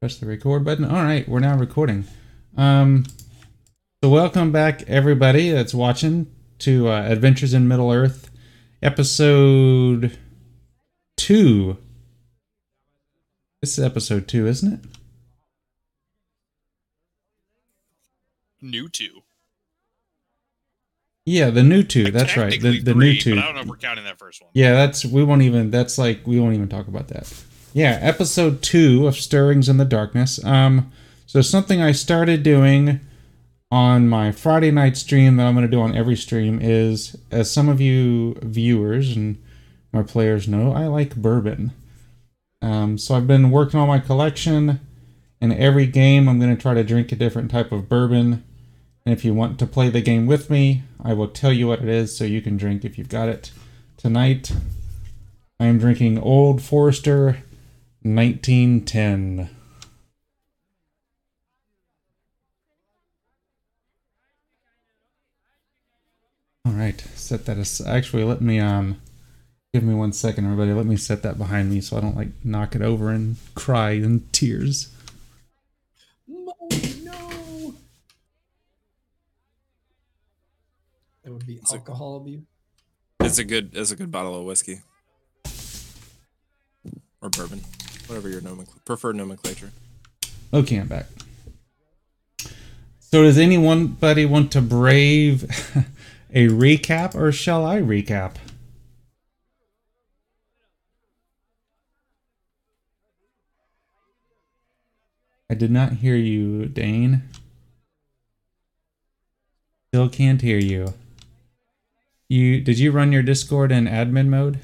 Press the record button. All right, we're now recording. Um, so welcome back, everybody that's watching to uh, Adventures in Middle Earth, episode two. This is episode two, isn't it? New two. Yeah, the new two. That's right. The, the three, new two. I don't know if we're counting that first one. Yeah, that's we won't even. That's like we won't even talk about that. Yeah, episode two of Stirrings in the Darkness. Um, so something I started doing on my Friday night stream that I'm going to do on every stream is, as some of you viewers and my players know, I like bourbon. Um, so I've been working on my collection, and every game I'm going to try to drink a different type of bourbon. And if you want to play the game with me, I will tell you what it is so you can drink if you've got it. Tonight, I am drinking Old Forester 1910. All right, set that as actually let me um give me one second everybody. Let me set that behind me so I don't like knock it over and cry in tears. No, no. That would be It's a- alcohol abuse. It's a good it's a good bottle of whiskey. Or bourbon. Whatever your nomenclature preferred nomenclature. Okay, I'm back. So does anybody want to brave a recap or shall I recap? I did not hear you, Dane. Still can't hear you. You did you run your Discord in admin mode?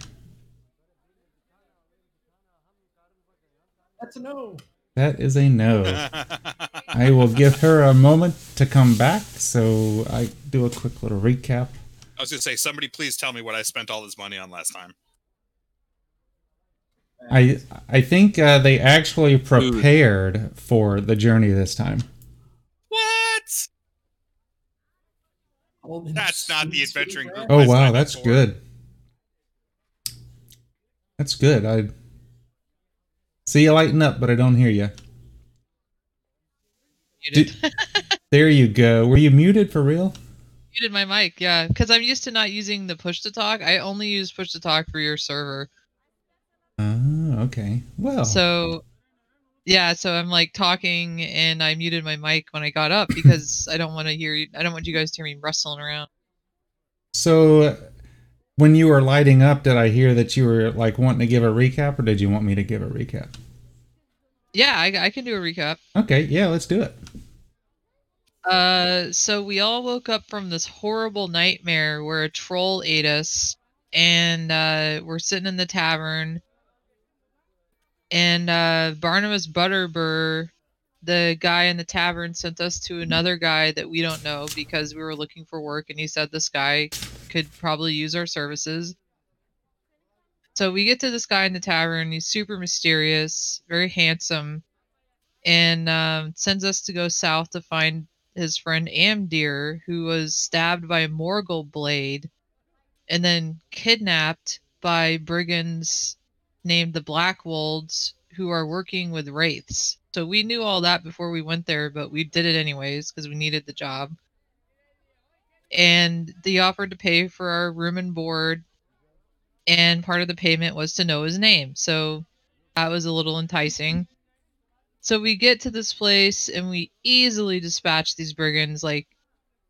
That's a no. That is a no. I will give her a moment to come back, so I do a quick little recap. I was gonna say, somebody please tell me what I spent all this money on last time. I I think uh, they actually prepared for the journey this time. What? All That's not the sweet, sweet adventuring group. Oh wow, that's for. good. That's good. I see you lighting up, but I don't hear you. muted. There you go. Were you muted for real? muted my mic, yeah, because I'm used to not using the push to talk. I only use push to talk for your server. Oh, okay. Well, So, yeah, so I'm like talking and I muted my mic when I got up because I don't want to hear. you- I don't want you guys to hear me rustling around. so when you were lighting up, did I hear that you were like wanting to give a recap, or did you want me to give a recap? Yeah, I, I can do a recap. Okay, yeah, let's do it. Uh, so we all woke up from this horrible nightmare where a troll ate us, and uh, we're sitting in the tavern, and uh, Barnabas Butterbur, the guy in the tavern, sent us to another guy that we don't know because we were looking for work, and he said this guy could probably use our services. So we get to this guy in the tavern. He's super mysterious, very handsome, and um, sends us to go south to find his friend Amdir, who was stabbed by a Morgul blade and then kidnapped by brigands named the Blackwolds who are working with wraiths. So we knew all that before we went there, but we did it anyways because we needed the job. And they offered to pay for our room and board, and part of the payment was to know his name. So that was a little enticing. So we get to this place and we easily dispatch these brigands. Like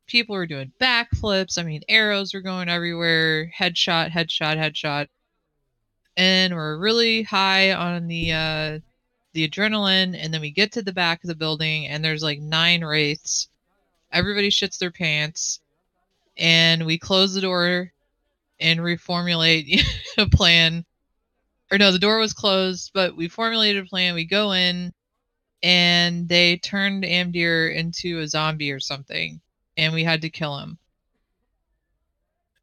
people were doing backflips. I mean, arrows were going everywhere. Headshot, headshot, headshot. And we're really high on the uh the adrenaline. And then we get to the back of the building and there's like nine wraiths. Everybody shits their pants. And we close the door and reformulate a plan. Or no, the door was closed, but we formulated a plan. We go in, and they turned Amdir into a zombie or something, and we had to kill him.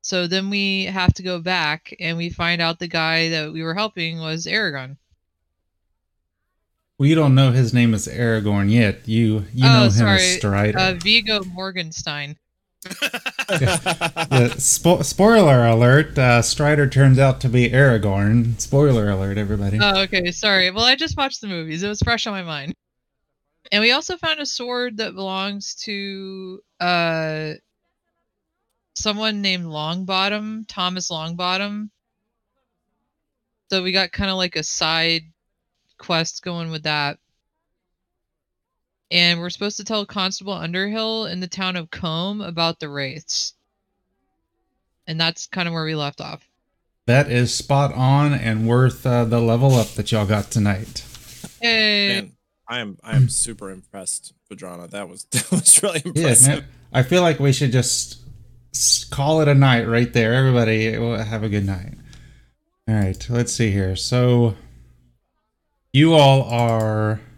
So then we have to go back, and we find out the guy that we were helping was Aragorn. Well, you don't know his name is Aragorn yet. You you Oh, know him sorry. as Strider. Uh, Viggo Mortensen. Yeah, spo- spoiler alert: uh, Strider turns out to be Aragorn. Spoiler alert, everybody. Oh, okay, sorry. Well, I just watched the movies. It was fresh on my mind. And we also found a sword that belongs to uh someone named Longbottom, Thomas Longbottom. So we got kind of like a side quest going with that. And we're supposed to tell Constable Underhill in the town of Combe about the wraiths. And that's kind of where we left off. That is spot on and worth uh, the level up that y'all got tonight. Yay! Man, I am I am super impressed, Vadrana. That was that was really Yeah, impressive. no, I feel like we should just call it a night right there. Everybody have a good night. All right, let's see here. So, you all are you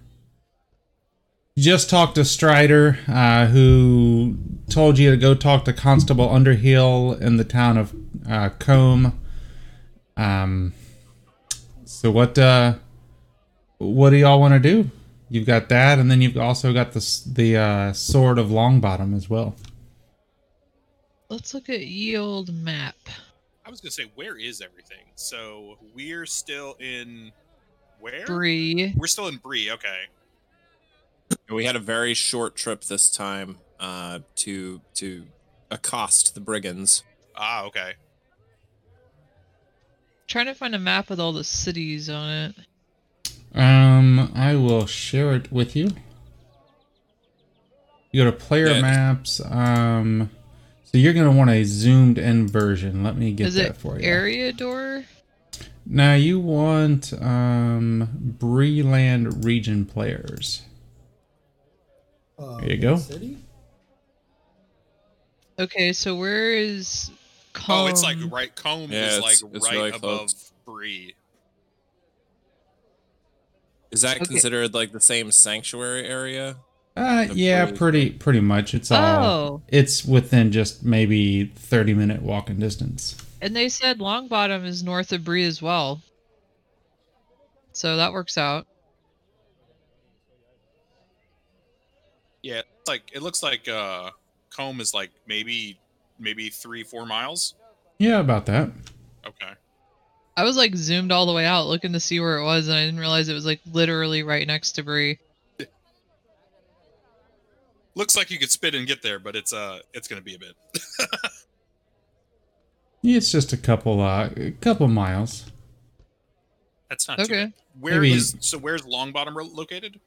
just talked to Strider, uh, who told you to go talk to Constable Underhill in the town of uh, Combe. Um, so what? Uh, what do y'all want to do? You've got that, and then you've also got the the uh, sword of Longbottom as well. Let's look at yield map. I was gonna say, where is everything? So we're still in where? Bree. We're still in Bree. Okay. We had a very short trip this time uh, to to accost the brigands. Ah, okay. Trying to find a map with all the cities on it. Um, I will share it with you. You go to player Yeah. maps. Um, so you're gonna want a zoomed in version. Let me get Is that it for you. area door? Now you want um Breeland region players. Uh, There you go. City? Okay, so where is Oh, it's like right. Combe Yeah, is it's- like it's right really above close. Bree. Is that Okay. considered like the same sanctuary area? Uh, The yeah, Bree- pretty pretty much. It's all. Oh, It's within just maybe thirty minute walking distance. and they said Longbottom is north of Bree as well. So that works out. Yeah, it's like it looks like uh Combe is like maybe maybe three four miles. Yeah, about that. Okay. I was like zoomed all the way out looking to see where it was, and I didn't realize it was like literally right next to Bree. Looks like you could spit and get there, but it's uh it's gonna be a bit. Yeah, It's just a couple uh a couple miles. That's not too Okay. bad. Where Maybe- is so? Where's Longbottom ro- located?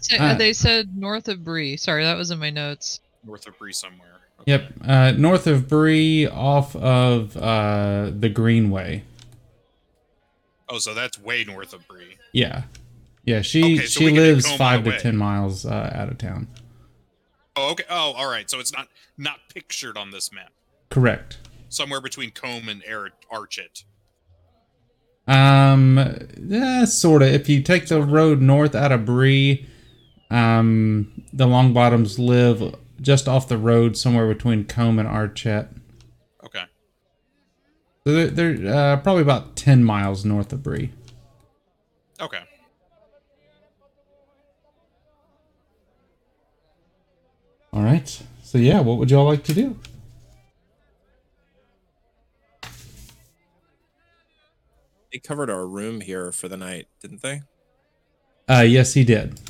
Sa- Uh, they said north of Bree. Sorry, that was in my notes. North of Bree somewhere. Okay. Yep, uh, north of Bree, off of uh, the Greenway. Oh, so that's way north of Bree. Yeah, yeah. She Okay, so she we can hit lives five to way. ten miles uh, out of town. Oh, okay. Oh, all right. So it's not not pictured on this map. Correct. Somewhere between Combe and Ar- Archet. Um, yeah, sort of. If you take the road north out of Bree, um, the Longbottoms live just off the road, somewhere between Combe and Archet. Okay. So they're, they're uh, probably about ten miles north of Bree. Okay. All right. So yeah, what would y'all like to do? They covered our room here for the night, didn't they? Uh, yes, he did.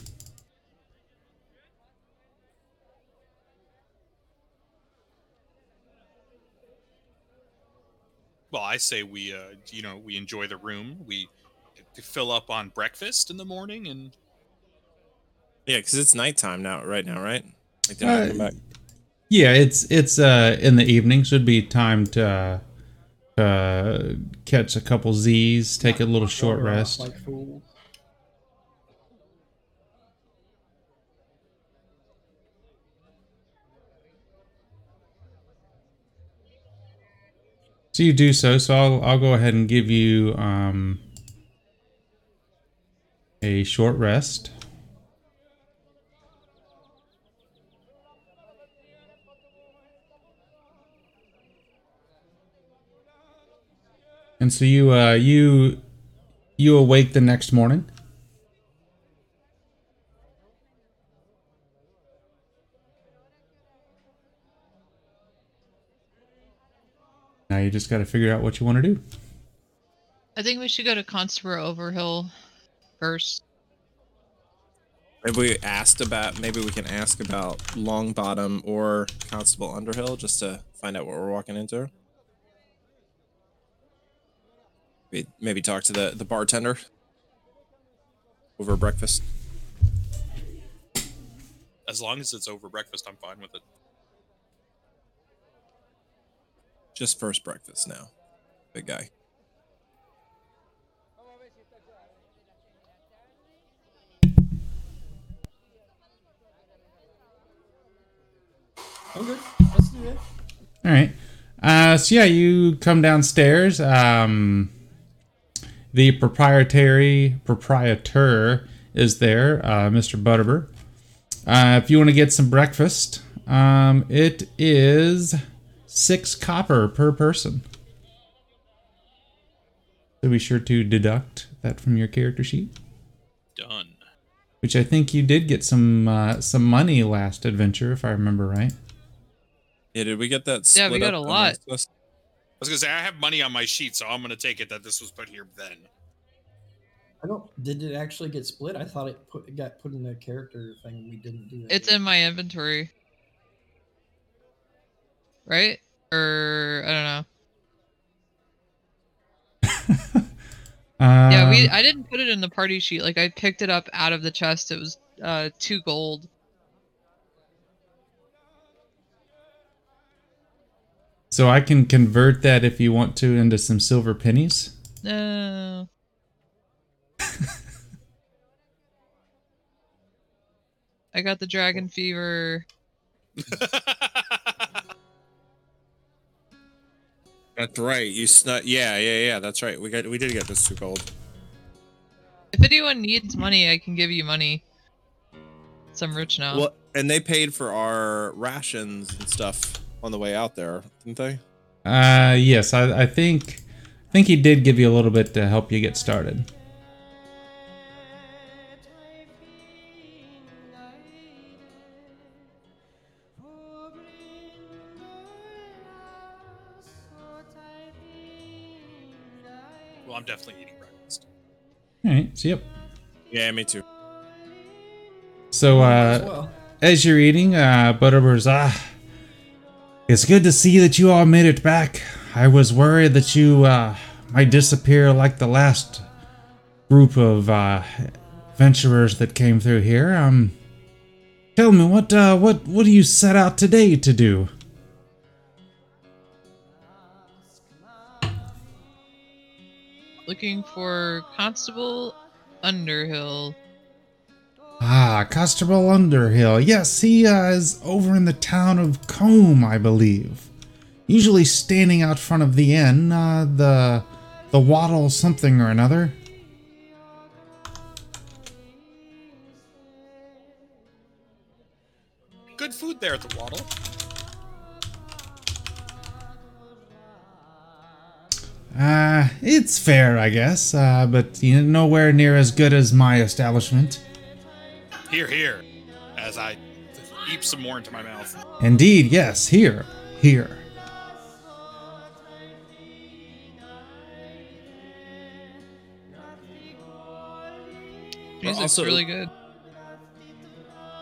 Well, I say we, uh, you know, we enjoy the room. We fill up on breakfast in the morning, and Yeah, because it's nighttime now, right now, right? Like Uh, coming back. Yeah, it's it's uh in the evening, should be time to uh, uh catch a couple Z's, take a little short rest. Like So you do so. So I'll I'll go ahead and give you um a short rest. And so you uh you you awake the next morning. Now you just got to figure out what you want to do. I think we should go to Constable Overhill first. Maybe we asked about. Maybe we can ask about Longbottom or Constable Underhill just to find out what we're walking into. Maybe, maybe talk to the the bartender over breakfast. As long as it's over breakfast, I'm fine with it. Just first breakfast now, big guy. Okay, let's do it. All right. Uh, so yeah, you come downstairs. Um, the proprietary proprietor is there, uh, Mr. Butterbur. Uh, if you want to get some breakfast, um, it is six copper per person. So be sure to deduct that from your character sheet, Done. which I think you did get some uh, some money last adventure, if I remember right. Yeah, did we get that? Yeah, we got up a lot. amongst? I was gonna say I have money on my sheet, so I'm gonna take it that this was put here then. I don't. Did it actually get split? I thought it put it got put in the character thing. We didn't do it. It's in my inventory. Right? Or I don't know. Um, Yeah, we I didn't put it in the party sheet. Like I picked it up out of the chest. It was uh two gold. So I can convert that if you want to into some silver pennies. No. I got the dragon fever. That's right. You snuck. Yeah, yeah, yeah. That's right. We got. We did get this two gold. If anyone needs money, I can give you money. So I'm rich now. Well, and they paid for our rations and stuff on the way out there, didn't they? Uh, yes, I, I think I think he did give you a little bit to help you get started. Definitely eating breakfast. All right, so yep. Yeah, me too. So as uh, well. as you're eating, uh, Butterbur's ah, it's good to see that you all made it back. I was worried that you uh might disappear like the last group of uh adventurers that came through here. Um, tell me what uh what what do you set out today to do? Looking for Constable Underhill. Ah, Constable Underhill. Yes, he uh, is over in the town of Combe, I believe. Usually standing out front of the inn, uh, the the Waddle something or another. Good food there at the Waddle. Uh, it's fair, I guess, uh, but you know, nowhere near as good as my establishment. Here, here. As I eat some more into my mouth. Indeed, yes, here, here. Music's also- really good.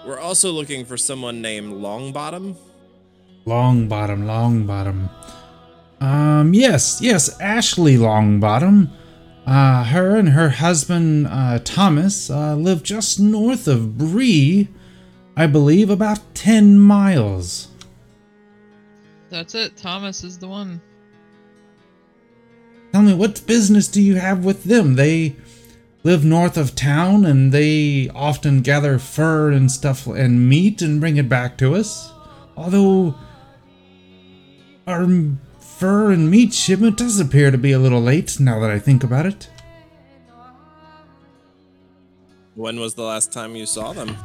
We're also looking for someone named Longbottom. Long bottom, Longbottom. Um, yes, yes, Ashley Longbottom. Uh, her and her husband, uh, Thomas, uh, live just north of Bree, I believe, about 10 miles. That's it. Thomas is the one. Tell me, what business do you have with them? They live north of town and they often gather fur and stuff and meat and bring it back to us. Although our fur and meat shipment does appear to be a little late now that I think about it. When was the last time you saw them?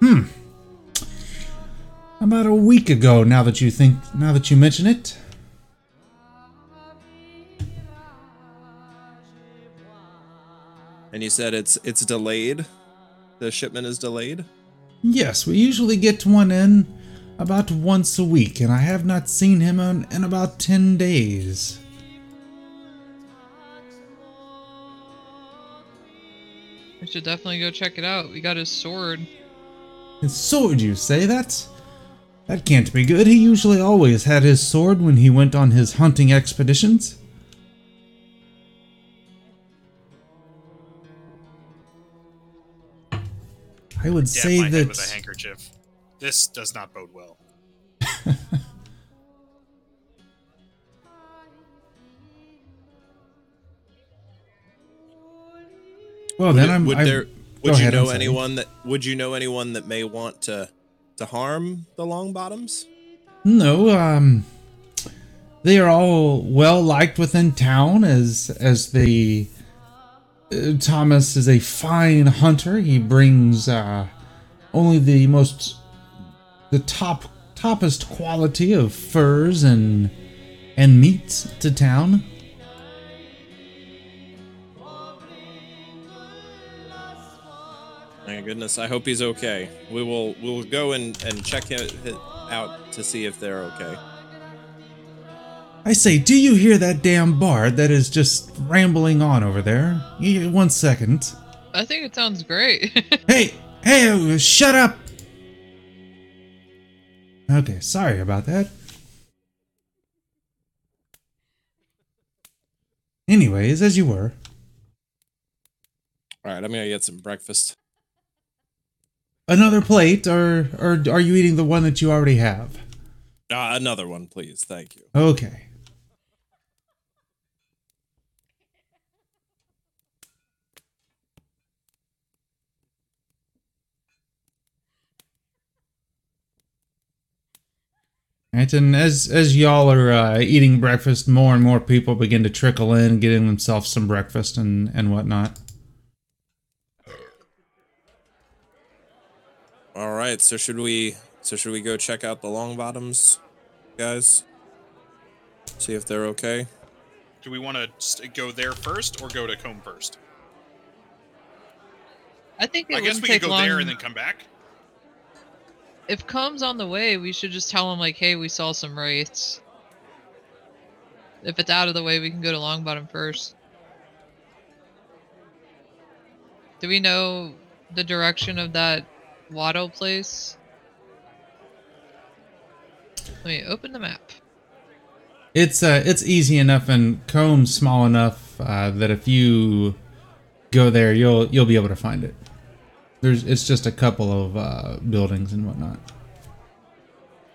Hmm. About a week ago, now that you think now that you mention it. And you said it's it's delayed. The shipment is delayed. Yes, we usually get one in about once a week, and I have not seen him in, in about 10 days. We should definitely go check it out. We got his sword. His sword, you say? That's. That can't be good. He usually always had his sword when he went on his hunting expeditions. I would Dab say my with a that. This does not bode well. Well, then would, I'm. would I'm- there would you ahead, know anyone that would you know anyone that may want to to harm the Longbottoms? No, um, they are all well liked within town as as the uh, Thomas is a fine hunter. He brings uh, only the most the top toppest quality of furs and and meats to town. My goodness, I hope he's okay. We will we will go and and check him out to see if they're okay. I say, do you hear that damn bard that is just rambling on over there? One second. I think it sounds great. Hey, hey, shut up! Okay, sorry about that. Anyways, as you were. All right, I'm gonna get some breakfast. Another plate, or or are you eating the one that you already have? Uh, another one, please. Thank you. Okay. Right, and as as y'all are uh, eating breakfast, more and more people begin to trickle in, getting themselves some breakfast and and whatnot. All right, so should we so should we go check out the Longbottoms, guys? See if they're okay. Do we want to go there first or go to Combe first? I think it I guess wouldn't we could go long. there and then come back. If Combe's on the way, we should just tell him like, "Hey, we saw some wraiths." If it's out of the way, we can go to Longbottom first. Do we know the direction of that Waddle place? Let me open the map. It's uh, it's easy enough and Combe's small enough uh, that if you go there, you'll you'll be able to find it. There's it's just a couple of uh, buildings and whatnot.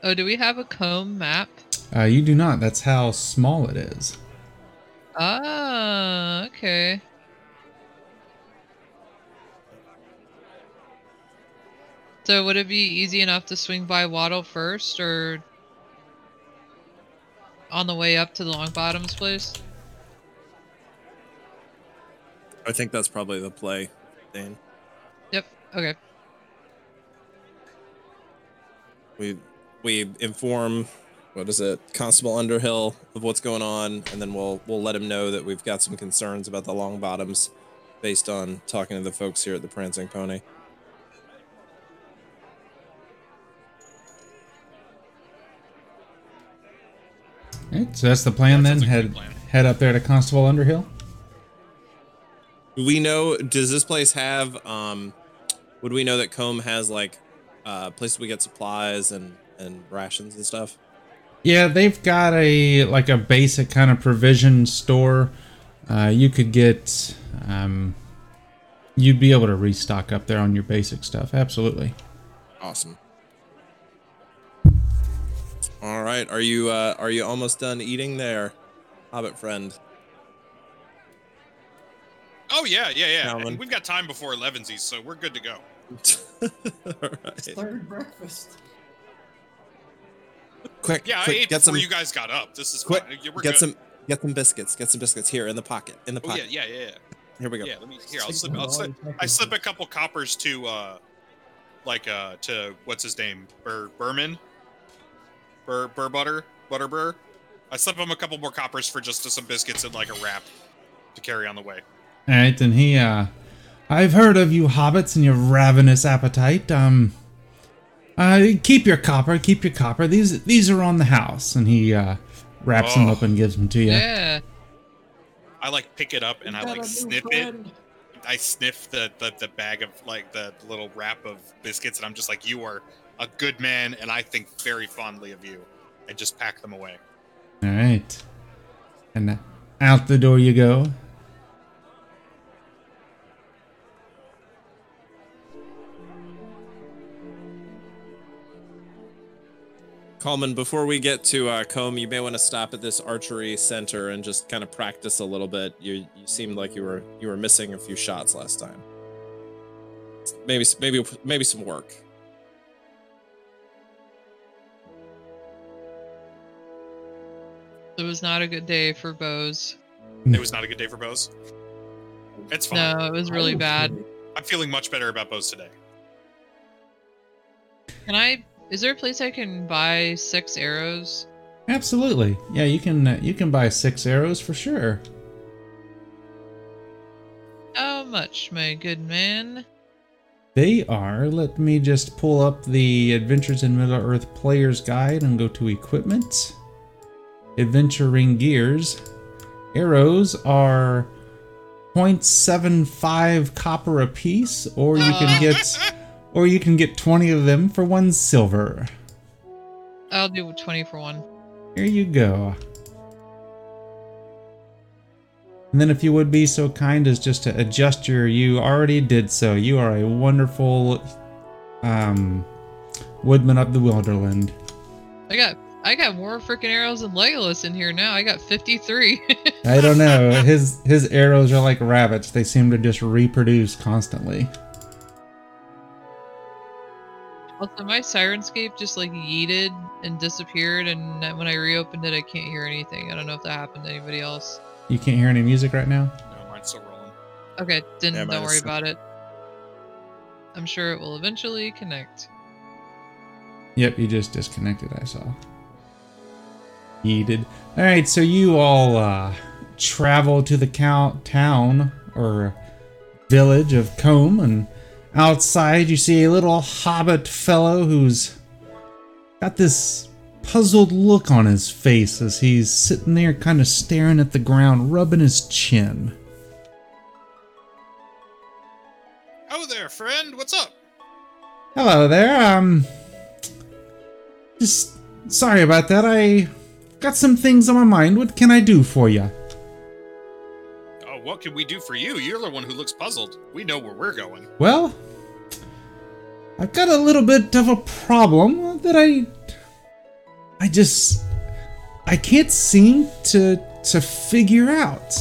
Oh, do we have a Combe map? Uh, you do not. That's how small it is. Ah, okay. So would it be easy enough to swing by Waddle first, or on the way up to the Longbottom's place? I think that's probably the play, Dane. Yep. Okay. We we inform what is it, Constable Underhill of what's going on, and then we'll we'll let him know that we've got some concerns about the Longbottoms, based on talking to the folks here at the Prancing Pony. Right, so that's the plan That then. sounds like a Head plan. head up there to Constable Underhill. Do we know? Does this place have? Um, would we know that Combe has like uh, places we get supplies and and rations and stuff? Yeah, they've got a like a basic kind of provision store. Uh, you could get, um, you'd be able to restock up there on your basic stuff. Absolutely. Awesome. All right, are you uh, are you almost done eating there, Hobbit friend? Oh yeah, yeah, yeah. Calvin. And we've got time before elevensies, so we're good to go. All right. Third breakfast. Quick, Yeah, quick, I ate get before some you guys got up. This is quick. fine. We're Get good. some get some biscuits. Get some biscuits here in the pocket. In the Oh yeah, pocket. yeah, yeah, yeah. Here we go. Yeah, let me here. I'll slip. I'll slip. I slip a couple coppers to uh, like uh, to what's his name? Bur Burman. Bur Bur Butter Butter Burr. I slip him a couple more coppers for just some biscuits and like a wrap to carry on the way. All right, and he, uh, I've heard of you hobbits and your ravenous appetite. Um, uh, keep your copper, keep your copper. These these are on the house, and he uh, wraps them Oh. up and gives them to you. Yeah. I like pick it up and I like sniff new snip it. I sniff the, the the bag of like the little wrap of biscuits, and I'm just like, you are a good man, and I think very fondly of you, and just pack them away. All right. And out the door you go. Calman, before we get to uh, Combe, you may want to stop at this archery center and just kind of practice a little bit. You you seemed like you were you were missing a few shots last time. Maybe maybe maybe some work. It was not a good day for bows. It was not a good day for bows. It's fine. No, it was really bad. I'm feeling much better about bows today. Can I? Is there a place I can buy six arrows? Absolutely. Yeah, you can uh, you can buy six arrows for sure. How much, my good man? They are. Let me just pull up the Adventures in Middle Earth Player's Guide and go to Equipment. Adventuring Gears. Arrows are 0.75 copper apiece, or you can get or you can get 20 of them for one silver. I'll do twenty for one. Here you go. And then, if you would be so kind as just to adjust your, you already did so. You are a wonderful um, woodman of the Wilderland. I got I got more freaking arrows than Legolas in here now. I got fifty three. I don't know. His his arrows are like rabbits. They seem to just reproduce constantly. Also, my Syrinscape just like yeeted and disappeared, and when I reopened it, I can't hear anything. I don't know if that happened to anybody else. You can't hear any music right now. No, mine's still rolling. Okay, didn't Yeah, don't worry still- about it. I'm sure it will eventually connect. Yep, you just disconnected, I saw. Yeeted. Alright, so you all uh, travel to the count town or village of Combe, and outside you see a little hobbit fellow who's got this puzzled look on his face as he's sitting there kind of staring at the ground, rubbing his chin. Oh there, friend. What's up? Hello there. Um, just sorry about that. I got some things on my mind. What can I do for you? What can we do for you? You're the one who looks puzzled. We know where we're going. Well, I've got a little bit of a problem that I, I just, I can't seem to to figure out.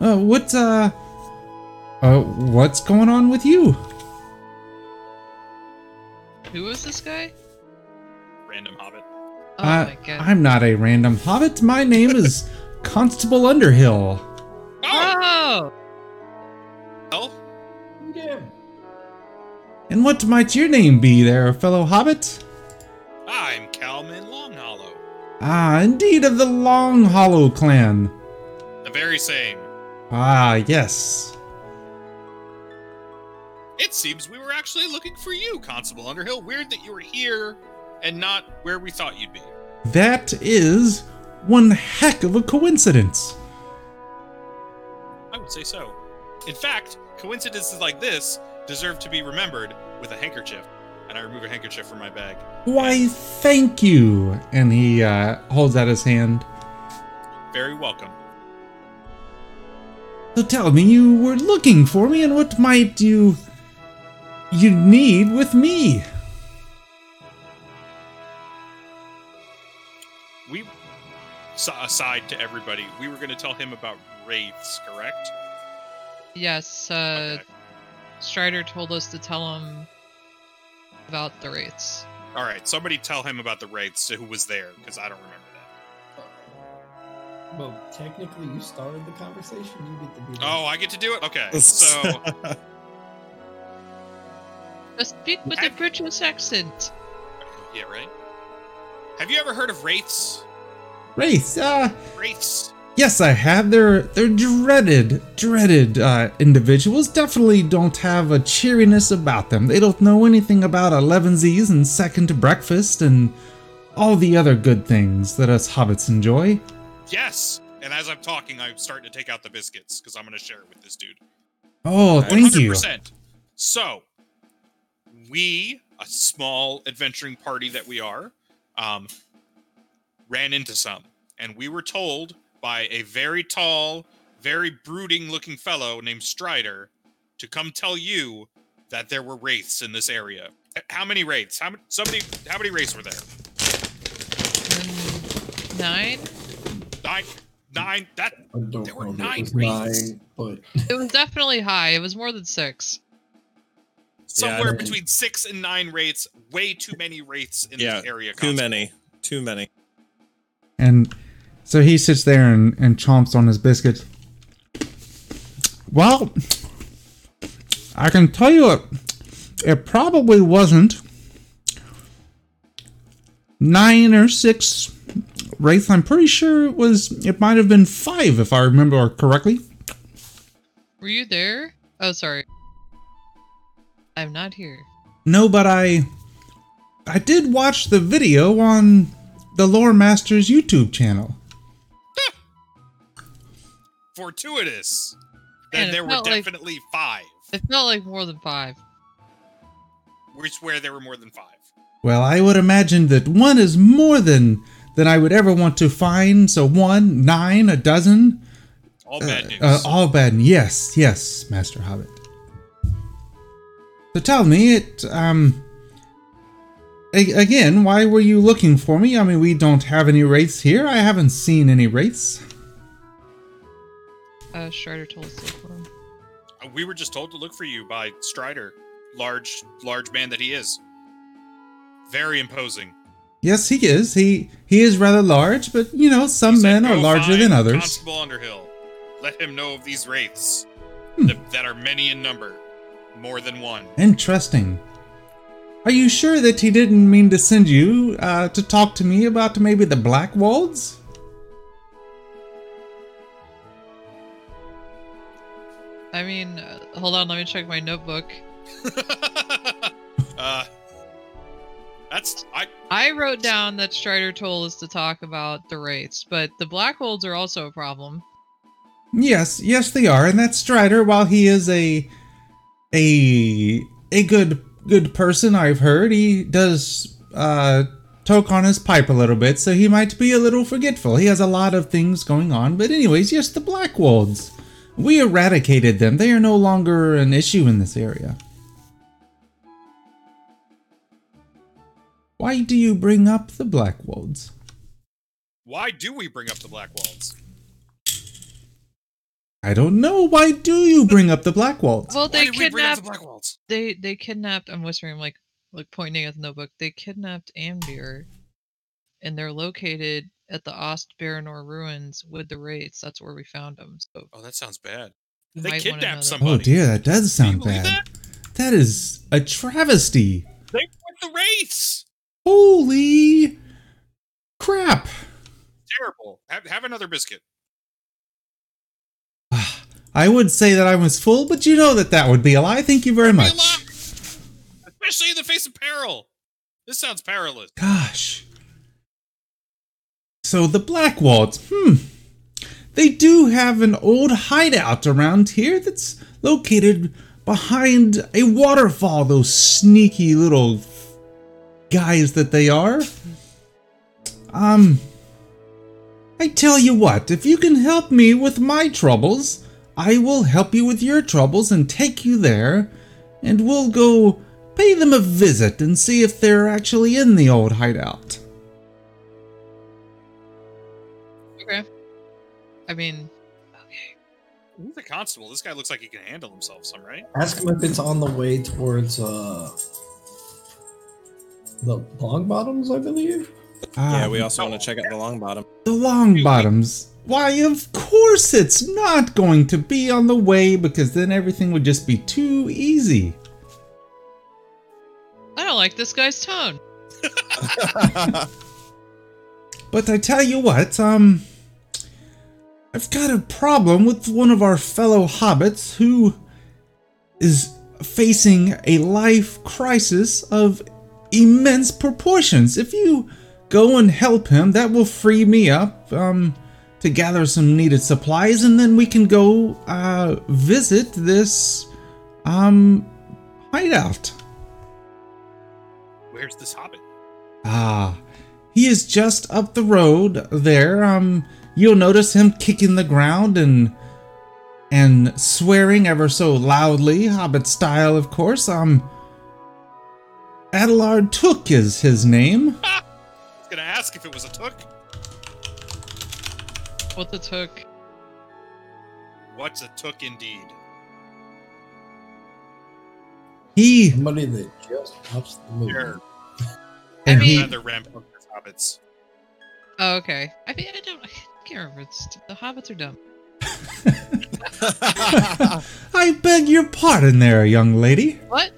Uh, what uh, uh, what's going on with you? Who is this guy? Random hobbit. Oh Uh, my god. I'm not a random hobbit. My name is Constable Underhill. Oh, Oh. Yeah. And what might your name be there, fellow hobbit? I'm Calman Longhollow. Ah, indeed of the Long Hollow clan. The very same. Ah, yes. It seems we were actually looking for you, Constable Underhill. Weird that you were here and not where we thought you'd be. That is one heck of a coincidence. I would say so. In fact, coincidences like this deserve to be remembered with a handkerchief. And I remove a handkerchief from my bag. Why, thank you. And he uh, holds out his hand. Very welcome. So tell me, you were looking for me, and what might you you need with me? We, aside to everybody, we were going to tell him about wraiths, correct? yes. Uh, Okay. Strider told us to tell him about the wraiths. All right, somebody tell him about the wraiths who was there, because I don't remember that. Well, technically, you started the conversation. You get to be. the- Oh, I get to do it? Okay, so Just speak with a Have- British accent. yeah, right. Have you ever heard of wraiths? Wraiths. uh, Wraiths. Yes, I have. They're they're dreaded, dreaded uh, individuals. Definitely don't have a cheeriness about them. They don't know anything about elevensies and second to breakfast and all the other good things that us hobbits enjoy. Yes. And as I'm talking, I'm starting to take out the biscuits because I'm going to share it with this dude. Oh, thank you. 100%. So, we, a small adventuring party that we are, um, ran into some, and we were told by a very tall, very brooding-looking fellow named Strider to come tell you that there were wraiths in this area. How many wraiths? How many? Somebody? How many wraiths were there? Mm, Nine? Nine. Nine. That. There were nine wraiths. nine, but It was definitely high. It was more than six. Somewhere don't- between six and nine wraiths. Way too many wraiths in Yeah, this area. Too Constable. many. Too many. And so he sits there and, and chomps on his biscuits. Well, I can tell you it, it probably wasn't nine or six wraith. I'm pretty sure it was, it might have been five if I remember correctly. Were you there? Oh, sorry. I'm not here. No, but I I did watch the video on the Lore Masters YouTube channel. Fortuitous. Then it there were felt like- definitely five. It felt like more than five. We swear there were more than five. Well, I would imagine that one is more than than I would ever want to find. So one, nine, a dozen, All bad news. uh, all bad. Yes, yes, Master Hobbit. So tell me, it um. a- Again, why were you looking for me? I mean, we don't have any wraiths here. I haven't seen any wraiths. Uh, Strider told us to look for him. We were just told to look for you by Strider, large, large man that he is. Very imposing. Yes, he is. He he is rather large, but you know, some He said, men are larger than others. Constable Underhill. Let him know of these wraiths Hmm. that, that are many in number, more than one. Interesting. Are you sure that he didn't mean to send you uh, to talk to me about maybe the Blackwolds? I mean, uh, hold on, let me check my notebook. uh, that's I. I wrote down that Strider told us to talk about the wraiths, but the black Blackwolds are also a problem. Yes, yes, they are, and that Strider, while he is a a a good good person, I've heard he does uh, toke on his pipe a little bit, so he might be a little forgetful. He has a lot of things going on, but anyways, yes, the black Blackwolds. We eradicated them. They are no longer an issue in this area. Why do you bring up the Blackwolds? Why do we bring up the Blackwolds? I don't know. Why do you bring up the Blackwolds? Well, they did we bring up the kidnapped. They they kidnapped. I'm whispering, like like pointing at the notebook. They kidnapped Amdir, and they're located at the Ost Ostbaranor ruins with the wraiths. That's where we found them. So Oh, that sounds bad. They might wanna know kidnapped that. Oh, somebody. Oh dear, that does sound bad. that? That is a travesty. They were the wraiths. Holy crap. Terrible. Have, have another biscuit. I would say that I was full, but you know that that would be a lie. Thank you very much. Especially in the face of peril. This sounds perilous. Gosh. So the Blackwolds, hmm. They do have an old hideout around here that's located behind a waterfall, those sneaky little guys that they are. Um, I tell you what, if you can help me with my troubles, I will help you with your troubles and take you there, and we'll go pay them a visit and see if they're actually in the old hideout. I mean, okay. Who's the constable? This guy looks like he can handle himself, some right? ask him if it's on the way towards uh the Longbottoms, I believe. Ah, yeah, we also want to check out the Longbottom. The Longbottoms. Why, of course it's not going to be on the way because then everything would just be too easy. I don't like this guy's tone. But I tell you what, um, I've got a problem with one of our fellow hobbits who is facing a life crisis of immense proportions. If you go and help him, that will free me up, um, to gather some needed supplies, and then we can go uh, visit this um hideout. Where's this hobbit? Ah, he is just up the road there. Um, you'll notice him kicking the ground and and swearing ever so loudly, Hobbit style, of course. Um, Adelard Took is his name. I was gonna ask if it was a took. What the took? What's a took indeed? He Somebody that just watched the movie. Sure. and I he mean- Another rambunctious hobbits. Oh, okay. I mean, I don't. I can't remember. It's, the hobbits are dumb. I beg your pardon there, young lady. What?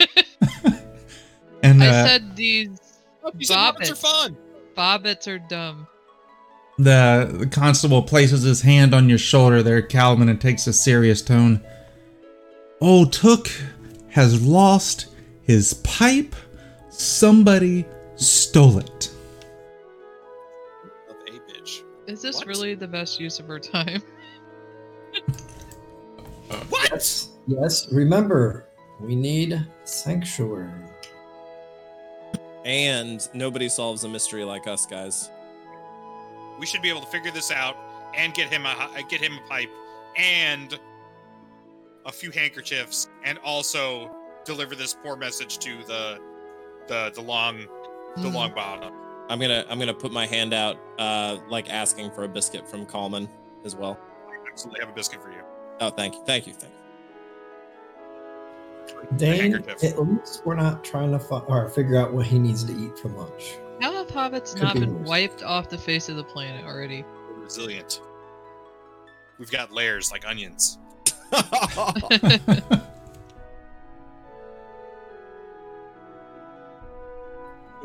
And I uh, said these Oh, you hobbits are fun. bobbits are dumb. the, the constable places his hand on your shoulder there, Calvin, and takes a serious tone. Old Took has lost his pipe. Somebody stole it. Of a bitch. Is this What? really the best use of our time? What? Yes, yes. Remember, we need sanctuary. and nobody solves a mystery like us, guys. We should be able to figure this out and get him a get him a pipe and a few handkerchiefs and also deliver this poor message to the the the long the Mhm. Longbottom. I'm gonna I'm gonna put my hand out, uh, like asking for a biscuit from Calman as well. I absolutely have a biscuit for you. Oh, thank you, thank you, thank you. Dane, at least we're not trying to fi- or figure out what he needs to eat for lunch. How have hobbits Could not be been worse. wiped off the face of the planet already? We're resilient. We've got layers like onions.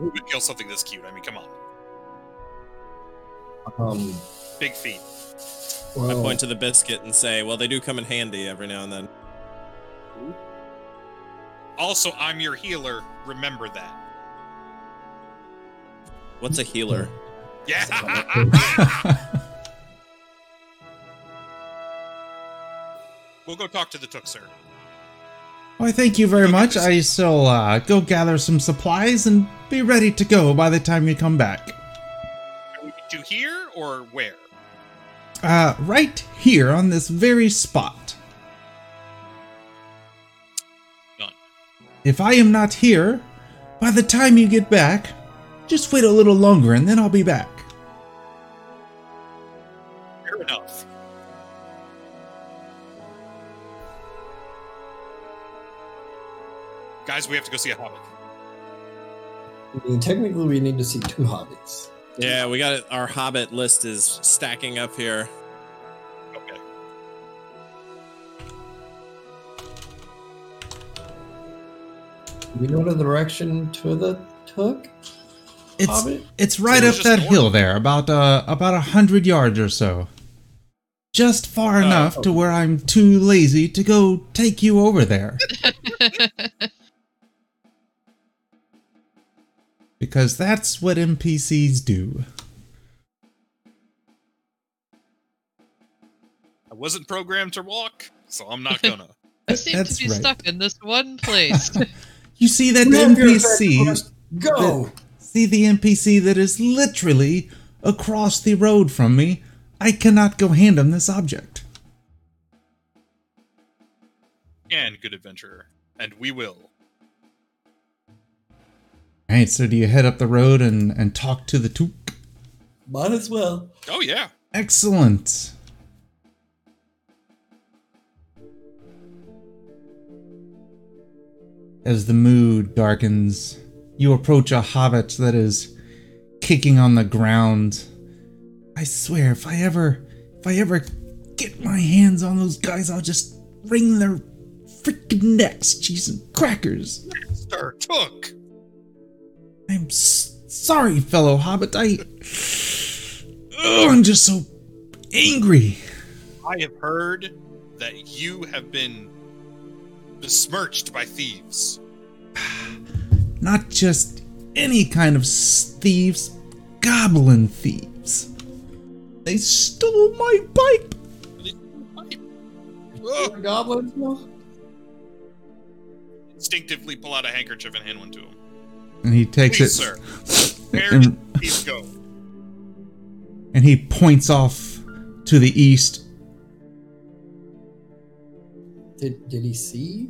Who would kill something this cute? I mean, come on. Um, Big feet. I point to the biscuit and say, "Well, they do come in handy every now and then." Also, I'm your healer. Remember that. What's a healer? Yeah. we'll go talk to the Took, sir. Why, thank you very much. I shall uh, go gather some supplies and be ready to go by the time you come back. To here or where? Uh, right here on this very spot. Done. If I am not here, by the time you get back, just wait a little longer and then I'll be back. Guys, we have to go see a hobbit. I mean, technically, we need to see two hobbits. Yeah, we got it. Our Hobbit list is stacking up here. Okay. We know the direction to the Took It's Hobbit. it's right So up that just hill there, about uh about a hundred yards or so. Just far Oh, enough to where I'm too lazy to go take you over there. because that's what NPCs do. I wasn't programmed to walk, so I'm not gonna. I seem That's to be right. stuck in this one place. You see that Grab NPC? fast Go. See the NPC that is literally across the road from me? I cannot go hand him this object. and good adventurer, and we will. Alright, so do you head up the road and, and talk to the Took? Might as well. Oh yeah. Excellent. As the mood darkens, you approach a hobbit that is kicking on the ground. I swear, if I ever, if I ever get my hands on those guys, I'll just wring their freaking necks, cheese and crackers. Sir Took. I'm sorry, fellow hobbit. I, oh, I'm just so angry. I have heard that you have been besmirched by thieves. Not just any kind of thieves, goblin thieves. They stole my pipe. Oh! Goblins now? Instinctively pull out a handkerchief and hand one to him. And he takes Please, it. sir. Where And- did go? and he points off to the east. Did did he see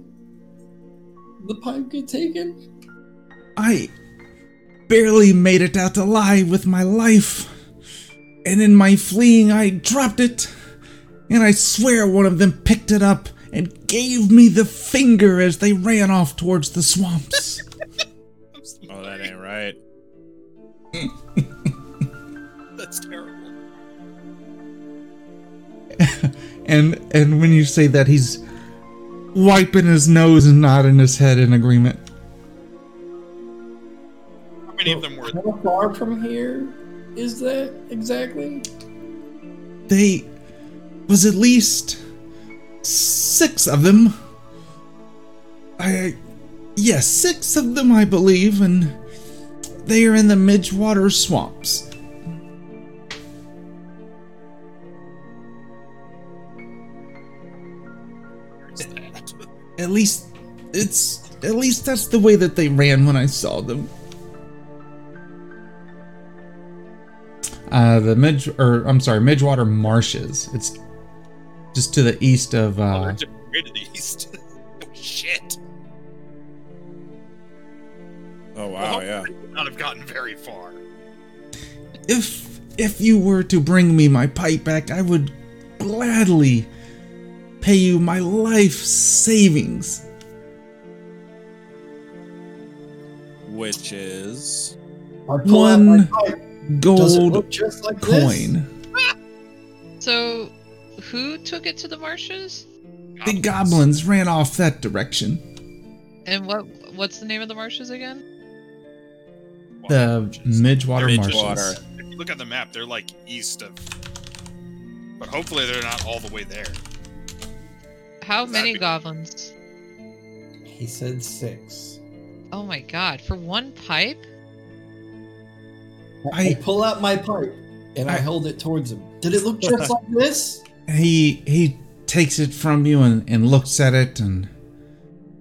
the pipe get taken? I barely made it out alive with my life. And in my fleeing, I dropped it. And I swear one of them picked it up and gave me the finger as they ran off towards the swamps. That ain't right. That's terrible. and and when you say that, he's wiping his nose and nodding his head in agreement. How many of them were How far from here is that exactly? They was at least six of them. I yes, six of them I believe, and they are in the Midgewater swamps. At least it's at least that's the way that they ran when I saw them. Uh, the Midge, or I'm sorry, Midgewater Marshes. It's just to the east of. Oh, Uh, way to the east. oh, shit. Oh wow, Well, yeah. they would not have gotten very far. if if you were to bring me my pipe back, I would gladly pay you my life savings. Which is I pull out my One pipe. Does it gold just like coin. So, who took it to the marshes? The goblins ran off that direction. And what what's the name of the marshes again? The Midgewater Midgewater. Marshes. If you look at the map, they're like east of. But hopefully they're not all the way there. How many be- goblins? He said six. Oh my god, for one pipe? I, I- pull out my pipe and I, I- hold it towards him. Did it look just like this? He he takes it from you and, and looks at it and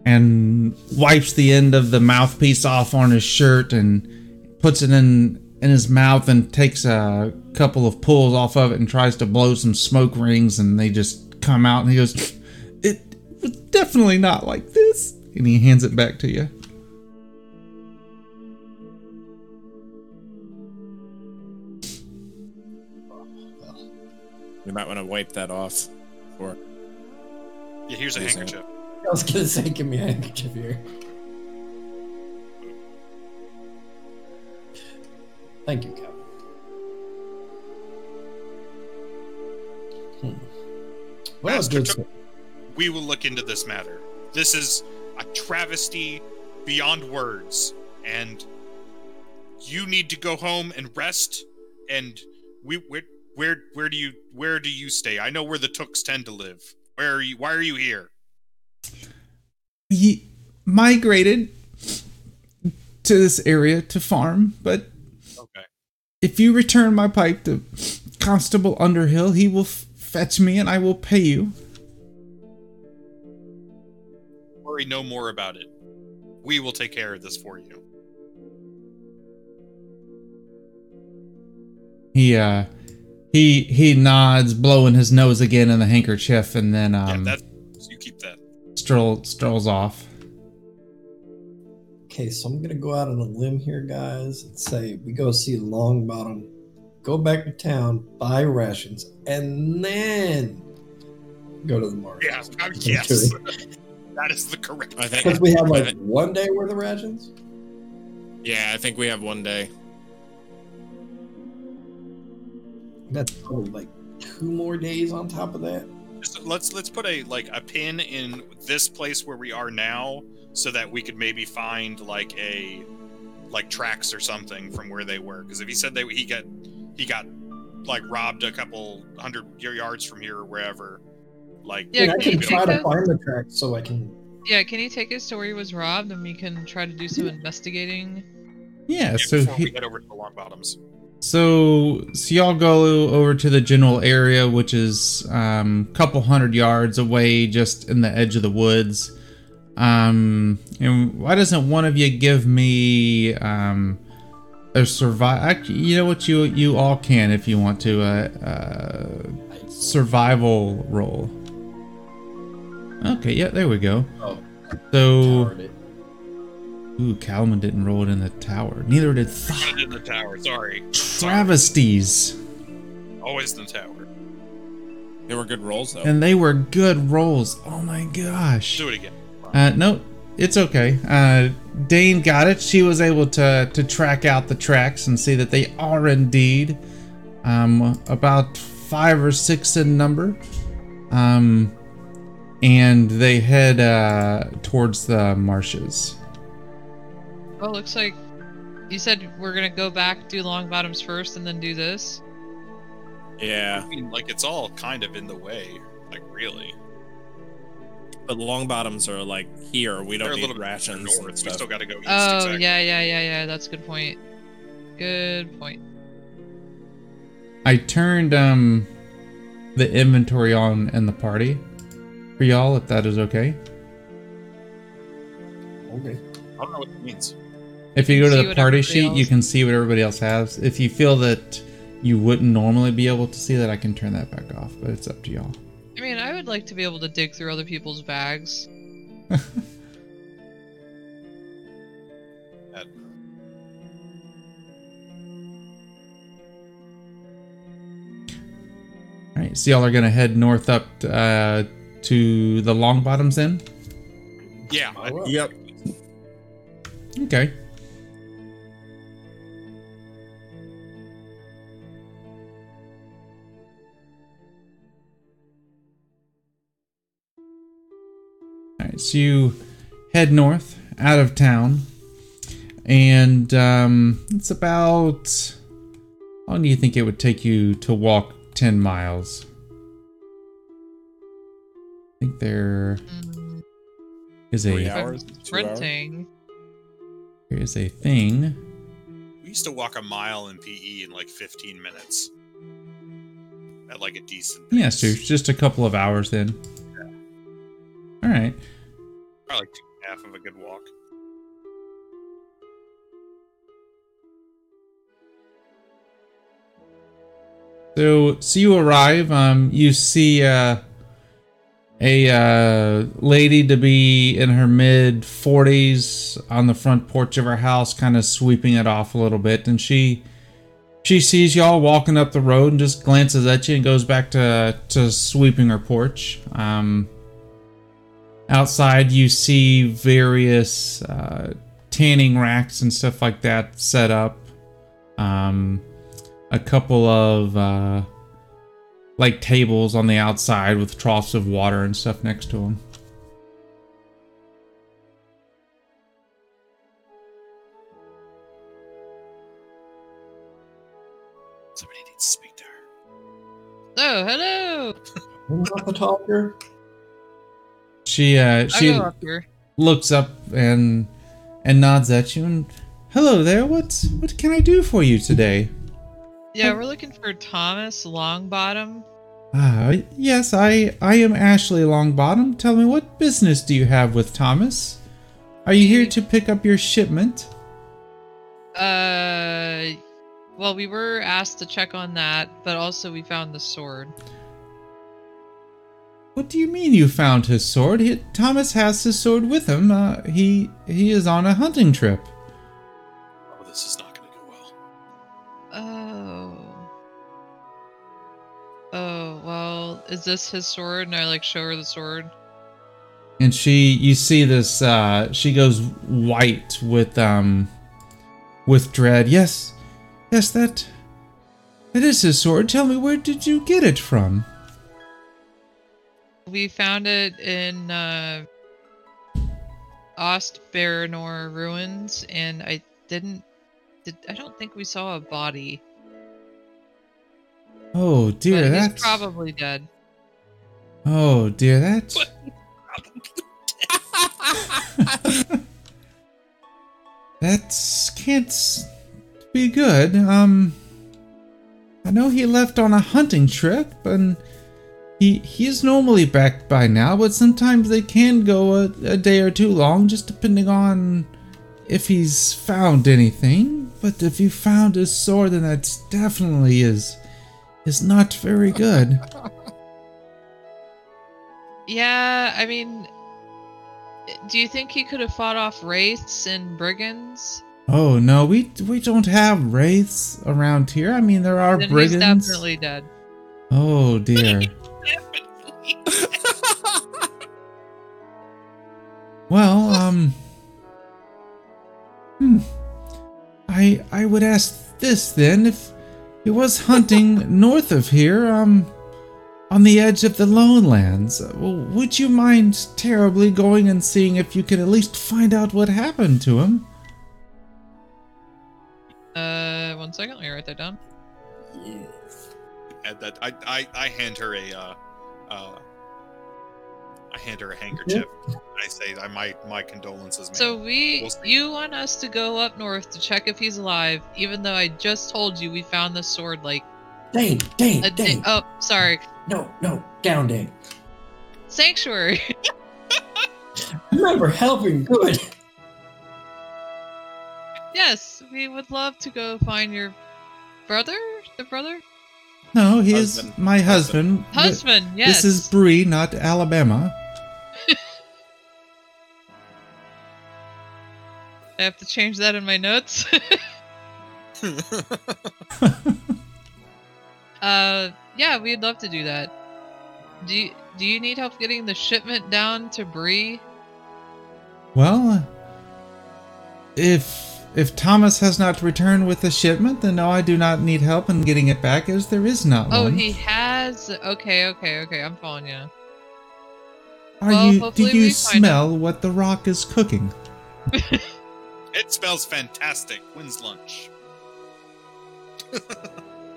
and wipes the end of the mouthpiece off on his shirt and puts it in in his mouth and takes a couple of pulls off of it and tries to blow some smoke rings and they just come out and he goes it was definitely not like this and he hands it back to you You might want to wipe that off. Or Yeah, here's a handkerchief. I was gonna say, give me a handkerchief here. Thank you, Captain. Hmm. Well, Master good. We will look into this matter. This is a travesty beyond words, and you need to go home and rest. And we where where where do you where do you stay? I know where the Tooks tend to live. Where are you? Why are you here? he migrated to this area to farm but Okay. If you return my pipe to Constable Underhill, he will f- fetch me and I will pay you. Worry no more about it. We will take care of this for you. He uh he he nods, blowing his nose again in the handkerchief, and then um yeah, that you keep that. stroll, strolls off. Okay, so I'm gonna go out on a limb here, guys, and say we go see Longbottom, go back to town, buy rations, and then go to the market. Yeah, uh, yes. that is the correct. I think- Because we have like one day worth of rations. yeah, I think we have one day. That's probably like two more days on top of that. Just- let's let's put a like a pin in this place where we are now so that we could maybe find like a like tracks or something from where they were because if he said they he got he got like robbed a couple hundred yards from here or wherever like Yeah, and I can can you try take to that? find the tracks so I can. Yeah, can you take us to where he was robbed and we can try to do some investigating? Yeah, yeah, so before we he, head over to the Longbottoms So, so y'all go over to the general area, which is um, a couple hundred yards away, just in the edge of the woods. Um, and why doesn't one of you give me um, a survive? You know what? You you all can if you want to. Uh, uh, survival roll. Okay, yeah, there we go. Oh, So, powered ooh, Calman didn't roll it in the tower. Neither did Th- it in the tower. Sorry. Travesties. Always in the tower. They were good rolls though. And they were good rolls. Oh my gosh. Do it again. Uh, no, it's okay. Uh, Dane got it. She was able to to track out the tracks and see that they are indeed um, about five or six in number. Um, and they head uh, towards the marshes. Well, looks like you said we're gonna go back, do Longbottoms first, and then do this. yeah, I mean, like it's all kind of in the way. Like really, but Longbottoms are like here. We they're don't a need little rations north. and We still got to go east. Oh exactly. yeah, yeah, yeah, yeah. That's a good point. Good point. I turned um, the inventory on in the party for y'all, if that is okay. Okay. I don't know what it means. If you go to the party everybody sheet, you can see what everybody else has. If you feel that you wouldn't normally be able to see that, I can turn that back off, but it's up to y'all. I mean, I would like to be able to dig through other people's bags. All right, so y'all are gonna head north up uh, to the Longbottoms then. Yeah. I- All right. Yep. Okay. So you head north out of town, and um, it's about. How long do you think it would take you to walk ten miles? I think there Mm, a Three if I'm hours, sprinting. there is a thing. We used to walk a mile in PE in like 15 minutes. At like a decent. Yeah, pace. so it's just a couple of hours then. All right. Probably like half of a good walk. So, so you arrive. Um, you see uh, a uh, lady to be in her mid forties on the front porch of her house, kind of sweeping it off a little bit, and she she sees y'all walking up the road and just glances at you and goes back to to sweeping her porch. Um, outside, you see various uh, tanning racks and stuff like that set up. Um, a couple of uh, like tables on the outside with troughs of water and stuff next to them. Somebody needs to speak to her. Oh, hello! I'm not the talker. She uh, she up looks up and and nods at you and hello there. What what can I do for you today? Yeah, we're looking for Thomas Longbottom. Ah, yes, I I am Ashley Longbottom. Tell me what business do you have with Thomas? Are you here to pick up your shipment? Uh, well, we were asked to check on that, but also we found the sword. What do you mean you found his sword? He, Thomas has his sword with him. Uh, he he is on a hunting trip. Oh, this is not going to go well. Oh. Oh, well, is this his sword? And I like show her the sword. And she, you see this. Uh, she goes white with um, with dread. Yes, yes, that that is his sword. Tell me, where did you get it from? We found it in uh, Ostbaranor ruins, and I didn't. Did, I don't think we saw a body. Oh dear, but he's that's probably dead. Oh dear, that's that's can't be good. Um, I know he left on a hunting trip, and he he's normally back by now, but sometimes they can go a, a day or two long, just depending on if he's found anything. But if you found his sword, then that's definitely is is not very good. Yeah, I mean, do you think he could have fought off wraiths and brigands? Oh no, we we don't have wraiths around here. I mean, there are then brigands. he's definitely dead. Oh dear. Well, um, hmm. I I would ask this then: if he was hunting north of here, um, on the edge of the Lonelands, uh, well, would you mind terribly going and seeing if you can at least find out what happened to him? Uh, one second, let me write that down. Yes. And that I, I I hand her a uh, uh, I hand her a handkerchief. I say I my my condolences, man. So we, We'll you want us to go up north to check if he's alive, even though I just told you we found the sword like Dane, Dane, a day. Dane. Oh, sorry, No, no, down, Dane. sanctuary. Remember helping good. yes, we would love to go find your brother. The brother, No, he is my husband. Th- husband. Yes. This is Bree, not Alabama. I have to change that in my notes. uh, yeah, we'd love to do that. Do you, do you need help getting the shipment down to Bree? Well, if if Thomas has not returned with the shipment, then no, I do not need help in getting it back, as there is not Oh, one. he has. Okay, okay, okay. I'm following you. Are well, you? Do you we find smell what the rock is cooking? it smells fantastic. When's lunch?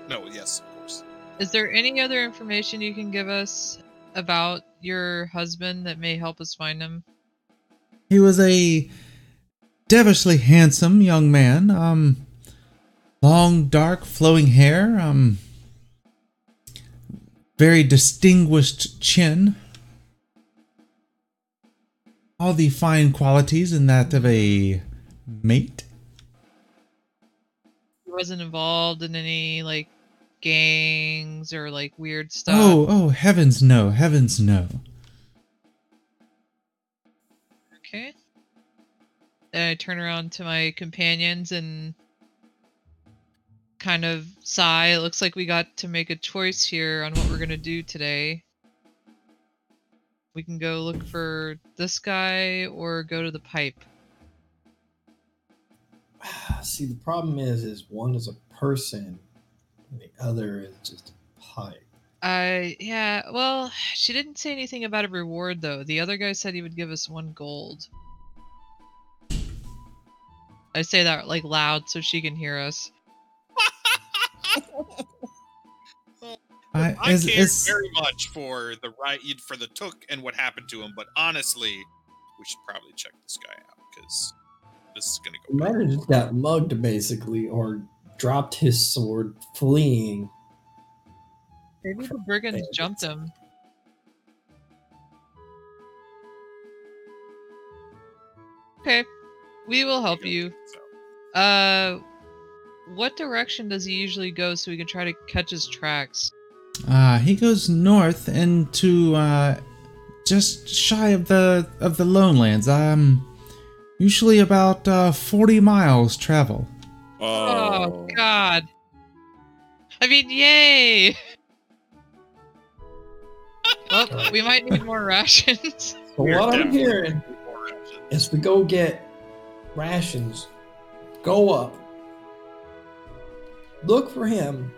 no, yes, of course. Is there any other information you can give us about your husband that may help us find him? He was a devilishly handsome young man. Um, long, dark, flowing hair. Um, very distinguished chin. All the fine qualities in that of a mate. He wasn't involved in any like gangs or like weird stuff. Oh, oh, heavens no, heavens no. Then I turn around to my companions and kind of sigh. It looks like we got to make a choice here on what we're gonna do today. We can go look for this guy or go to the pipe. See, the problem is, is one is a person, and the other is just a pipe. I yeah, well, she didn't say anything about a reward though. The other guy said he would give us one gold. I say that like loud so she can hear us. I, I as, care as- very much for the right for the took and what happened to him, but honestly, we should probably check this guy out because this is gonna He go. might bad. have just got mugged, basically, or dropped his sword fleeing. Maybe the brigands Thanks. jumped him. Okay, we will help you. So, Uh, what direction does he usually go so we can try to catch his tracks? Uh, he goes north into uh, just shy of the of the Lone Lonelands. Um, usually about uh, forty miles travel. Oh, God. I mean, yay! well, we might need more rations. So what I'm hearing gonna do more rations. is we go get rations, go up, look for him,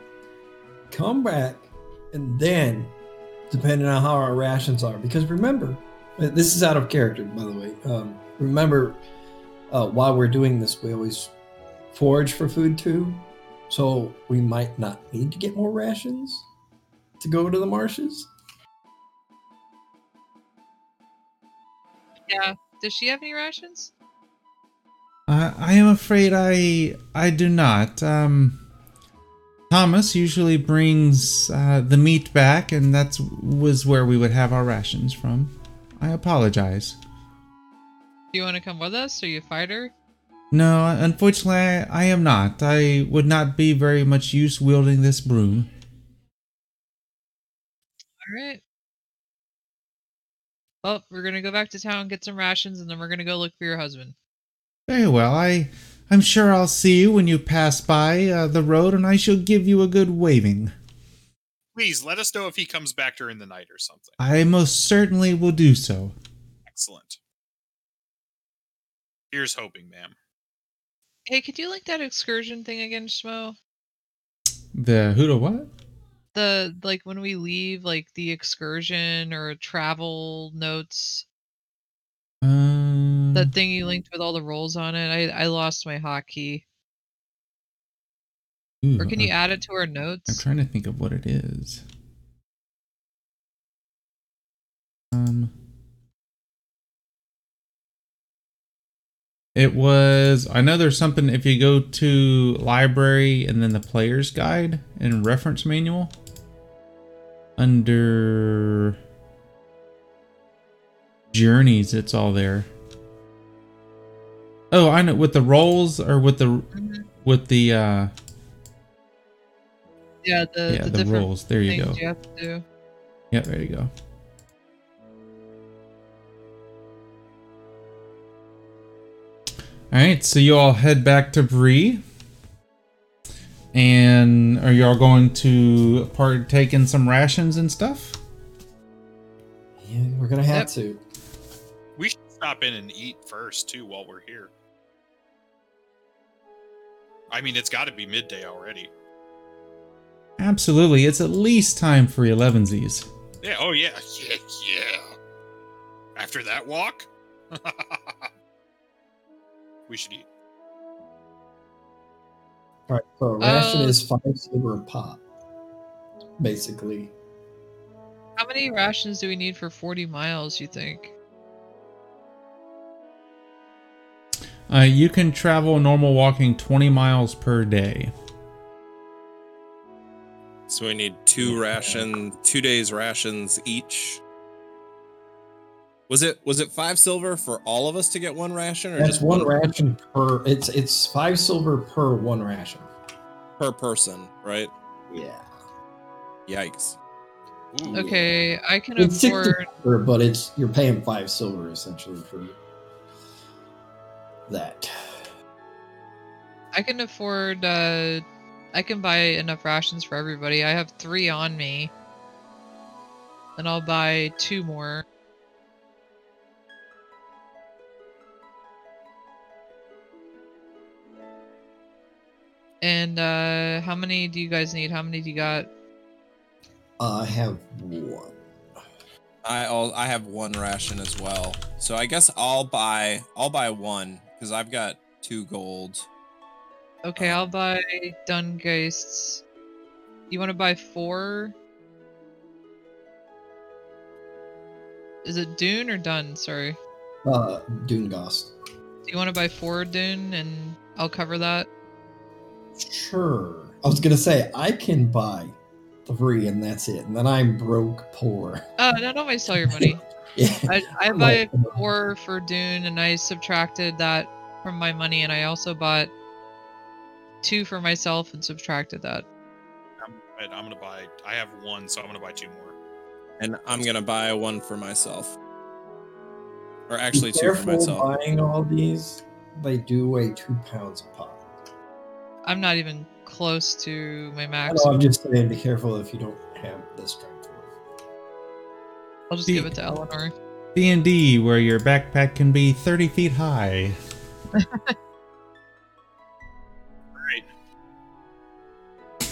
come back, and then, depending on how our rations are, because remember, this is out of character, by the way. Um, remember, uh, while we're doing this, we always forage for food too, so we might not need to get more rations to go to the marshes. yeah. Does she have any rations? Uh, I am afraid I I do not. Um, Thomas usually brings uh, the meat back, and that's was where we would have our rations from. I apologize. Do you want to come with us? Are you a fighter? No, unfortunately, I, I am not. I would not be very much use wielding this broom. All right. Well, we're gonna go back to town, get some rations, and then we're gonna go look for your husband. Very well. I I'm sure I'll see you when you pass by uh, the road, and I shall give you a good waving. Please let us know if he comes back during the night or something. I most certainly will do so. Excellent. Here's hoping, ma'am. Hey, could you link that excursion thing again, Schmo? The who to what? The like when we leave, like the excursion or travel notes. Um, That thing you linked with all the rolls on it. I I lost my hotkey. ooh, Or can you I'm- add it to our notes? I'm trying to think of what it is. Um, it was. I know there's something if you go to library and then the player's guide and reference manual under journeys. It's all there. Oh, I know. With the rolls or with the Mhm. with the uh Yeah, the yeah the, the, different rolls. There you go. you have to do. Yeah, there you go. All right, so you all head back to Bree. And are y'all going to partake in some rations and stuff? Yeah, we're gonna have Yep. to. We should stop in and eat first too while we're here. I mean, it's got to be midday already. Absolutely. It's at least time for 11sies. Yeah. Oh yeah. Yeah. Yeah. After that walk, we should eat. All right, so a ration Uh, is five silver a pop, basically. How many rations do we need for 40 miles, you think? Uh, you can travel normal walking 20 miles per day. So we need two ration, two days rations each. Was it was it five silver for all of us to get one ration, or That's just one ration per. It's it's five silver per one ration. per person? Right? Yeah. Yikes! Ooh. Okay, I can It's sixty afford. silver, but it's you're paying five silver essentially for that. I can afford. uh I can buy enough rations for everybody. I have three on me, and I'll buy two more. And uh how many do you guys need? How many do you got? I have one. I all I have one ration as well, so I guess I'll buy I'll buy one because I've got two gold. Okay, I'll buy Dungeists. You want to buy four? Is it Dune or Dun? Sorry. Uh, Dune Doongost. Do you want to buy four Dune and I'll cover that? Sure. I was gonna say I can buy three and that's it, and then I'm broke poor. Oh, no, don't waste all your money. Yeah. I, I buy um, four for Dune and I subtracted that from my money and I also bought two for myself and subtracted that. I'm, I'm gonna buy. I have one, so I'm gonna buy two more. And I'm gonna buy one for myself. Or actually Be two for myself. buying all these. They do weigh two pounds a pop. I'm not even close to my max. know, I'm just saying, be careful if you don't have the strength for it. I'll just The- give it to Eleanor. D&D, where your backpack can be 30 feet high. Right.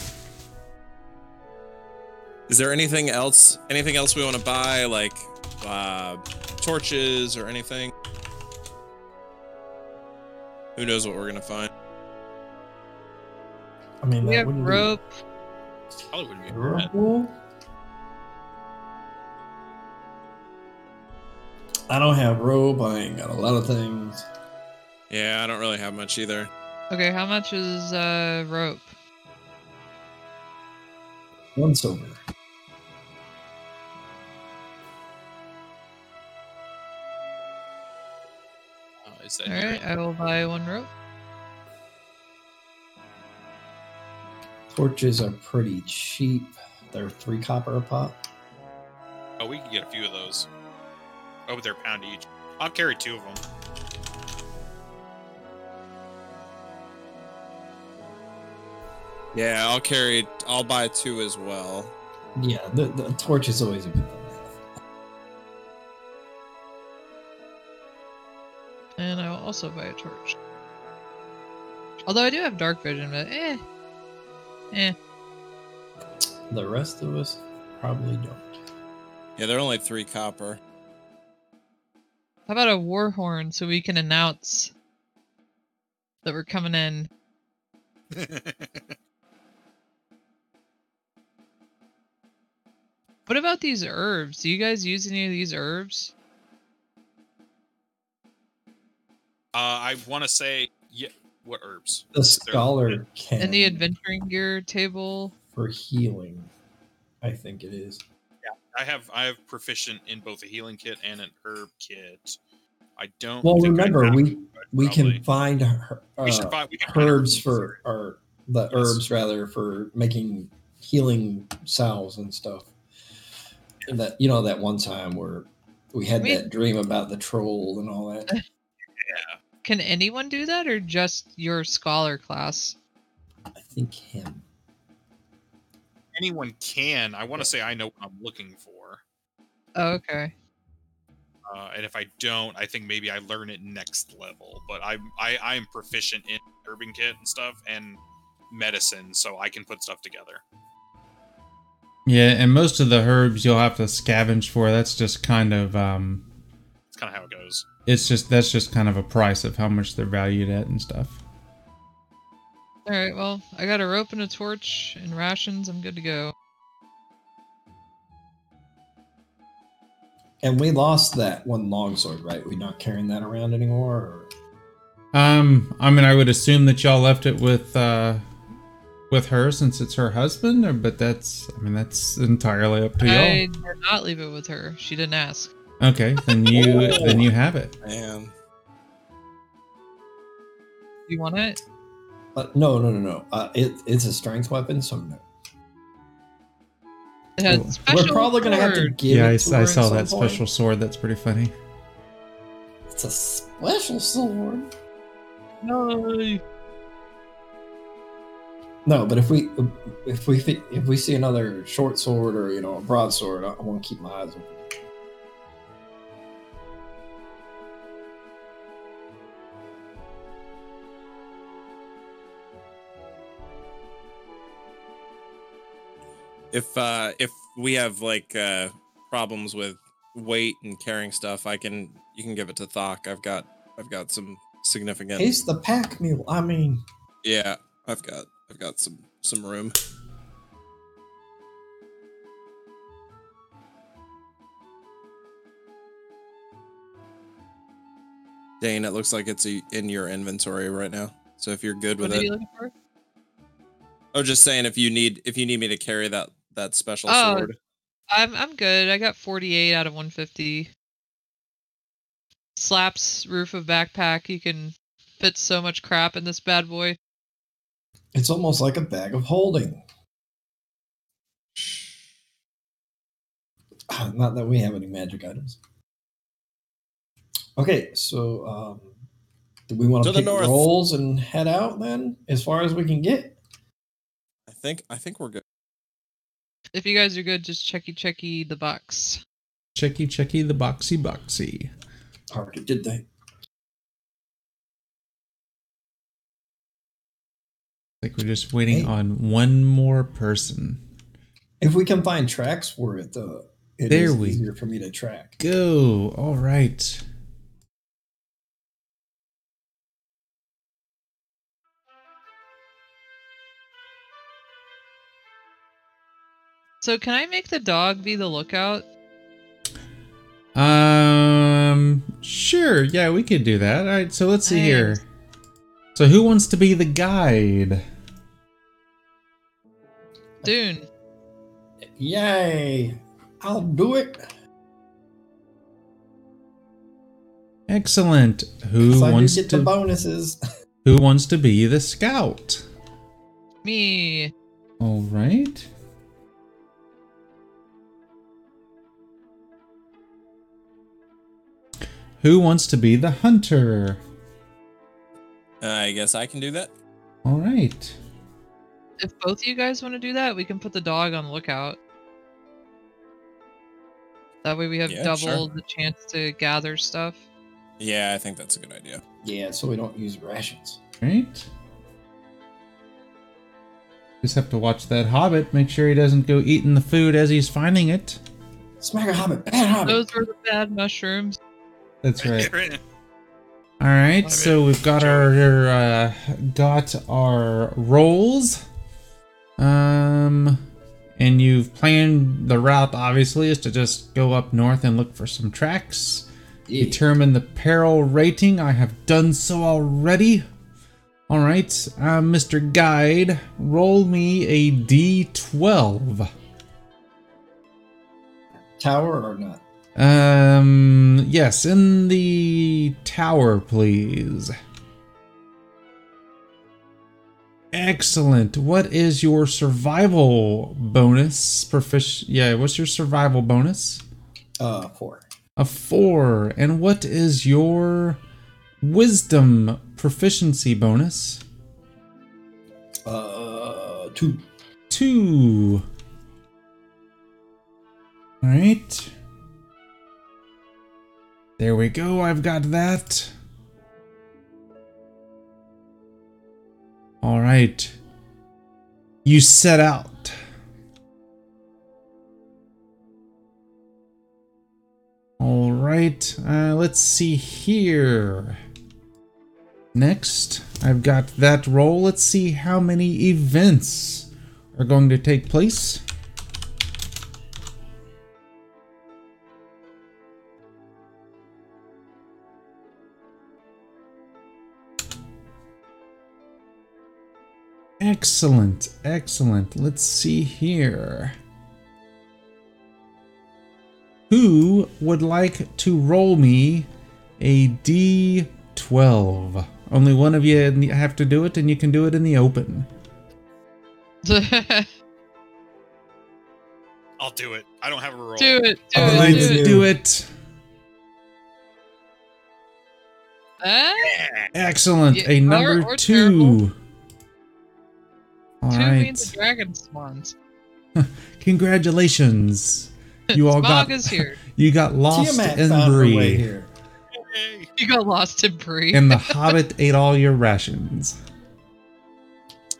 Is there anything else? Anything else we want to buy, like uh, torches or anything? Who knows what we're gonna find? I mean, We that have wouldn't be rope. Probably wouldn't be bad. I don't have rope. I ain't got a lot of things. Yeah, I don't really have much either. Okay, how much is uh rope? One silver. Uh, is that All right, I will buy one rope. Torches are pretty cheap. They're three copper a pop. Oh, we can get a few of those. Oh, they're a pound each. I'll carry two of them. Yeah, I'll carry. I'll buy two as well. Yeah, the, the torch is always a good thing. And I will also buy a torch. Although I do have dark vision, but eh. Eh. The rest of us probably don't. Yeah, they're only three copper. How about a war horn so we can announce that we're coming in? What about these herbs? Do you guys use any of these herbs? Uh, I want to say, yeah. What herbs? The scholar can In the adventuring gear table? for healing. I think it is. I have I have proficient in both a healing kit and an herb kit. I don't. Well, think remember have- we we probably. can find her, We should uh, find we can find herbs herbs for or the Yes. herbs rather for making healing salves and stuff. And that you know that one time where we had We- that dream about the troll and all that. Yeah. Can anyone do that or just your scholar class? I think him. Anyone can. I want to say I know what I'm looking for. Oh, okay. Uh, and if I don't, I think maybe I learn it next level. But I'm I I'm proficient in herbing kit and stuff and medicine, so I can put stuff together. Yeah, and most of the herbs you'll have to scavenge for. That's just kind of um It's kind of how it goes. it's just that's just kind of a price of how much they're valued at and stuff. All right, well, I got a rope and a torch and rations. I'm good to go. And we lost that one longsword, right? We're not carrying that around anymore. Or... Um, I mean, I would assume that y'all left it with uh with her since it's her husband, or but that's I mean that's entirely up to y'all. I did not leave it with her. She didn't ask. Okay, then you then you have it. Man, You want it? Uh, no, no, no, no. Uh, it, it's a strength weapon, so no. It had special We're probably gonna have to give yeah, I, it s- to I saw that point. special sword. That's pretty funny. It's a special sword. No. No, but if we if we if we see another short sword or you know a broadsword, I, I want to keep my eyes open. If uh if we have like uh problems with weight and carrying stuff, I can you can give it to Thok. I've got I've got some significant. He's the pack mule. I mean, Yeah, I've got I've got some some room. Dane, it looks like it's a, in your inventory right now. So if you're good with What are it, you looking for? I was just saying if you need if you need me to carry that that special Oh. sword. I'm I'm good. I got 48 out of 150. Slaps roof of backpack. You can fit so much crap in this bad boy. it's almost like a bag of holding. Not that we have any magic items. Okay, so um, do we want To to the pick north. rolls and head out then, as far as we can get? I think I think we're good. If you guys are good, just checky checky the box. Checky checky the boxy boxy. Already did they? Like we're just waiting Hey. on one more person. If we can find tracks for it, uh, it There is we easier for me to track. Go. All right. So can I make the dog be the lookout? Um. Sure. Yeah, we could do that. All right. So let's see Nice. here. So who wants to be the guide? Dune. Yay! I'll do it. Excellent. Who I wants did get the to bonuses. Who wants to be the scout? Me. All right. Who wants to be the hunter? I guess I can do that. All right. If both of you guys want to do that, we can put the dog on lookout. That way we have Yeah, double sure. the chance to gather stuff. Yeah, I think that's a good idea. yeah, so we don't use rations. Right. Just have to watch that hobbit. Make sure he doesn't go eating the food as he's finding it. Smack a hobbit, bad hobbit. Those were the bad mushrooms. That's right. Right. All right, so we've got our uh, got our rolls, um, and you've planned the route. Obviously, is to just go up north and look for some tracks. Yeah. Determine the peril rating. I have done so already. All right, uh, Mr. Guide, roll me a d12. Tower or not? Um, yes, in the tower, please. Excellent. What is your survival bonus? Profic- yeah, what's your survival bonus? Uh, four. A four. And what is your wisdom proficiency bonus? Uh, two. Two. All right. There we go. I've got that. All right. You set out. All right. Uh, let's see here. Next, I've got that roll. Let's see how many events are going to take place. Excellent, excellent. Let's see here. Who would like to roll me a d12? Only one of you have to do it, and you can do it in the open. I'll do it. I don't have a roll. do it. Do Oh, it. I Do do. it. do it. Yeah. Excellent. Yeah, a number or two. All two right. means the dragon spawns. Congratulations. You all got is here. you got lost Tiamat in found her Bree, You got lost in Bree. and the Hobbit ate all your rations.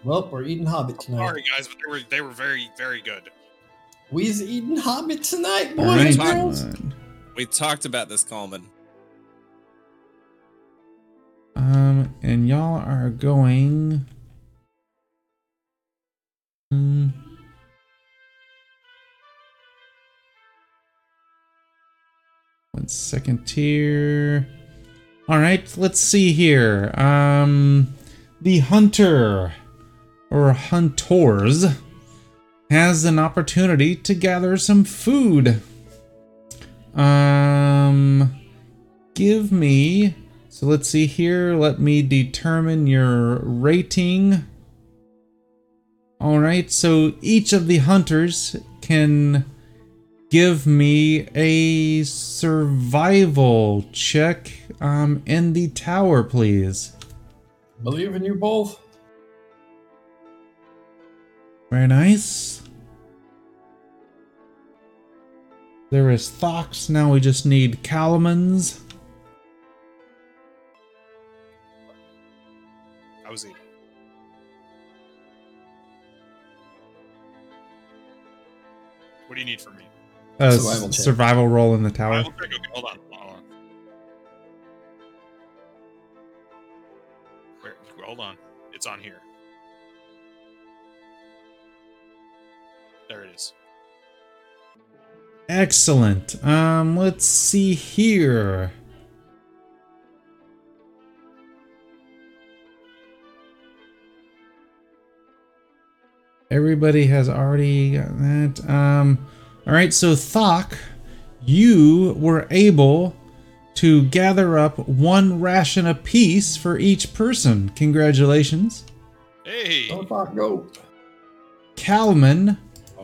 Well, we're eating hobbit tonight. Sorry guys, but they were they were very very good. We's eating hobbit tonight, boys right. and girls. We talked about this, Calman. Um, and y'all are going. Hmm. One second here. All right, let's see here. Um, the hunter or hunters has an opportunity to gather some food. Um, give me. So let's see here. Let me determine your rating. All right, so each of the hunters can give me a survival check um, in the tower, please. Believe in you both. Very nice. There is Thok's. Now we just need Calman's. What do you need from me? Uh, Survival check. survival roll in the tower. Bible check? Okay, hold on, hold on. Where, hold on, it's on here. There it is. Excellent. Um, let's see here. Everybody has already got that. Um, all right, so Thok, you were able to gather up one ration apiece for each person. Congratulations. Hey. Fuck, go. Calman,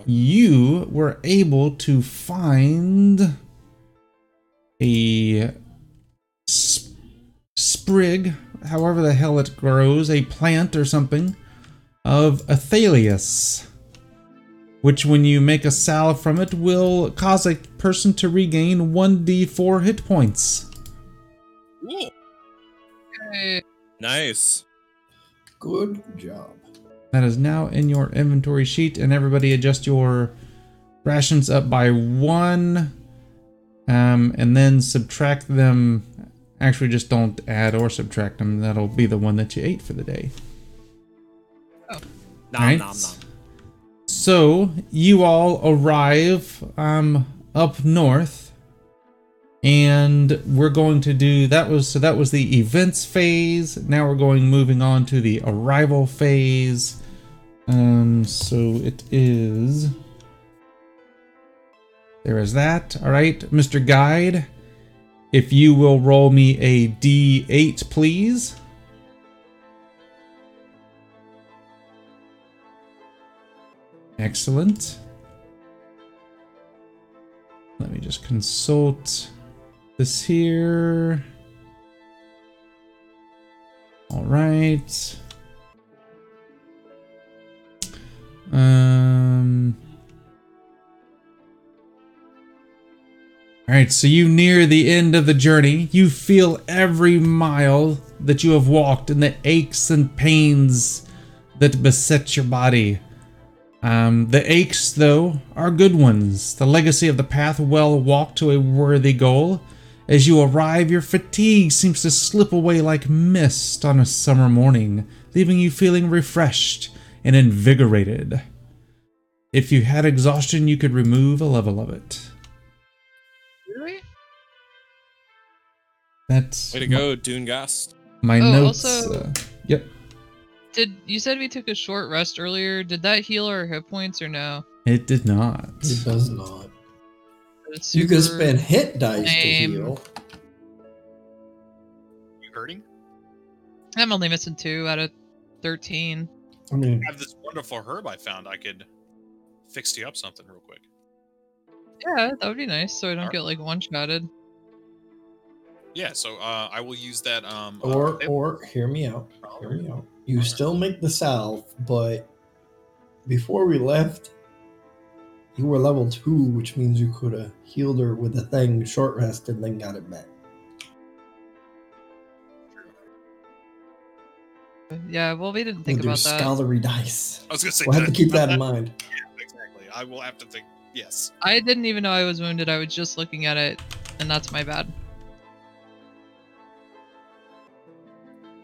you were able to find a sp- sprig, however the hell it grows, a plant or something, of athelas, which, when you make a salve from it, will cause a person to regain 1d4 hit points. Cool. Hey, Nice. Good job. That is now in your inventory sheet, and everybody adjust your rations up by one, um, and then subtract them. Actually, just don't add or subtract them. That'll be the one that you ate for the day. Nom Right. nom nom. So you all arrive um, up north, and we're going to do that was so that was the events phase. Now we're going moving on to the arrival phase. Um, so it is. There is that. All right, Mr. Guide, if you will roll me a D8, please. Excellent. Let me just consult this here. All right. Um. All right, so you near the end of the journey. You feel every mile that you have walked and the aches and pains that beset your body. Um, the aches, though, are good ones. The legacy of the path well walked to a worthy goal. As you arrive, your fatigue seems to slip away like mist on a summer morning, leaving you feeling refreshed and invigorated. If you had exhaustion, you could remove a level of it. really? That's Way to go, Dune Gust. My Oh, notes. also- uh, yep, Did you said we took a short rest earlier? Did that heal our hit points or no? it did not. It does not. You can super- spend hit dice lame. to heal. You hurting? I'm only missing two out of thirteen. I mean, I have this wonderful herb I found. I could fix you up something real quick. Yeah, that would be nice, so I don't Alright. get like one shotted. Yeah, so uh, I will use that. Um, uh, or it- or hear me out. Hear me out. You still make the salve, but before we left, you were level two, which means you could have healed her with a thing, short rest, and then got it back. Yeah, well, we didn't think With your about that. scholarly dice. I was gonna say. We'll have to keep that in mind. Yeah, exactly. I will have to think. Yes. I didn't even know I was wounded. I was just looking at it, and that's my bad.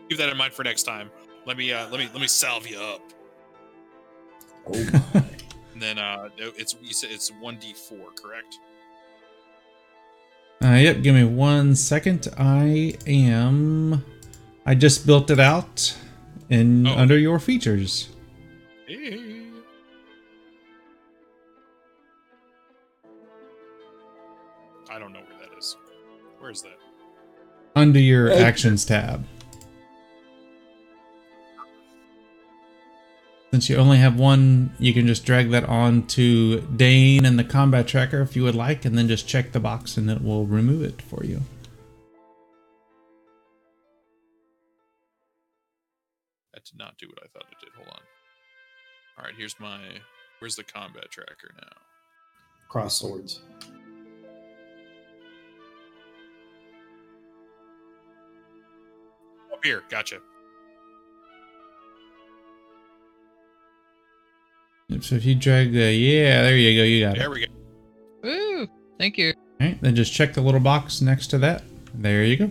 Keep that in mind for next time. Let me uh, let me let me salve you up, Oh my. and then uh, it's you said it's one d four, correct? Uh, yep, give me one second. I am. I just built it out in Oh. under your features. Hey. I don't know where that is. Where is that? Under your Hey. actions tab. Since you only have one, you can just drag that on to Dane and the combat tracker if you would like, and then just check the box and it will remove it for you. That did not do what I thought it did. Hold on. All right, here's my. Where's the combat tracker now? Cross swords. Up here. Gotcha. Yep, So if you drag the yeah, there you go, you got it. There we go. Woo! Thank you. All right, then just check the little box next to that. There you go.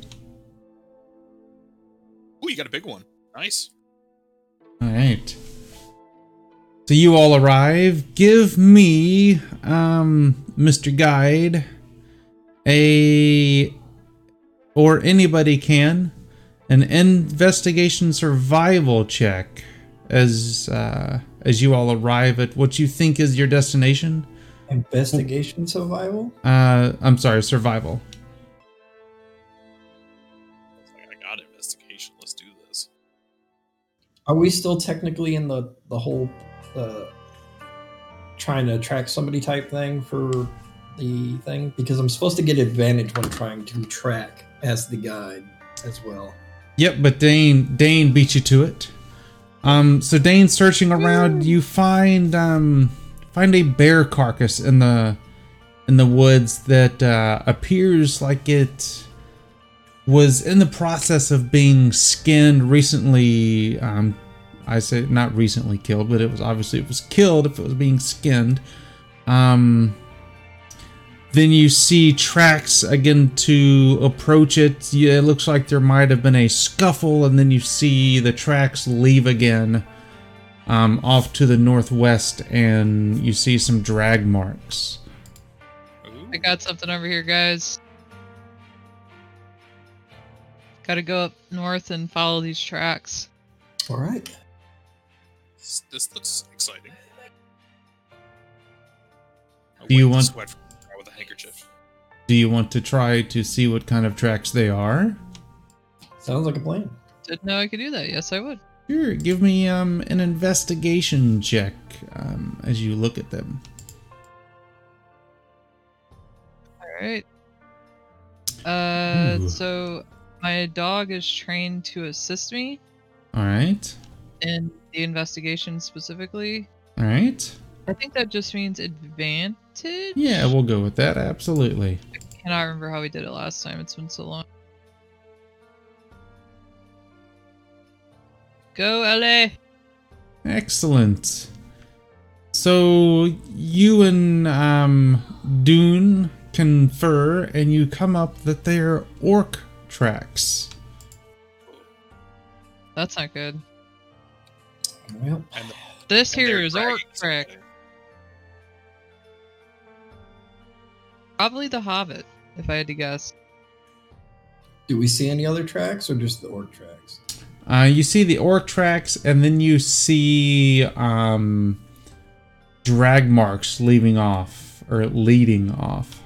Ooh, you got a big one. Nice. All right. So you all arrive. Give me, um, Mr. Guide, a, or anybody can, an investigation survival check as uh, as you all arrive at what you think is your destination. Investigation survival? Uh, I'm sorry, survival. I got investigation. Let's do this. Are we still technically in the the whole uh, trying to track somebody type thing for the thing? Because I'm supposed to get advantage when trying to track as the guide as well. Yep, but Dane Dane beat you to it. Um, so Dane searching around, you find um, find a bear carcass in the in the woods that uh, appears like it was in the process of being skinned recently. Um, I say not recently killed, but it was obviously it was killed if it was being skinned. Um, then you see tracks again to approach it. Yeah, it looks like there might have been a scuffle, and then you see the tracks leave again um, off to the northwest, and you see some drag marks. I got something over here, guys. Gotta go up north and follow these tracks. All right. This, this looks exciting. I'll Do you wipe the want- Do you want to try to see what kind of tracks they are? Sounds like a plan. Didn't know I could do that. Yes, I would. Sure, give me um, an investigation check um, as you look at them. All right. Uh, Ooh. so my dog is trained to assist me All right, in the investigation specifically. all right. I think that just means advantage. Yeah, we'll go with that. Absolutely. I cannot remember how we did it last time. It's been so long. Go LA. Excellent. So you and um, Dune confer, and you come up that they're orc tracks. That's not good. Well, This and here they're is orc dragging track. Probably the Hobbit, if I had to guess. do we see any other tracks or just the orc tracks? Uh, you see the orc tracks, and then you see um, drag marks leaving off or leading off.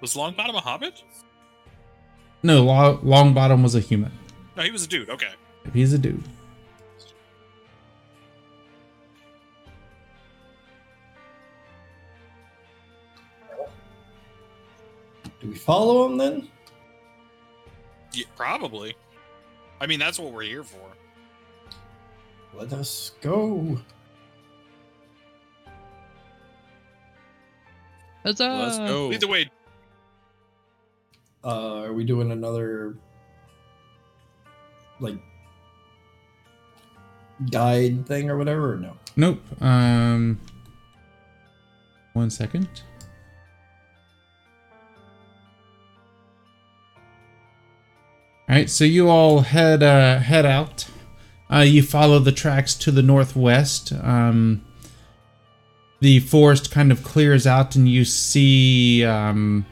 Was Longbottom a hobbit? No, Lo- Longbottom was a human. No, he was a dude. Okay. He's a dude. Do we follow him then? Yeah, probably. I mean, that's what we're here for. Let us go. Huzzah! Let's go. Either way, Uh, are we doing another like guide thing or whatever? Or no. Nope. Um, one second. All right, so you all head uh, head out. Uh, you follow the tracks to the northwest. Um, the forest kind of clears out, and you see um,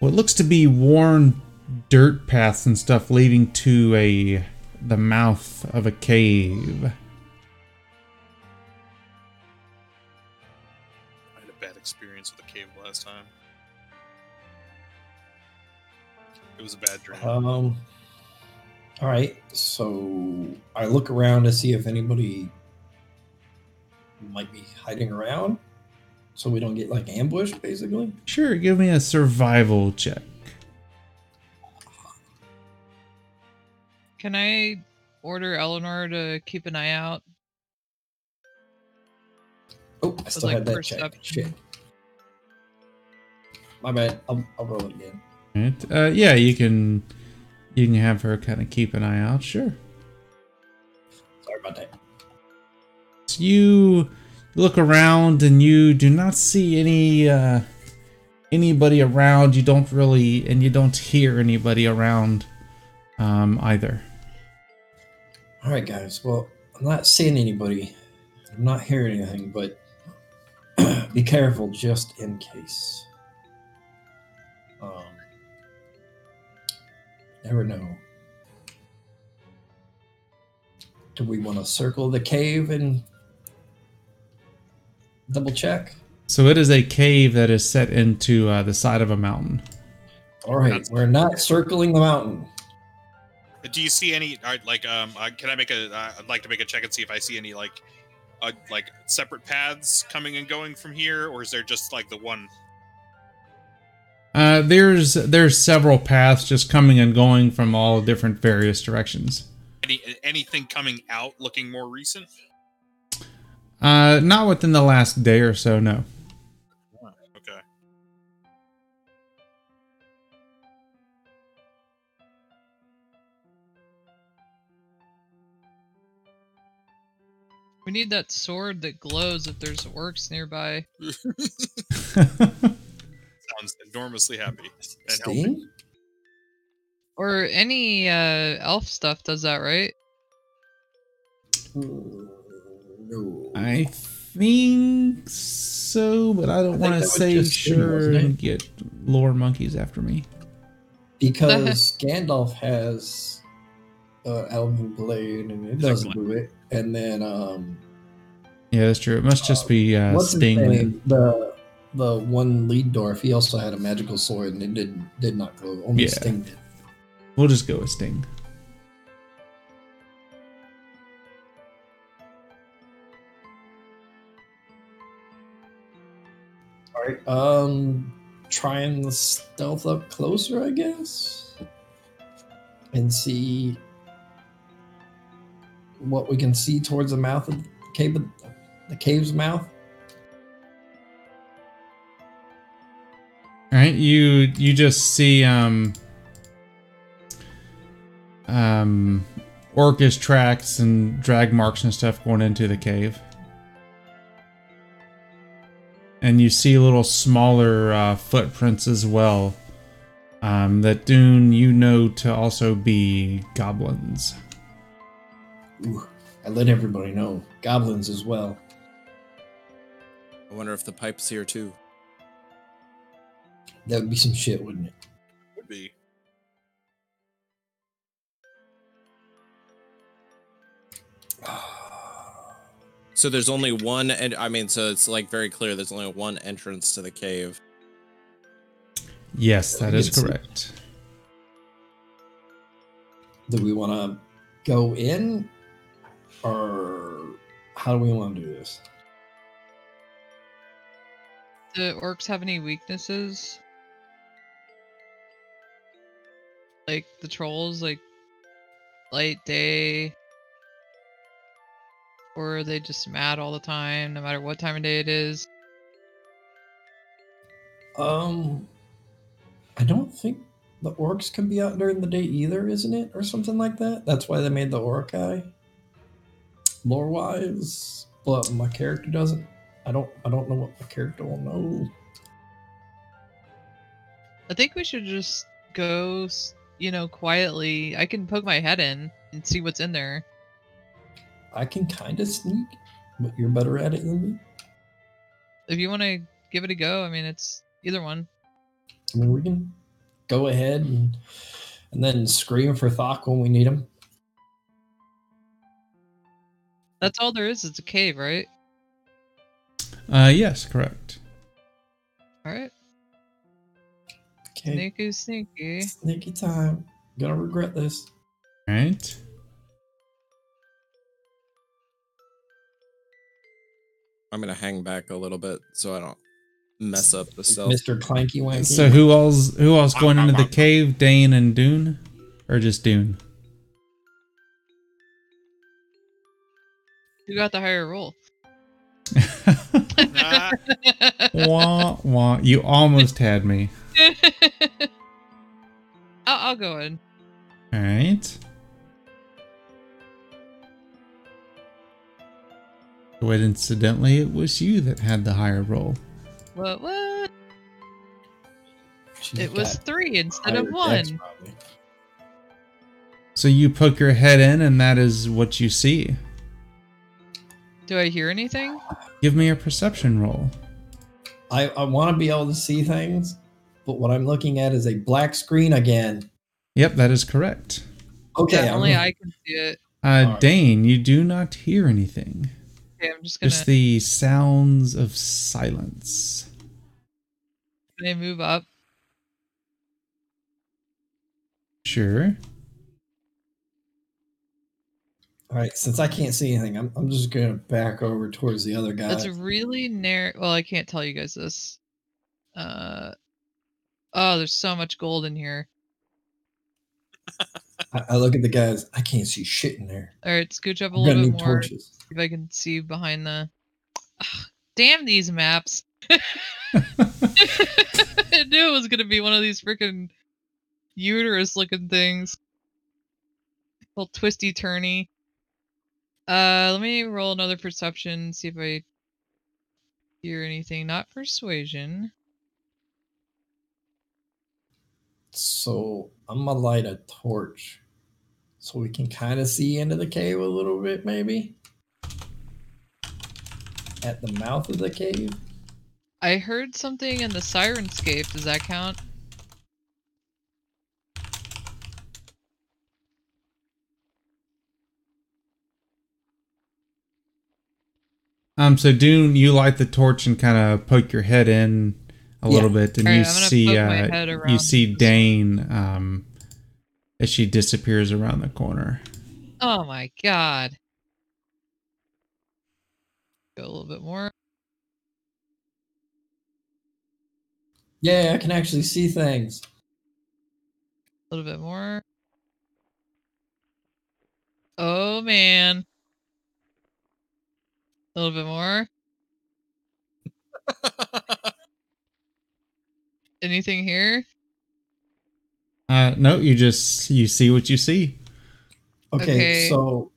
what looks to be worn dirt paths and stuff leading to a the mouth of a cave. I had a bad experience with a cave last time. It was a bad dream. Um. All right. So I look around to see if anybody might be hiding around, so we don't get like ambushed, basically. Sure, give me a survival check. Can I order Eleanor to keep an eye out? Oh, I still like had that check. perception. Shit. My bad. I'll, I'll roll it again. Right? Uh, yeah, you can you can have her kind of keep an eye out. Sure. Sorry about that. So you look around and you do not see any uh, anybody around. You don't really, and you don't hear anybody around um, either. All right, guys. Well, I'm not seeing anybody. I'm not hearing anything, but be careful just in case. Never know. Do we want to circle the cave and double check? So it is a cave that is set into uh, the side of a mountain. All right, That's- we're not circling the mountain. Do you see any uh, like um? Uh, can I make a? Uh, I'd like to make a check and see if I see any like, uh, like separate paths coming and going from here, or is there just like the one? Uh, there's there's several paths just coming and going from all different various directions. Any anything coming out looking more recent? Uh, not within the last day or so, no. Okay. We need that sword that glows if there's orcs nearby. Sounds enormously happy. And helping. Sting? Or any uh, elf stuff does that, right? Mm, No. I think so, but I don't want to say sure wasn't it? and get lore monkeys after me. because Gandalf has uh, Elven Blade and it doesn't do it. And then um, Yeah, that's true. It must just be uh, what's Sting. then. name? The the one lead dwarf. He also had a magical sword and it did did not go. Only Yeah. Sting did. We'll just go with Sting. All right. Um, trying to stealth up closer, I guess, and see what we can see towards the mouth of the cave. The cave's mouth. All right, you you just see um um orcish tracks and drag marks and stuff going into the cave. And you see little smaller uh, footprints as well. Um, that Dune you know to also be goblins. Ooh, I let everybody know. Goblins as well. I wonder if the pipe's here too. That would be some shit, wouldn't it? Would be. So there's only one, and I mean, so it's like very clear. There's only one entrance to the cave. Yes, that is correct. Do we want to go in, or how do we want to do this? Do orcs have any weaknesses? Like the trolls, like light day? Or are they just mad all the time, no matter what time of day it is? Um, I don't think the orcs can be out during the day either, isn't it, or something like that? That's why they made the orc guy. Lore wise, but my character doesn't. I don't. I don't know what my character will know. I think we should just go, you know, quietly. I can poke my head in and see what's in there. I can kind of sneak, but you're better at it than me. If you want to give it a go, I mean, it's either one. I mean, we can go ahead and and then scream for Thok when we need him. That's all there is. It's a cave, right? Uh, yes, correct. All right. Okay, Sneaky, sneaky. sneaky time. Gonna regret this. All right. I'm gonna hang back a little bit so I don't mess up the stealth. Mr. Clanky Wanky. So who else who else going into the cave? Dane and Dune, or just Dune? Who got the higher roll? Wah wah! You almost had me. I'll, I'll go in. All right. Coincidentally, it was you that had the higher roll. What? What? She's It was three instead of one. So you poke your head in, and that is what you see. Do I hear anything? Give me a perception roll. I, I want to be able to see things, but what I'm looking at is a black screen again. Yep, that is correct. Okay, Yeah, only I can see it. Uh, Alright. Dane, you do not hear anything. Okay, I'm just gonna. Just the sounds of silence. Can I move up? Sure. All right, since I can't see anything, I'm, I'm just gonna back over towards the other guy. It's really narrow. Well, I can't tell you guys this. Uh, oh, there's so much gold in here. I, I look at the guys. I can't see shit in there. All right, scooch up a little bit more. torches. If I can see behind the. Ugh, damn these maps! I knew it was gonna be one of these freaking uterus-looking things. Little twisty turny. Uh, let me roll another perception. See if I hear anything. Not persuasion. So I'm gonna light a torch, so we can kind of see into the cave a little bit, maybe. At the mouth of the cave. I heard something in the Syrinscape. Does that count? Um, so Dune, you light the torch and kind of poke your head in a Yeah. little bit, and Alright, you see uh, you see Dane um, as she disappears around the corner. Oh my god. Go a little bit more. Yeah, I can actually see things. A little bit more. Oh man. A little bit more. Anything here? Uh, no, you just you see what you see. Okay, Okay. so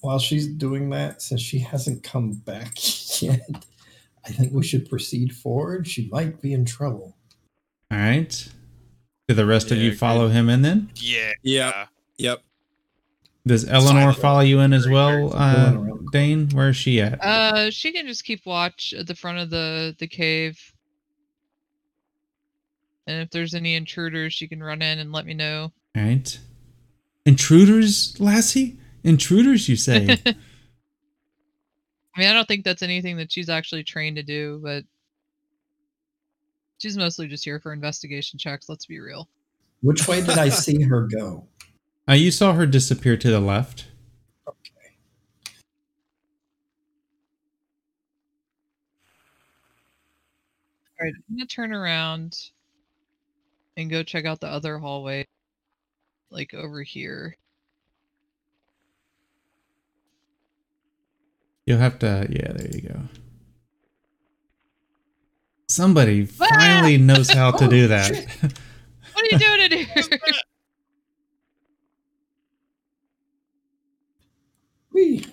while she's doing that, since she hasn't come back yet, I think we should proceed forward. She might be in trouble. All right. Do the rest of you good. follow him in then? Yeah. Yep. Yep. Does Eleanor Silent. follow you in as well, uh, Dane? Where is she at? Uh she can just keep watch at the front of the the cave. And if there's any intruders, she can run in and let me know. All right. Intruders, Lassie? Intruders, you say? I mean, I don't think that's anything that she's actually trained to do, but she's mostly just here for investigation checks, let's be real. Which way did I see her go? uh, you saw her disappear to the left. Okay. All right, I'm gonna turn around and go check out the other hallway, like over here. You'll have to. Yeah, there you go. Somebody finally knows how to do Oh, that. What are you doing in here? Whee!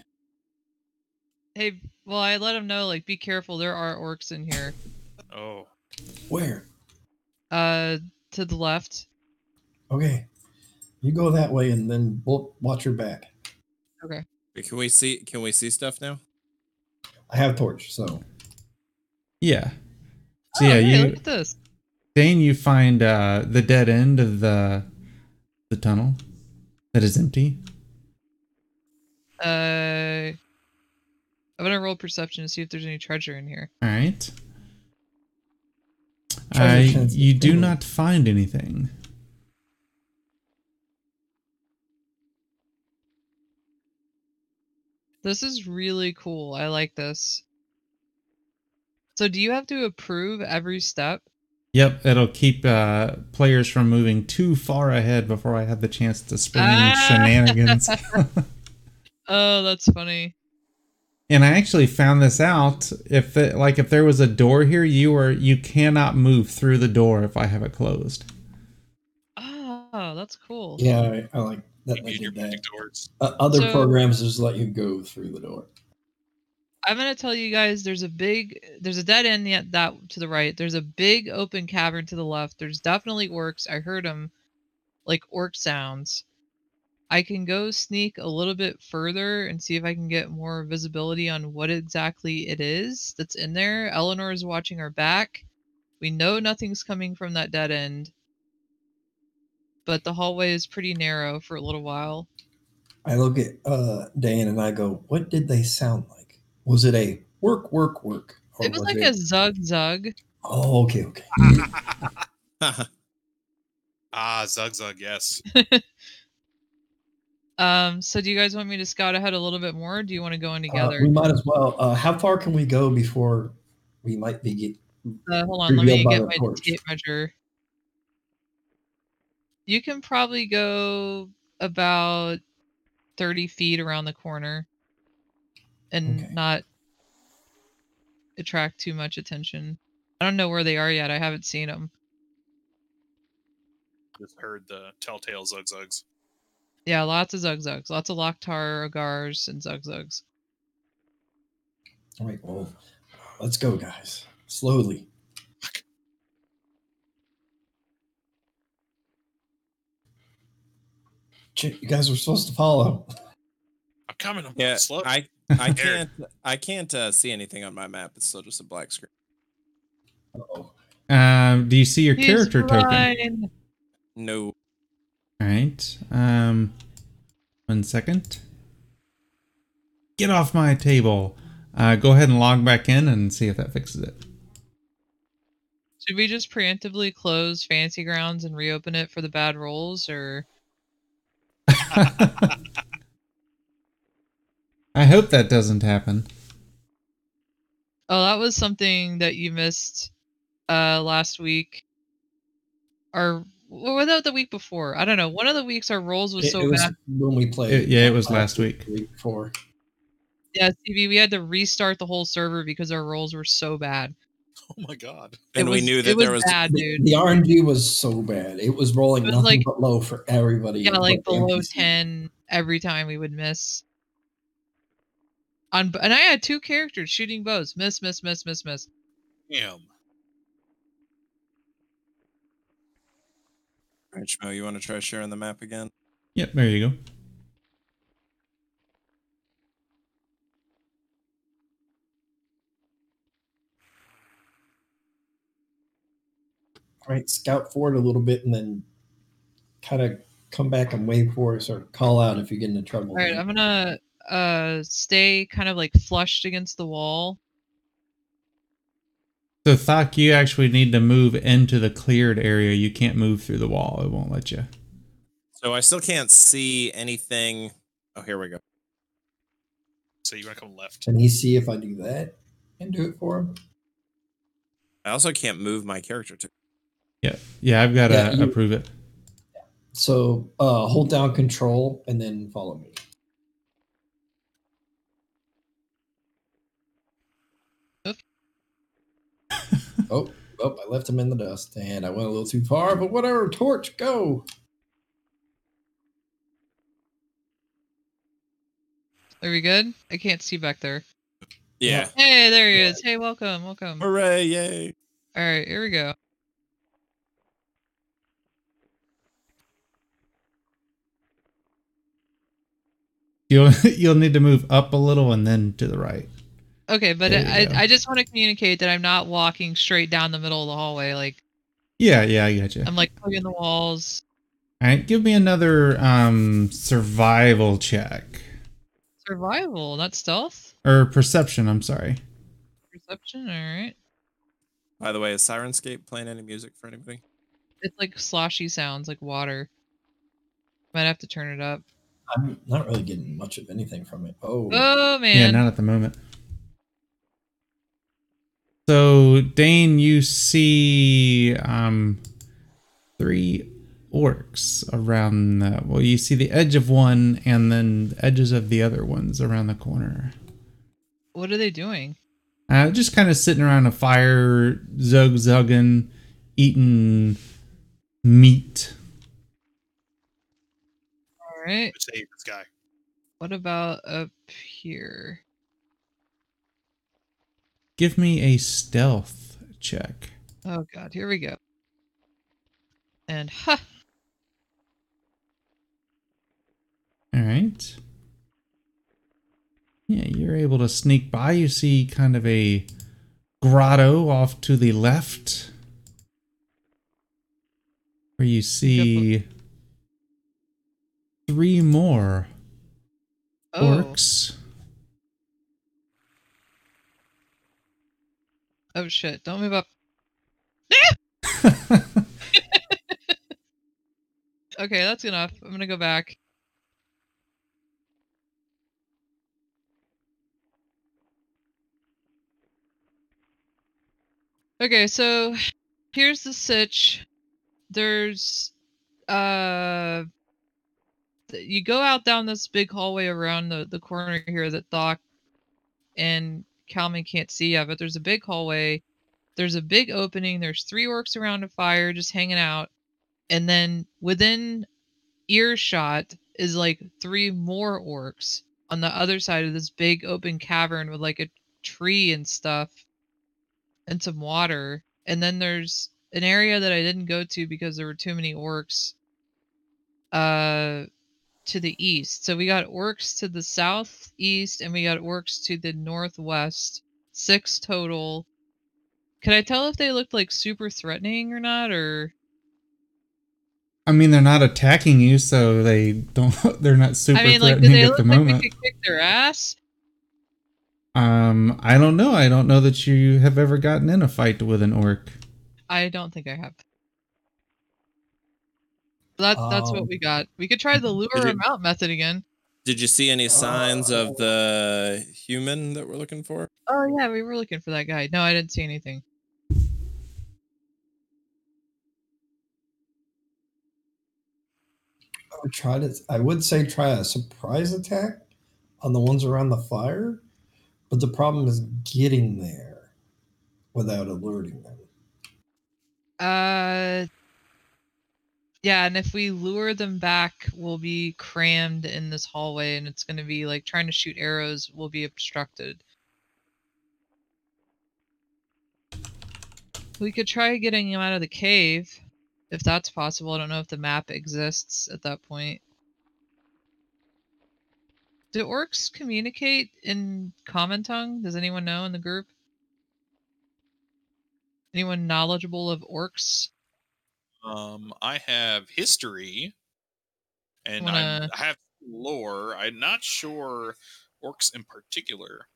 hey, well, I let him know, like, be careful. There are orcs in here. Oh. Where? Uh, to the left. Okay. You go that way and then we'll watch your back. Okay. Can we see? Can we see stuff now? I have torch, so yeah. So oh, yeah, hey, you look at this. Dane, you find uh, the dead end of the the tunnel that is empty. Uh, I'm gonna roll perception to see if there's any treasure in here. All right. Treasure Uh, you do single. not find anything. This is really cool. I like this. So, do you have to approve every step? Yep, it'll keep uh, players from moving too far ahead before I have the chance to spring any Ah. shenanigans. Oh, that's funny. And I actually found this out. If the, like if there was a door here, you are you cannot move through the door if I have it closed. Oh, that's cool. yeah, I, I like that. You your did that. doors. Uh, other So- programs just let you go through the door. I'm gonna tell you guys. There's a big, there's a dead end yet that to the right. There's a big open cavern to the left. There's definitely orcs. I heard them, like orc sounds. I can go sneak a little bit further and see if I can get more visibility on what exactly it is that's in there. Eleanor is watching our back. We know nothing's coming from that dead end, but the hallway is pretty narrow for a little while. I look at uh, Dan and I go, "What did they sound like? Was it a work, work, work?" or It was like a zug zug. Oh, okay, okay. ah, Zug Zug, yes. Um, so do you guys want me to scout ahead a little bit more? Or do you want to go in Uh, together? we might as well. Uh, how far can we go before we might be get? Uh, hold on, let me get my torch. tape measure. You can probably go about 30 feet around the corner and Okay. not attract too much attention. I don't know where they are yet. I haven't seen them. Just heard the telltale Zug Zugs. Yeah, lots of Zugzugs, lots of Lok'tar, Agars, and Zugzugs. All right, well, let's go, guys. Slowly. Shit, You guys were supposed to follow. I'm coming. I'm yeah, slow. I I can't I can't uh, see anything on my map. It's still just a black screen. Uh-oh. Um, do you see your He's character token? No. All right. Um, one second. Get off my table. Uh, go ahead and log back in and see if that fixes it. Should we just preemptively close Fantasy Grounds and reopen it for the bad rolls, or I hope that doesn't happen. oh, that was something that you missed uh last week, or what the week before? I don't know. One of the weeks our rolls was It, so it was bad. when we played. It- yeah, it was uh, last week. week before. Yeah, CB, we had to restart the whole server because our rolls were so bad. oh my god. It And we knew it that there was bad, The, dude. the RNG was so bad. It was rolling It was nothing like- but low for everybody. Yeah, like below NPC. ten every time we would miss. On and I had two characters shooting bows. Miss, miss, miss, miss, miss. Damn. All right, Schmo, you want to try sharing the map again? Yep, there you go. All right, scout forward a little bit and then kind of come back and wait for us or call out if you get into trouble. All right, I'm gonna uh stay kind of like flushed against the wall. So Thok, you actually need to move into the cleared area. You can't move through the wall. It won't let you. So I still can't see anything. Oh, here we go. So you want to come left? Can he see if I do that and do it for him? I also can't move my character to. Yeah, yeah, I've got to Yeah, you- approve it. So uh, hold down control and then follow me. Oh, oh, I left him in the dust and I went a little too far, but whatever. Torch, go. Are we good? I can't see back there. Yeah. Hey, there he Yeah. is. Hey, welcome, welcome. All Hooray! Yay! right, here we go. You'll you'll need to move up a little and then to the right. Okay, but There I, go. I just want to communicate that I'm not walking straight down the middle of the hallway. Like Yeah, yeah, I got you. I'm like hugging the walls. All right, give me another um survival check Survival, not stealth. or perception. I'm sorry. Perception. All right. By the way, is Syrinscape playing any music for anybody? It's like sloshy sounds, like water. Might have to turn it up. I'm not really getting much of anything from it. Oh, Oh man. Yeah, not at the moment. So Dane, you see um three orcs around the well, you see the edge of one and then the edges of the other ones around the corner. What are they doing? Uh, just kind of sitting around a fire, zug zugging, eating meat. All right. Save this guy. What about up here? Give me a stealth check. Oh god, here we go. And ha! All right. Yeah, you're able to sneak by. You see kind of a grotto off to the left. Where you see three more Oh. orcs. Oh shit! Don't move up. Okay, that's enough. I'm gonna go back. Okay, so here's the sitch. There's uh you go out down this big hallway around the, the corner here that Doc and Calman can't see yet, but there's a big hallway. There's a big opening. There's three orcs around a fire just hanging out. And then within earshot is like three more orcs on the other side of this big open cavern with like a tree and stuff and some water. And then there's an area that I didn't go to because there were too many orcs uh to the east. So we got orcs to the southeast and we got orcs to the northwest. Six total. Could I tell if they looked like super threatening or not or I mean, they're not attacking you, so they don't. They're not super I mean like threatening they at look the like moment. we could kick their ass? Um, I don't know. I don't know that you have ever gotten in a fight with an orc. I don't think I have. That that's Um, what we got. We could try the lure Did you- them out method again. Did you see any signs of the human that we're looking for? Oh yeah, we were looking for that guy. No, I didn't see anything. I would try to. I would say try a surprise attack on the ones around the fire, but the problem is getting there without alerting them. Uh yeah, and if we lure them back, we'll be crammed in this hallway and it's going to be like trying to shoot arrows will be obstructed. We could try getting him out of the cave if that's possible. I don't know if the map exists at that point. Do orcs communicate in common tongue? Does anyone know in the group? Anyone knowledgeable of orcs? Um, I have history, and Wanna- I have lore. I'm not sure orcs in particular.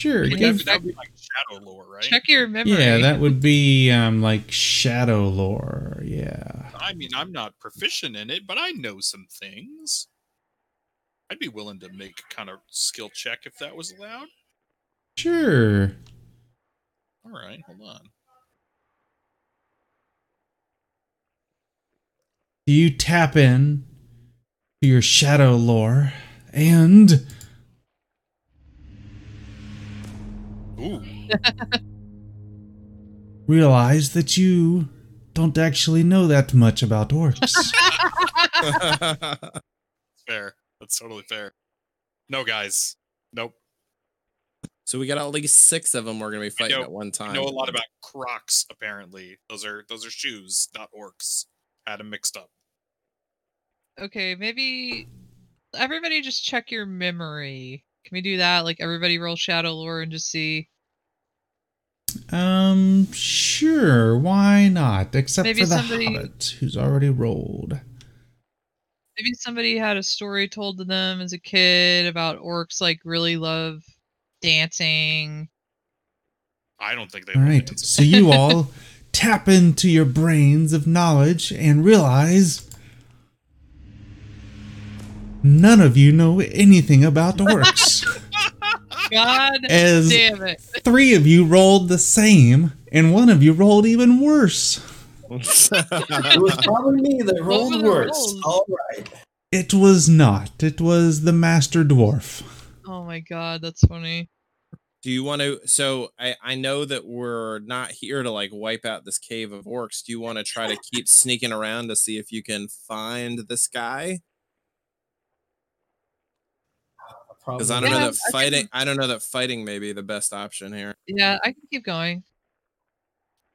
Sure. Would Can that, give- that would be like shadow lore, right? Check your memory. yeah, that would be um like shadow lore. Yeah. I mean, I'm not proficient in it, but I know some things. I'd be willing to make a kind of skill check if that was allowed. Sure. All right, hold on. Do you tap in to your shadow lore and Ooh, realize that you don't actually know that much about orcs? fair. That's totally fair. No, guys. Nope. so we got at least six of them we're gonna be fighting know- at one time. I know a lot about Crocs. Apparently, those are those are shoes, not orcs. Had them mixed up. Okay, maybe everybody just check your memory. Can we do that? Like everybody roll shadow lore and just see. um, sure. Why not? Except Maybe for the somebody- hobbit, who's already rolled. Maybe somebody had a story told to them as a kid about orcs like really love dancing. I don't think they. All right. love dancing. So you all tap into your brains of knowledge and realize none of you know anything about orcs. God As damn it! three of you rolled the same, and one of you rolled even worse. It was probably me that rolled the worse. All right. It was not. It was the master dwarf. Oh my god, that's funny. Do you want to? So I I know that we're not here to like wipe out this cave of orcs. Do you want to try to keep sneaking around to see if you can find this guy? Because I don't Yeah, know I that can- fighting. I don't know that fighting may be the best option here. Yeah, I can keep going.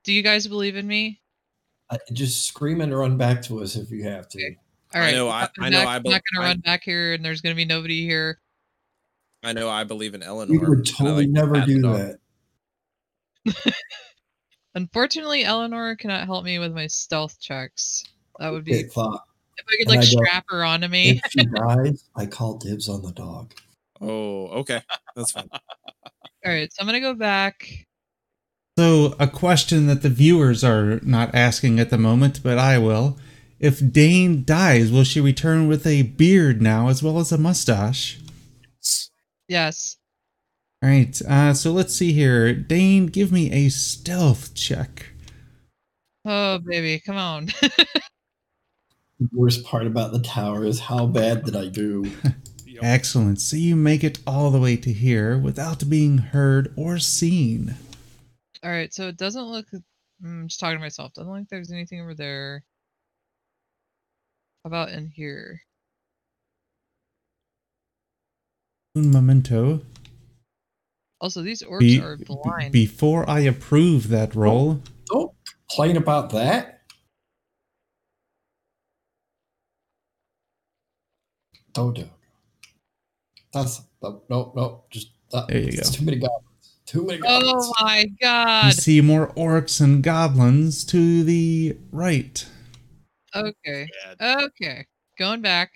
Do you guys believe in me? Uh, just scream and run back to us if you have to. Okay. I All right. know, I- I'm I know, not- I I'm bel- not gonna I- run back here, and there's gonna be nobody here. I know I believe in Eleanor. We would totally like never do that. Unfortunately, Eleanor cannot help me with my stealth checks. That would be Good thought. If I could like I go, strap her onto me. If she dies, I call dibs on the dog. Oh, okay. That's fine. All right, so I'm gonna go back. So, a question that the viewers are not asking at the moment, but I will. If Dane dies, will she return with a beard now as well as a mustache? Yes. All right, uh, so let's see here. Dane, give me a stealth check. Oh baby, come on. The worst part about the tower is how bad did I do? Excellent. So you make it all the way to here without being heard or seen. All right, so it doesn't look. I'm just talking to myself. Doesn't look like there's anything over there. How about in here? Un momento. Also, these orcs Be- are blind. before I approve that roll, Don't complain about that. Don't do it. That's no, no, no. Just uh, There you go. Too many goblins. Too many goblins. oh my god! you god. see more orcs and goblins to the right. Okay. Okay. Going back.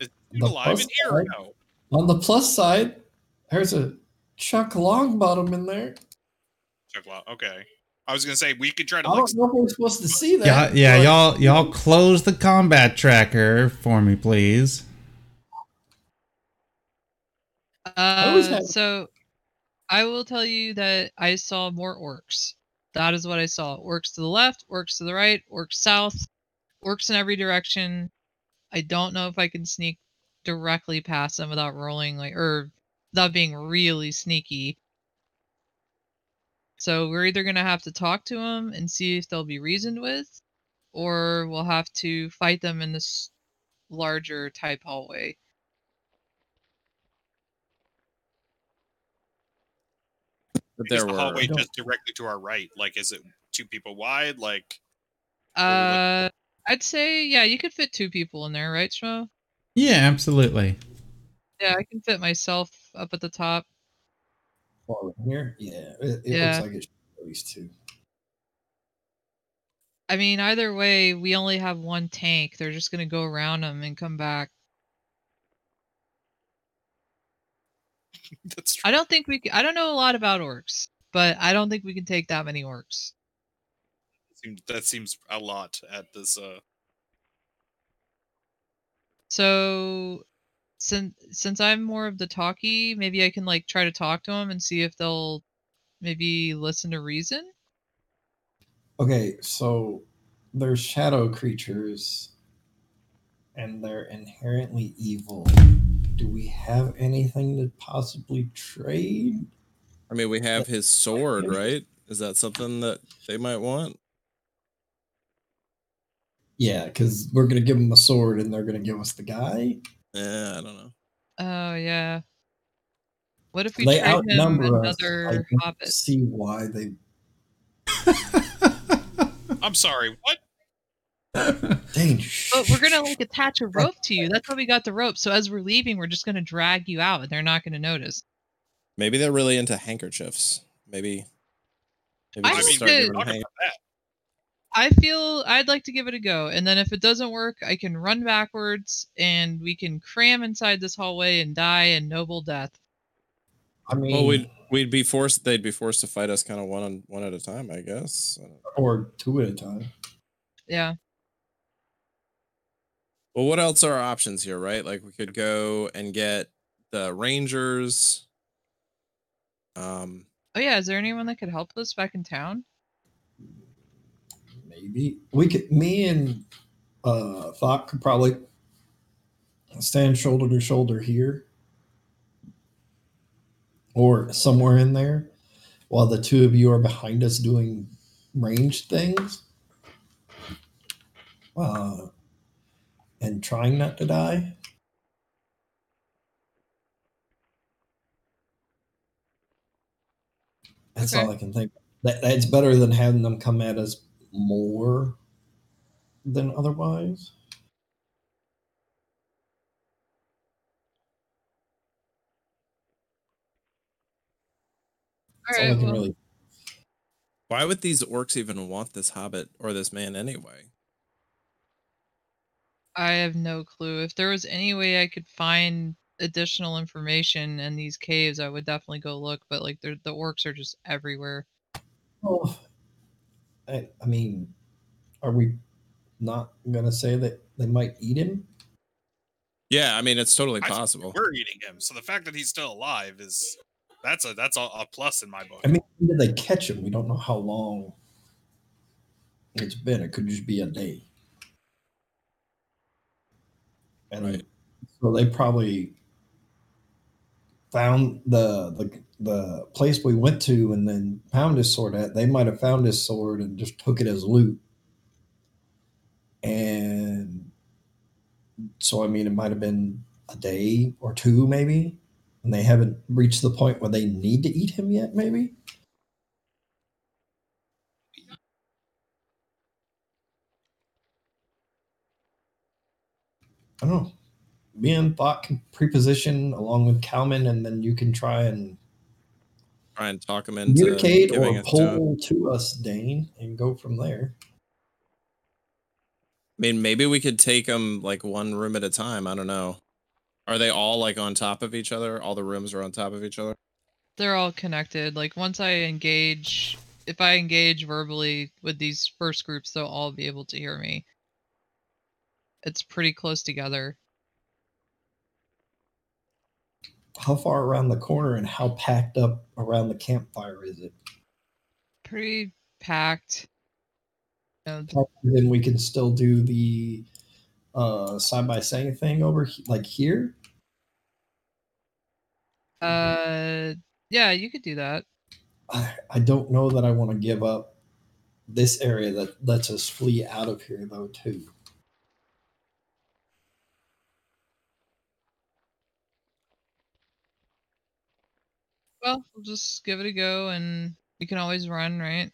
Is The he alive in plus here or side- no? On the plus side, there's a Chuck Longbottom in there. Chuck well, Okay. I was gonna say we could try to I like don't know if we're supposed to see that. Yeah, yeah, y'all, y'all close the combat tracker for me, please. Uh, so I will tell you that I saw more orcs. That is what I saw. Orcs to the left, orcs to the right, orcs south, orcs in every direction. I don't know if I can sneak directly past them without rolling like or without being really sneaky. So we're either gonna have to talk to them and see if they'll be reasoned with, or we'll have to fight them in this larger type hallway. But is there the were hallway just directly to our right? Like, is it two people wide? Like, Uh, I'd say yeah, you could fit two people in there, right, Shmo? Yeah, absolutely. Yeah, I can fit myself up at the top. Oh, in here? Yeah, it, it Yeah. looks like it should be at least two. I mean, either way, we only have one tank. They're just gonna go around them and come back. that's true. I don't think we. Can, I don't know a lot about orcs, but I don't think we can take that many orcs. Seems- That seems a lot at this. Uh, So, since since I'm more of the talkie, maybe I can like try to talk to them and see if they'll maybe listen to reason. Okay, so they're shadow creatures and they're inherently evil. Do we have anything to possibly trade? I mean, we have his sword, right? Is that something that they might want? Yeah, because we're gonna give them a sword and they're gonna give us the guy. Yeah, I don't know. Oh yeah. What if we they trade him outnumber us. I don't hobbit? see why they. I'm sorry. What? Dang. But we're gonna like attach a rope to you. That's why we got the rope. So as we're leaving, we're just gonna drag you out, and they're not gonna notice. Maybe they're really into handkerchiefs. Maybe. Maybe I just think start that- giving Talk hand- about that. I feel I'd like to give it a go, and then if it doesn't work, I can run backwards, and we can cram inside this hallway and die a noble death. I mean, Well, we'd we'd be forced. They'd be forced to fight us kind of one on one at a time, I guess. Or two at a time. Yeah. Well, what else are our options here, right? Like we could go and get the Rangers. Um, Oh yeah. Is there anyone that could help us back in town? Maybe we could. Me and uh, Thok could probably stand shoulder to shoulder here, or somewhere in there, while the two of you are behind us doing range things, uh, and trying not to die. That's Okay. all I can think. That that's better than having them come at us more than otherwise. All That's all I right. can Well, really. Why would these orcs even want this hobbit or this man anyway? I have no clue. If there was any way I could find additional information in these caves, I would definitely go look. But like, the orcs are just everywhere. Oh, I, I mean, are we not gonna say that they might eat him? Yeah, I mean it's totally possible. We're eating him, so the fact that he's still alive is that's a that's a, a plus in my book. I mean, did they catch him? We don't know how long it's been. It could just be a day. And Right. so they probably found the the the place we went to and then found his sword at. They might have found his sword and just took it as loot. And so I mean it might have been a day or two maybe and they haven't reached the point where they need to eat him yet maybe i don't know me and Thok preposition along with Calman, and then you can try and Try and talk him into communicate or it to pull to us, Dane, and go from there. I mean, maybe we could take them like one room at a time. I don't know. Are they all like on top of each other? All the rooms are on top of each other. They're all connected. Like once I engage, if I engage verbally with these first groups, they'll all be able to hear me. It's pretty close together. How far around the corner and how packed up around the campfire is it? Pretty packed. You Then we can still do the uh side by side thing over he- like here. uh, yeah, you could do that. I, I don't know that I want to give up this area that lets us flee out of here though too. Well, we'll just give it a go, and we can always run, right?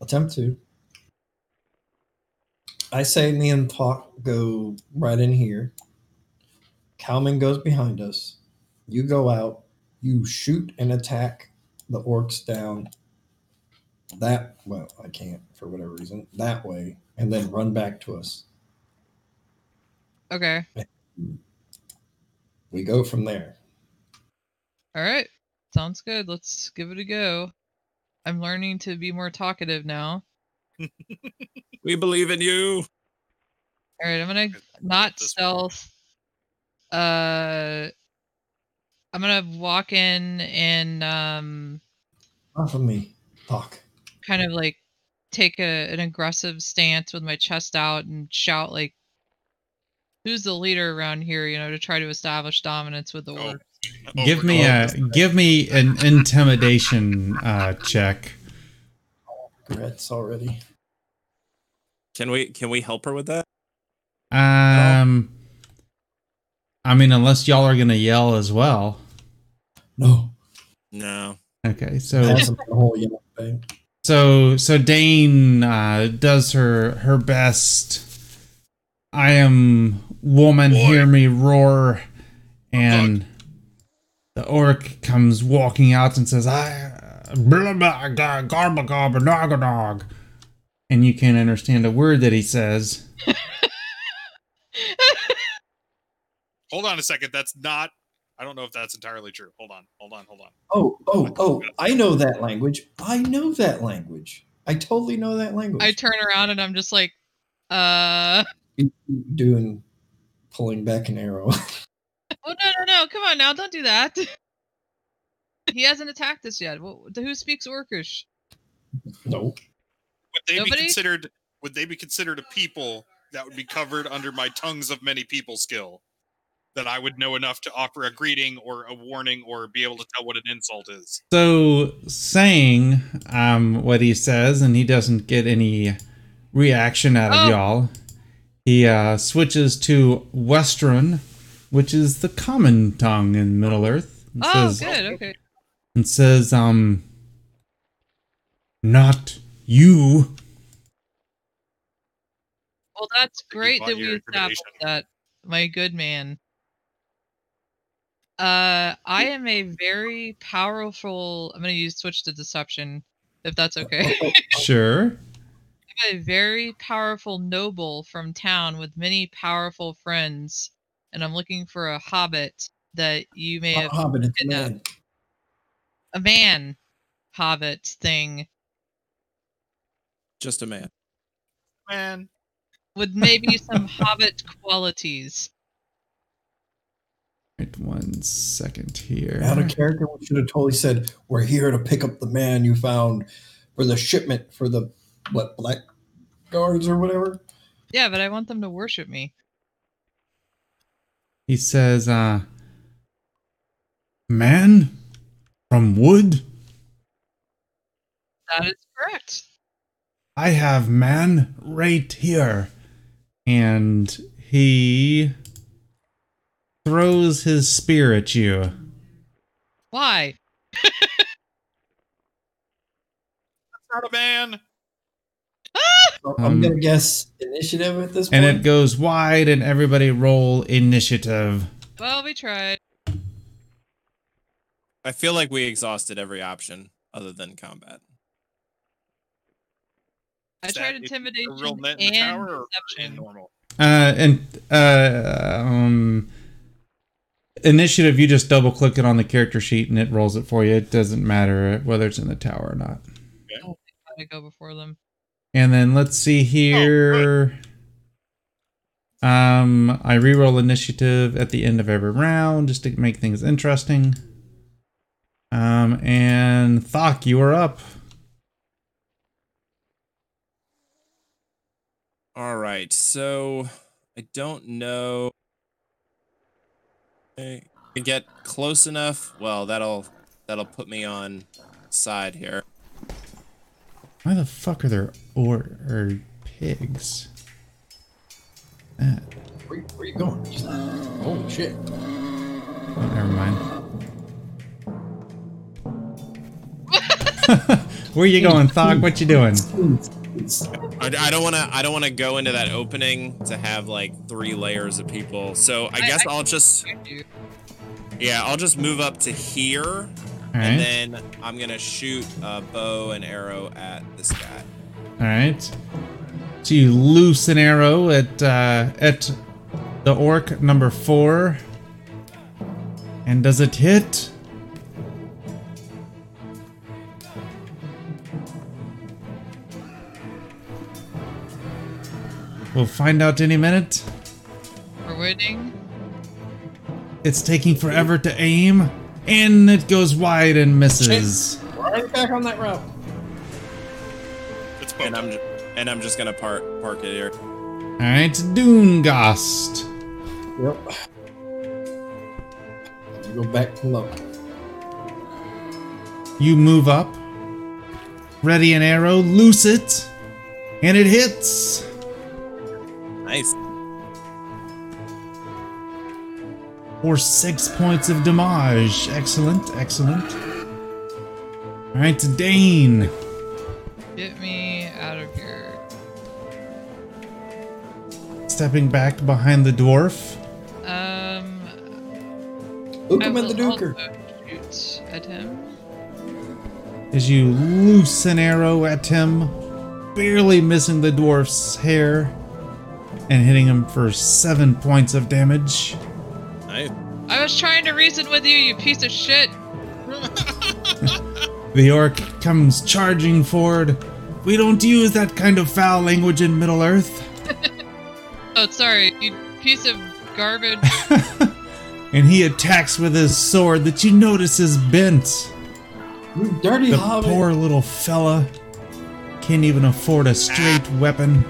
Attempt to. I say me and Thok go right in here. Calman goes behind us. You go out. You shoot and attack the orcs down that well, I can't for whatever reason. That way, and then run back to us. Okay. We go from there. All right. Sounds good. Let's give it a go. I'm learning to be more talkative now. We believe in you. All right, I'm gonna not This- stealth. Uh, I'm gonna walk in and um, Off of me, Talk. kind of like take a, an aggressive stance with my chest out and shout like, "Who's the leader around here?" You know, to try to establish dominance with the Oh. Orcs. Oh, give me a give me an intimidation uh, check. Regrets already. Can we can we help her with that? Um, I mean, unless y'all are gonna yell as well. No. No. Okay, so Hasn't been a whole yellow thing. so so Dane uh, does her her best. I am woman, Boy. hear me roar, and the orc comes walking out and says, "I blah blah ga- garba garba nog nog," and you can't understand a word that he says. Hold on a second. That's not. I don't know if that's entirely true. Hold on. Hold on. Hold on. Oh, oh, oh! I know that language. I know that language. I totally know that language. I turn around and I'm just like, uh, doing pulling back an arrow. oh no no no! Come on now, don't do that. he hasn't attacked us yet. Wh- Who speaks Orcish? no. Would they Nobody? be considered? Would they be considered a people that would be covered under my tongues of many people skill? That I would know enough to offer a greeting or a warning or be able to tell what an insult is. So saying um, what he says, and he doesn't get any reaction out of Oh. y'all. He uh, switches to Western, which is the common tongue in Middle Earth. and Oh, says, good. Okay. And says, um, not you. Well, that's great that we established that, my good man. Uh, I am a very powerful. I'm going to use switch to deception. if that's okay. Sure. I'm a very powerful noble from town with many powerful friends, and I'm looking for a hobbit that you may Not have a hobbit, a man. a man hobbit thing Just a man. Man, with maybe some hobbit qualities. Wait one second here. Out of character, we should have totally said, "We're here to pick up the man you found for the shipment for the what black guards or whatever." Yeah, but I want them to worship me. He says, uh, Man from wood? That is correct. I have man right here. And he throws his spear at you. Why? that's not a man. So Um, I'm gonna guess initiative at this And point. it goes wide, and everybody roll initiative. Well, we tried. I feel like we exhausted every option other than combat. I Is tried that- is intimidation a in and tower or in deception. normal? Uh, and uh, um, initiative, you just double click it on the character sheet and it rolls it for you. It doesn't matter whether it's in the tower or not. I go before them. And then let's see here. Um, I reroll initiative at the end of every round just to make things interesting. Um, and Thok, you are up. All right, so I don't know. I can get close enough. Well, that'll that'll put me on side here. Why the fuck are there or or pigs? That. Where, where you going? Holy oh, shit! Oh, never mind. Where are you going, Thok? What you doing? I, I don't want to. I don't want to go into that opening to have like three layers of people. So I, I- guess I- I, will just yeah, I'll just move up to here, All and then I'm gonna shoot a bow and arrow at this guy. All right. So you loose an arrow at uh, at the orc number four, and does it hit? We'll find out any minute. We're waiting. It's taking forever to aim, and it goes wide and misses. Right back on that route. It's And. I'm ju- and I'm just gonna park park it here. All right, Doongast. Yep. You go back to low. You move up, ready an arrow, loose it, and it hits. Nice. For six points of damage. Excellent, excellent. All right, Dane. Get me out of here. Stepping back behind the dwarf. Um, Look I him in the will duker. shoot at him. As you loose an arrow at him, barely missing the dwarf's hair and hitting him for seven points of damage. Nice. I was trying to reason with you, you piece of shit. The orc comes charging forward. We don't use that kind of foul language in Middle Earth. Oh, sorry, you piece of garbage. and he attacks with his sword that you notice is bent. You dirty The hobbit. poor little fella can't even afford a straight ah. weapon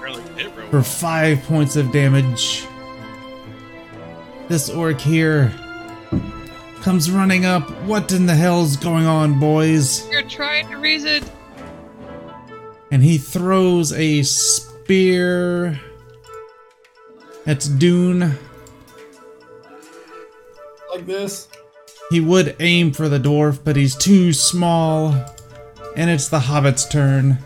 Barely hit real for five points of damage. This orc here comes running up. What in the hell's going on, boys? You're trying to reason. And he throws a spear at Dune. like this. He would aim for the dwarf, but he's too small. And it's the hobbit's turn.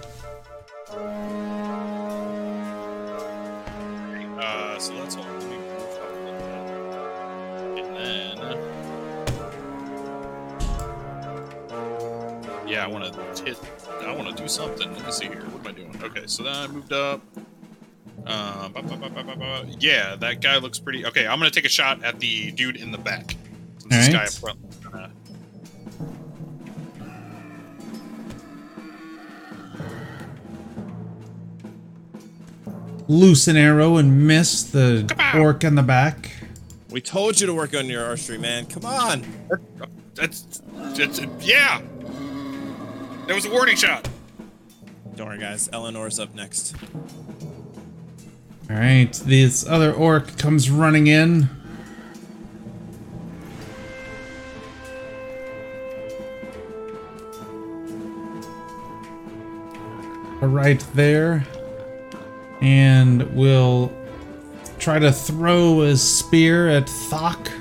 So then I moved up. Um, ba- ba- ba- ba- ba- ba. yeah, that guy looks pretty. Okay, I'm gonna take a shot at the dude in the back. Since this Alright. guy up front. looks kinda- Loose an arrow and miss the orc in the back. We told you to work on your archery, man. Come on. That's, that's yeah. That was a warning shot. Don't worry, guys. Eleanor's up next. All right, this other orc comes running in. Right there. And we'll try to throw a spear at Thok.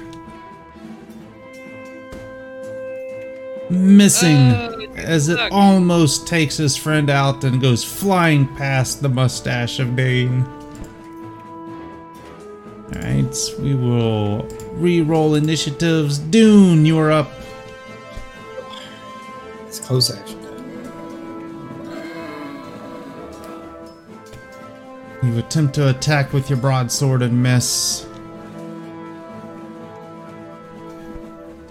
Missing it's as it stuck. almost takes his friend out and goes flying past the mustache of Dane. Alright, we will re-roll initiatives. Dune, you are up. It's close action. You attempt to attack with your broadsword and miss.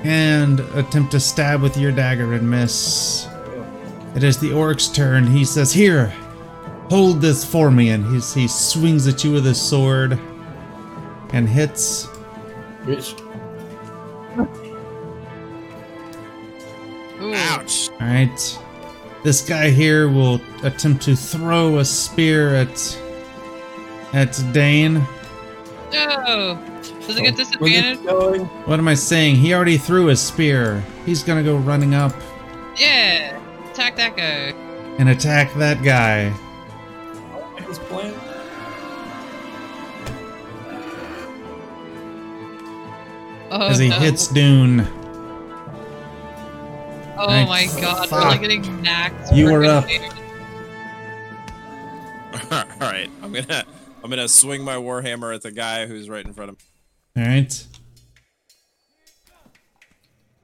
And attempt to stab with your dagger and miss. It is the orc's turn. He says, Here, hold this for me. And he's, he swings at you with his sword and hits. Rich. Ooh. Ouch. Alright. This guy here will attempt to throw a spear at at Dane. No. Does it get disadvantage? What am I saying? He already threw his spear. He's gonna go running up Yeah. Attack that guy. and attack that guy. This plan? Oh, As he no. hits Dune. Oh Right, my god, fuck. we're like getting knacked. You were up. All right. I'm gonna I'm gonna swing my warhammer at the guy who's right in front of me. Alright.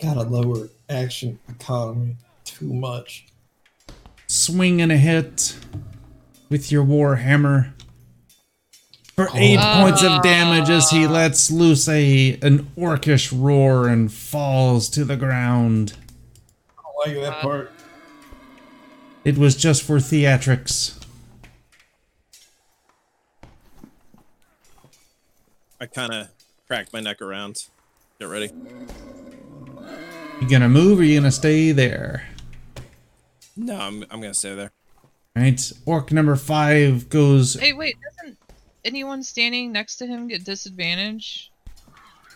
Gotta lower action economy too much. Swing and a hit with your war hammer. For oh. eight Oh. points of ah. damage as he lets loose a an orcish roar and falls to the ground. I don't like that part. It was just for theatrics. I kind of cracked my neck around. Get ready. You gonna move or you gonna stay there? No, I'm I'm gonna stay there. Right. Orc number five goes. Hey, wait, doesn't anyone standing next to him get disadvantage?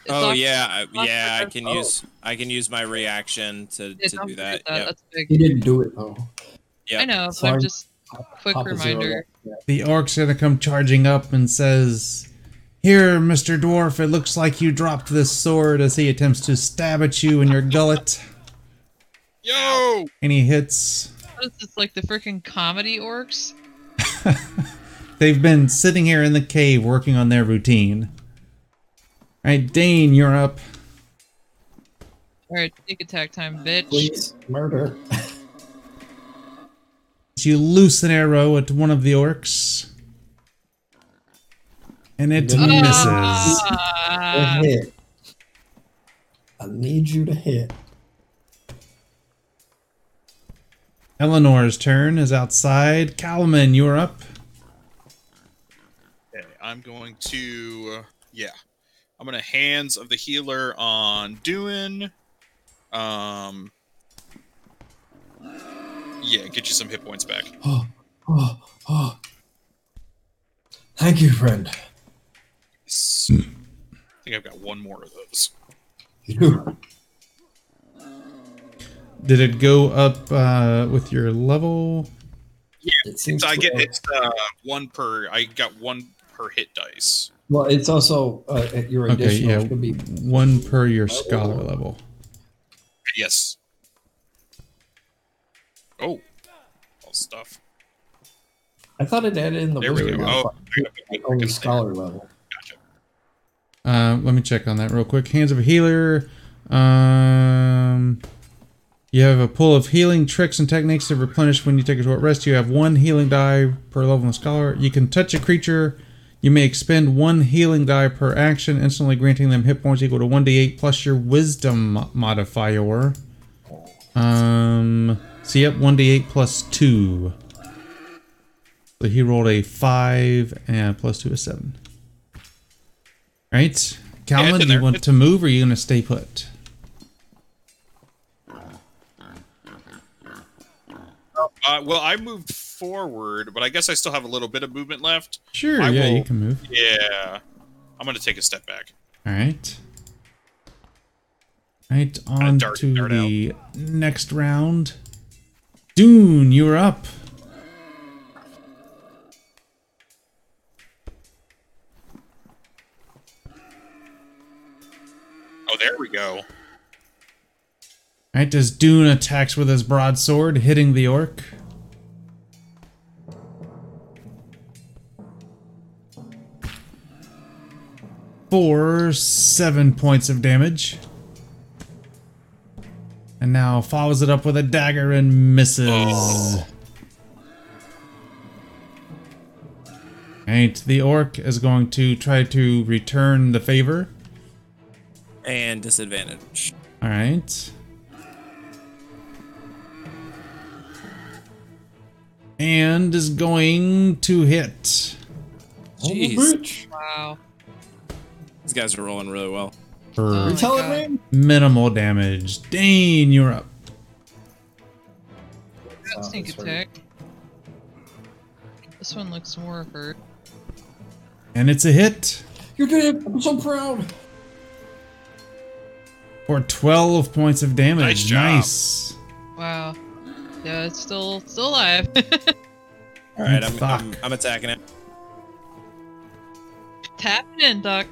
It's Oh off- yeah, I, off yeah. I can Oh. use I can use my reaction to Yeah, to don't do forget that. Yep. Big. He didn't do it though. Yep. I know, but I'm just quick Papa Zero reminder. left. The orc's gonna come charging up and says, "Here, Mister Dwarf. It looks like you dropped this sword." As he attempts to stab at you in your gullet, Yo! and he hits. What is this like the freaking comedy orcs? They've been sitting here in the cave working on their routine. Right, Dane, you're up. All right, take attack time, bitch. Please murder. You loose an arrow at one of the orcs, and it Oh. misses. Ah, A hit. I need you to hit. Eleanor's turn is outside. Calman, you're up. Okay, I'm going to. Uh, yeah. I'm going to Hands of the Healer on Doin. Um. Yeah, get you some hit points back. Oh, oh, oh. Thank you, friend. Yes. I think I've got one more of those. Did it go up uh, with your level? Yeah, it seems I get it's uh, one per. I got one per hit dice. Well, it's also uh, at your Okay, additional. yeah, be one per your scholar level. Yes. Oh, all stuff. I thought it added in the There we go. Oh, I got- I got- only scholar level. Uh, let me check on that real quick. Hands of a healer. Um, You have a pool of healing tricks and techniques to replenish when you take a short rest. You have one healing die per level in the scholar. You can touch a creature. You may expend one healing die per action, instantly granting them hit points equal to 1d8 plus your wisdom modifier. Um, so yep, 1d8 plus 2. So he rolled a 5 and plus 2 is 7. Right? Calman, in do you want to move or are you going to stay put? Uh, well, I moved forward, but I guess I still have a little bit of movement left. Sure, I yeah, you can move. Yeah, I'm gonna take a step back. All right. Right on dart- to dart the next round. Dune, you're up. There we go. Right, as Dune attacks with his broadsword, hitting the orc. For seven points of damage. And now follows it up with a dagger and misses. Oh. Right, the orc is going to try to return the favor. And disadvantage. All right. And is going to hit. Jeez. bitch. Wow. These guys are rolling really well. For Oh You telling me? minimal damage. Dane, you're up. Sneak that's attack. This one looks more hurt. And it's a hit You did it. I'm so proud. For 12 points of damage. Nice job. Nice. Wow. Yeah, it's still still alive. All right, I'm, Fuck. I'm, I'm attacking it. Tap it in, Duck.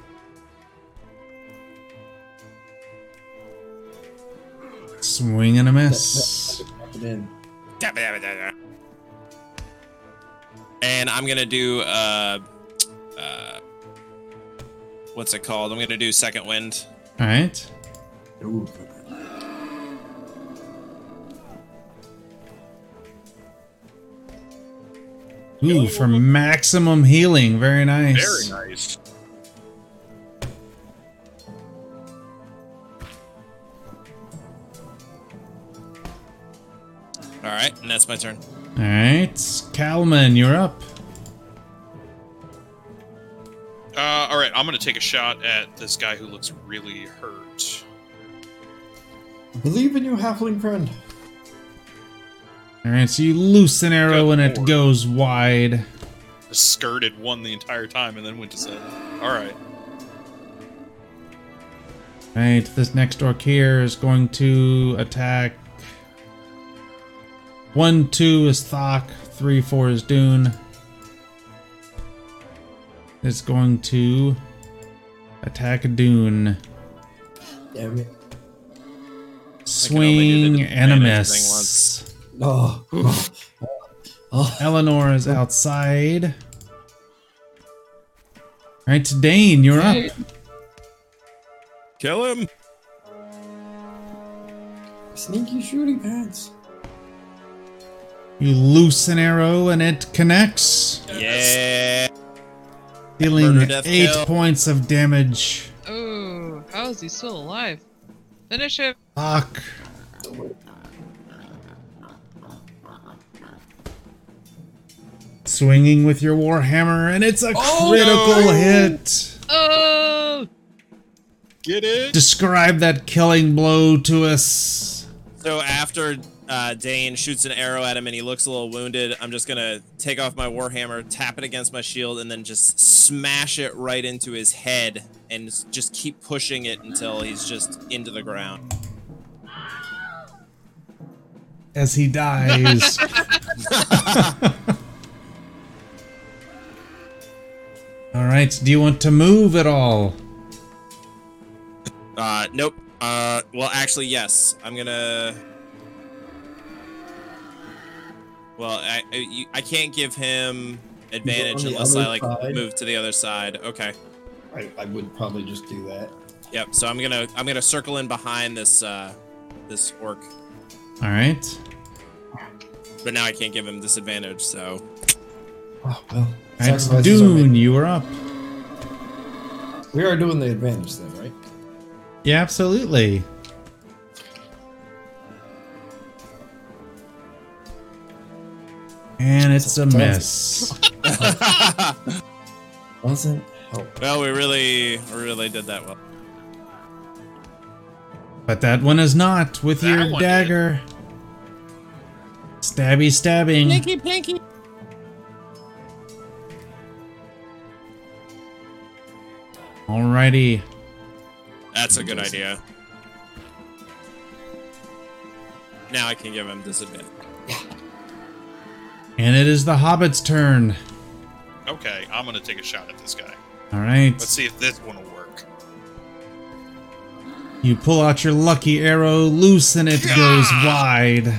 Swing and a miss. Drop it in. And I'm gonna do uh, uh, what's it called? I'm gonna do second wind. All right. Ooh. Ooh, for maximum healing. Very nice. Very nice. All right, and that's my turn. All right. Calman, you're up. Uh, all right, I'm gonna take a shot at this guy who looks really hurt. Believe in you, halfling friend. All right, so you loose an arrow Good and it lord. goes wide. Skirted one the entire time and then went to seven. Alright. Alright, Right, this next orc here is going to attack. One, two is Thok. Three, four is Dune. It's going to attack Dune. Damn it. Swing the and a miss. Oh. oh. Eleanor is outside. Right, Dane, you're up. Kill him. Sneaky shooting pants. You loose an arrow and it connects, Yeah. dealing Murder, death, eight kill. points of damage. Oh, how is he still alive? Finish him. Fuck. Swinging with your warhammer, and it's a Oh, critical no. hit. Oh, Get it? Describe that killing blow to us. So after uh, Dane shoots an arrow at him and he looks a little wounded, I'm just gonna take off my warhammer, tap it against my shield, and then just smash it right into his head, and just keep pushing it until he's just into the ground. As he dies. all right. Do you want to move at all? Uh, nope. Uh, well, actually, yes. I'm gonna. Well, I I, you, I can't give him advantage unless I like side. move to the other side. Okay. I, I would probably just do that. Yep. So I'm gonna I'm gonna circle in behind this uh this orc. All right. But now I can't give him disadvantage, so Oh, well. That's sacrifices are Dune. You are up. We are doing the advantage then, right? Yeah, absolutely. And it's a miss. Doesn't help. well, we really, really did that well. But that one is not with That your one dagger. Stabby stabbing. plinky. Alrighty. That's a good idea. Now I can give him disadvantage. And it is the Hobbit's turn. Okay, I'm gonna take a shot at this guy. Alright. Let's see if this one will work. You pull out your lucky arrow, loose, and it goes wide.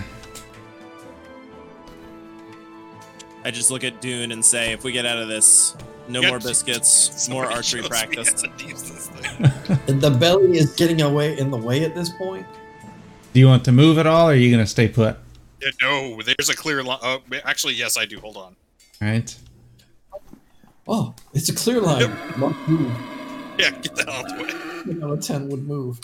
I just look at Dune and say, if we get out of this, no Yep. more biscuits, more archery practice. how to use this thing. And the belly is getting away in the way at this point. Do you want to move at all, or are you going to stay put? Yeah, no, there's a clear line. Oh, uh, actually, yes, I do. Hold on. Alright. Oh, it's a clear line. Must. Yeah, get that out of the way. You know, a 10 would move.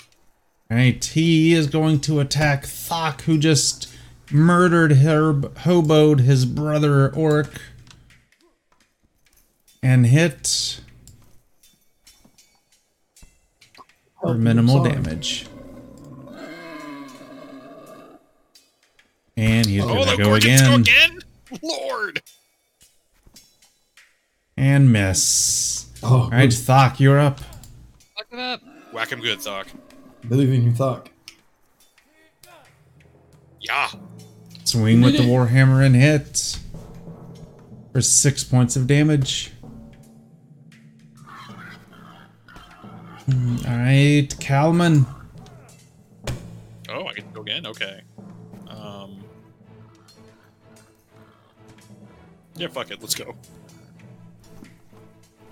Alright, he is going to attack Thok, who just murdered Herb hoboed his brother Orc. And hit for Help, minimal damage. And he's Oh, gonna go gorgons go again. again? Lord! And miss. Oh, Alright, Thok, you're up. Fuck it up. Whack him good, Thok. believe in you, Thok. Yeah. Swing with the Warhammer and hit. For six points of damage. Hmm, Alright, Calman. Oh, I get to go again? Okay. Um. Yeah, fuck it. Let's go.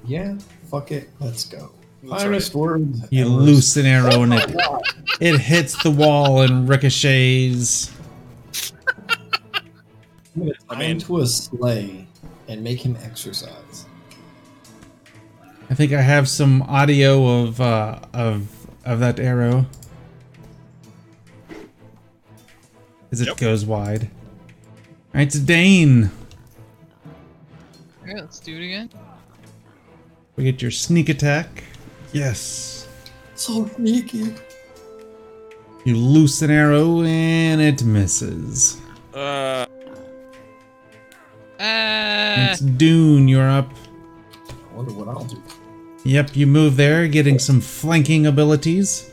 Yeah, fuck it. Let's go. That's Finest words. You ever. loose an arrow and it, it hits the wall and ricochets. I'm gonna I tie mean- to a sleigh and make him exercise. I think I have some audio of uh, of of that arrow. As it Yep. goes wide. Alright, it's Dane. Okay, let's do it again. We get your sneak attack. Yes. So sneaky. You loose an arrow and it misses. Uh, Uh, It's Dune, you're up. I wonder what I'll do. Yep, you move there, getting some flanking abilities.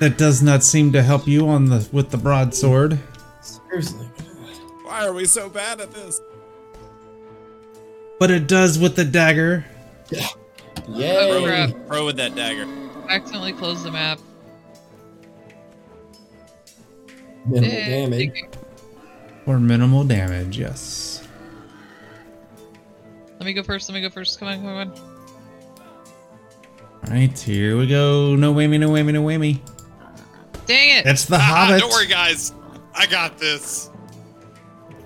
That does not seem to help you on the with the broadsword. Seriously. why are we so bad at this? But it does with the dagger. Yay! Oh, crap. Pro with that dagger. accidentally closed the map. Minimal Eh, damage. For minimal damage, yes. Let me go first. Let me go first. Come on, come on. Alright, here we go. No whammy, no whammy, no whammy. Dang it! It's the Ah, Hobbit. don't worry, guys. I got this.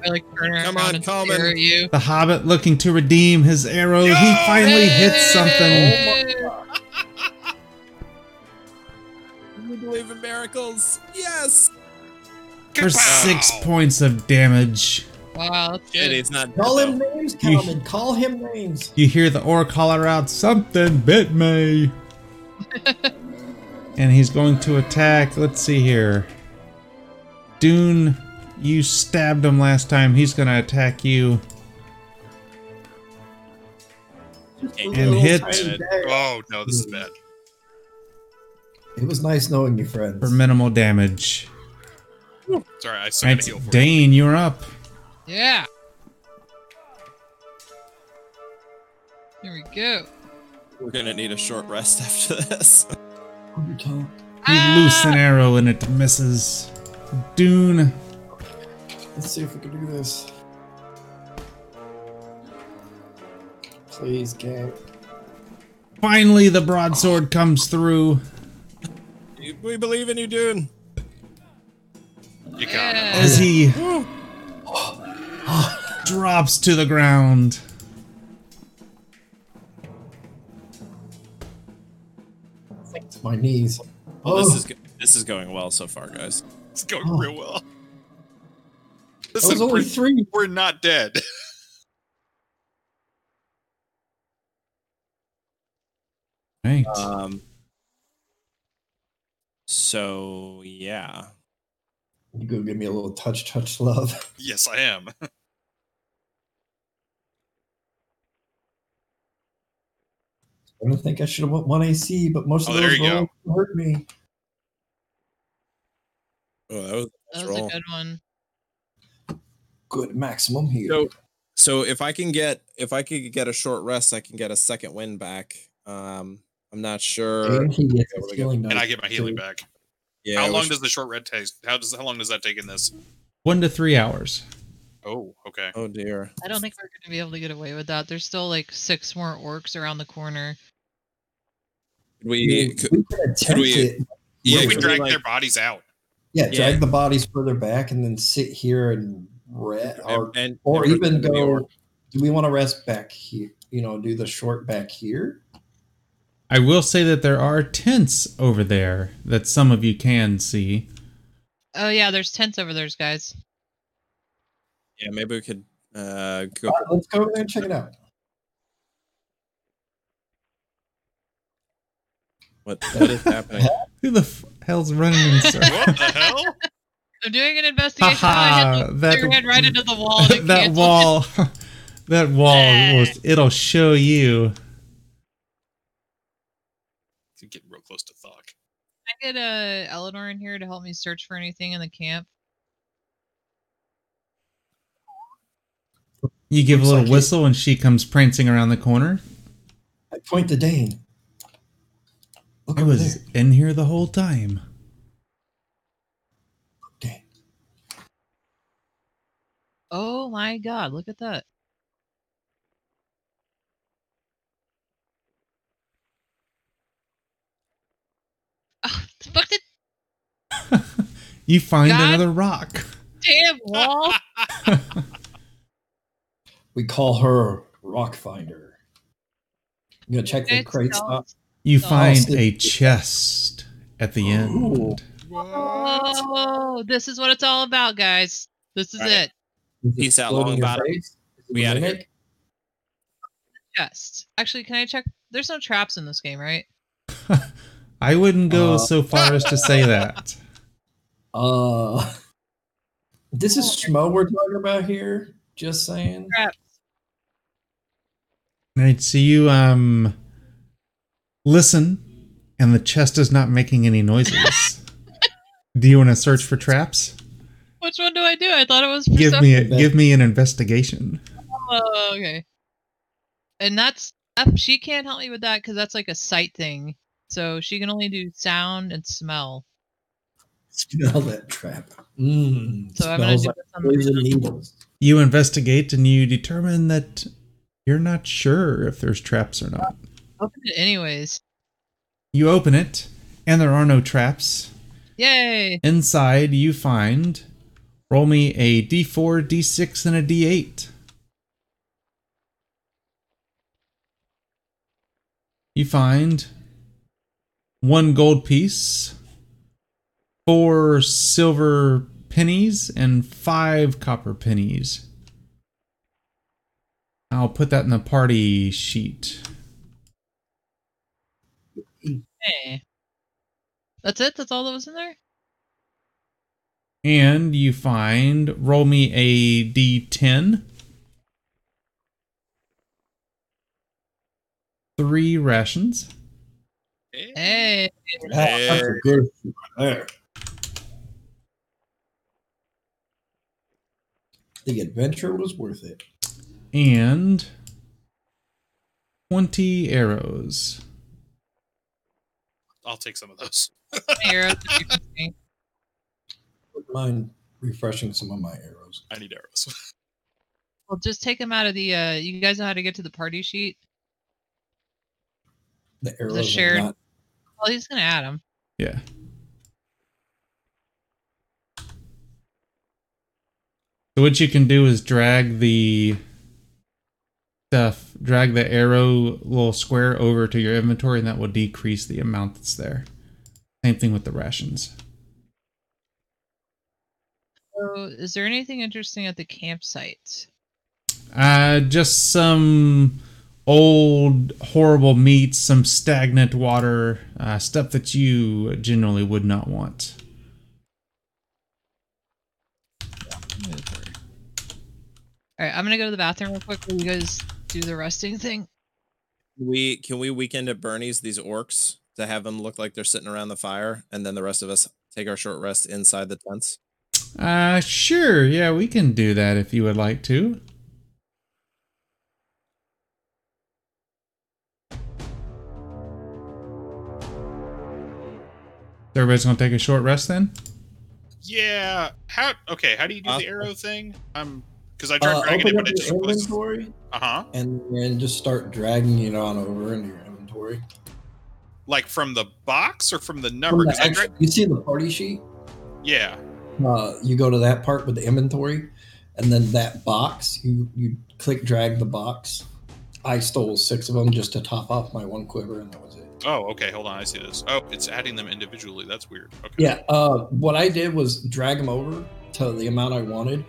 I like turn Come on, and Calman. you. The Hobbit looking to redeem his arrow. He Yo! finally hits something. Hey! We believe in miracles. Yes. For six points of damage. Wow, that's Shit, good. he's not. Call him though. names, Calvin. Call him names. You hear the orc holler out, Something bit me. and he's going to attack. Let's see here. Dune, you stabbed him last time. He's going to attack you. And hit. Oh, no, this is bad. It was nice knowing you, friends. for minimal damage. Sorry, I still gotta heal for you. Dane, you're up. Yeah. Here we go. We're gonna need a short rest after this. Hold your tongue. You ah! loose an arrow and it misses. Dune, Let's see if we can do this. Please, gang. finally the broadsword comes through. We believe in you, Dune. You got Yeah. it. As he drops to the ground. It's my knees. Well, oh, this is go- this is going well so far, guys. It's going Oh. real well. that was Listen, only we're, three. we're not dead. Right. Um. So yeah, You go give me a little touch, touch love. yes, I am. I don't think I should have went one AC, but most of Oh, there those you go. hurt me. oh, that was, That was a good one. Good maximum here. So, so if I can get if I could get a short rest, I can get a second win back. Um, I'm not sure. and he gets his healing and I get my healing back. Yeah. how long wish- does the short red take? How does how long does that take in this? One to three hours. Oh, okay. Oh dear. I don't think we're going to be able to get away with that. There's still like six more orcs around the corner. We We, could, we could attempt we- it. yeah. We drag like- their bodies out? Yeah, Yeah. drag the bodies further back and then sit here and rest, or, and- or and even the go. Do we want to rest back here? You know, do the short back here. I will say that there are tents over there that some of you can see. Oh yeah, there's tents over there, guys. Yeah, maybe we could uh go. All right, let's go over there and check it out. What what is happening? Who the f- hell's running in circles? What the hell? I'm doing an investigation. Haha, I hit that- your head right into the wall. and it that wall, that wall, will, it'll show you. I'm getting real close to Thok. Can I get uh, Eleanor in here to help me search for anything in the camp? You give a little like it. whistle, and she comes prancing around the corner. I point to Dane. Look I was there. in here the whole time. Dane. Oh my god, look at that. Oh, fuck the You find God. another rock. damn wall. We call her Rock Finder. You gonna check the It's crate so- You Oh. find a chest at the end. Ooh. Oh, this is what it's all about, guys. This is Alright. it. Is it Peace out, long your bottom. it We a outta here. Chest. Actually, can I check? There's no traps in this game, right? I wouldn't go Uh. so far as to say that. Uh, this is Schmo we're talking about here. Just saying. Traps. Right, so you um listen, and the chest is not making any noises. Do you want to search for traps? Which one do I do? I thought it was. Give me a, give me an investigation. Oh, okay. And that's she can't help me with that because that's like a sight thing. So she can only do sound and smell. Smell that trap. Mmm. So I'm gonna do like this on the needles. You investigate and you determine that you're not sure if there's traps or not. open it anyways. You open it, and there are no traps. Yay! Inside, you find roll me a d4, d6, and a d8. You find one gold piece, four silver pennies, and five copper pennies. I'll put that in the party sheet. Hey. That's it? That's all that was in there? And you find roll me a d10. Three rations. Hey. Oh, that's a good there. The adventure was worth it. and 20 arrows. I'll take some of those. Arrows that you can see. Wouldn't mind refreshing some of my arrows. I need arrows. Well, just take them out of the. uh You guys know how to get to the party sheet? The arrows are shared- not well, he's gonna add him. Yeah. So what you can do is drag the stuff, drag the arrow little square over to your inventory, and that will decrease the amount that's there. Same thing with the rations. So, is there anything interesting at the campsite? Uh, just some old, horrible meats, some stagnant water, uh, stuff that you generally would not want. All right, I'm gonna go to the bathroom real quick. While you guys do the resting thing. We can we weekend at Bernie's these orcs to have them look like they're sitting around the fire, and then the rest of us take our short rest inside the tents. Uh, sure. Yeah, we can do that if you would like to. Everybody's gonna take a short rest then. Yeah. How? Okay. How do you do Uh, the arrow thing? I'm because I tried Uh, dragging it, open up but it just inventory Uh huh. and then just start dragging it on over into your inventory. Like from the box or from the number? the 'Cause I actual- dra- you see the party sheet? yeah. uh, you go to that part with the inventory, and then that box, you you click drag the box. I stole six of them just to top off my one quiver, and that was it. Oh, okay. Hold on. I see this. Oh, it's adding them individually. That's weird. Okay. Yeah. Uh, what I did was drag them over to the amount I wanted,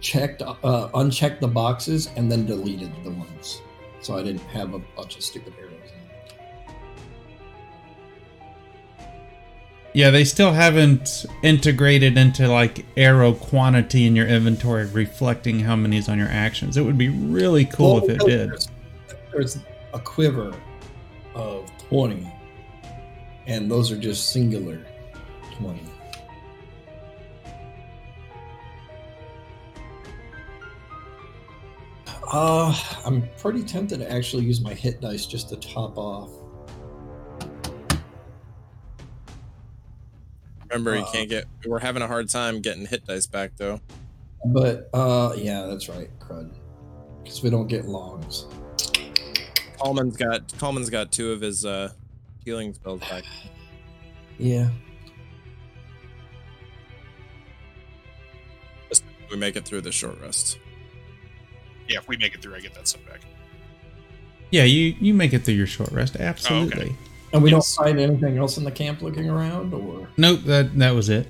checked, uh, unchecked the boxes, and then deleted the ones, so I didn't have a bunch of stupid arrows. In Yeah, they still haven't integrated into like arrow quantity in your inventory, reflecting how many is on your actions. It would be really cool Well, if it because did. There's, there's a quiver of 20, and those are just singular 20. Uh, I'm pretty tempted to actually use my hit dice just to top off. Remember, you Uh, can't get. We're having a hard time getting hit dice back though. But uh, yeah, that's right, crud. Because we don't get longs. Calman's got Calman's got two of his uh healing spells back. Yeah. We make it through the short rest. Yeah. If we make it through, I get that stuff back. Yeah, you you make it through your short rest. Absolutely. And we Yes. don't find anything else in the camp looking around, or Nope, that that was it.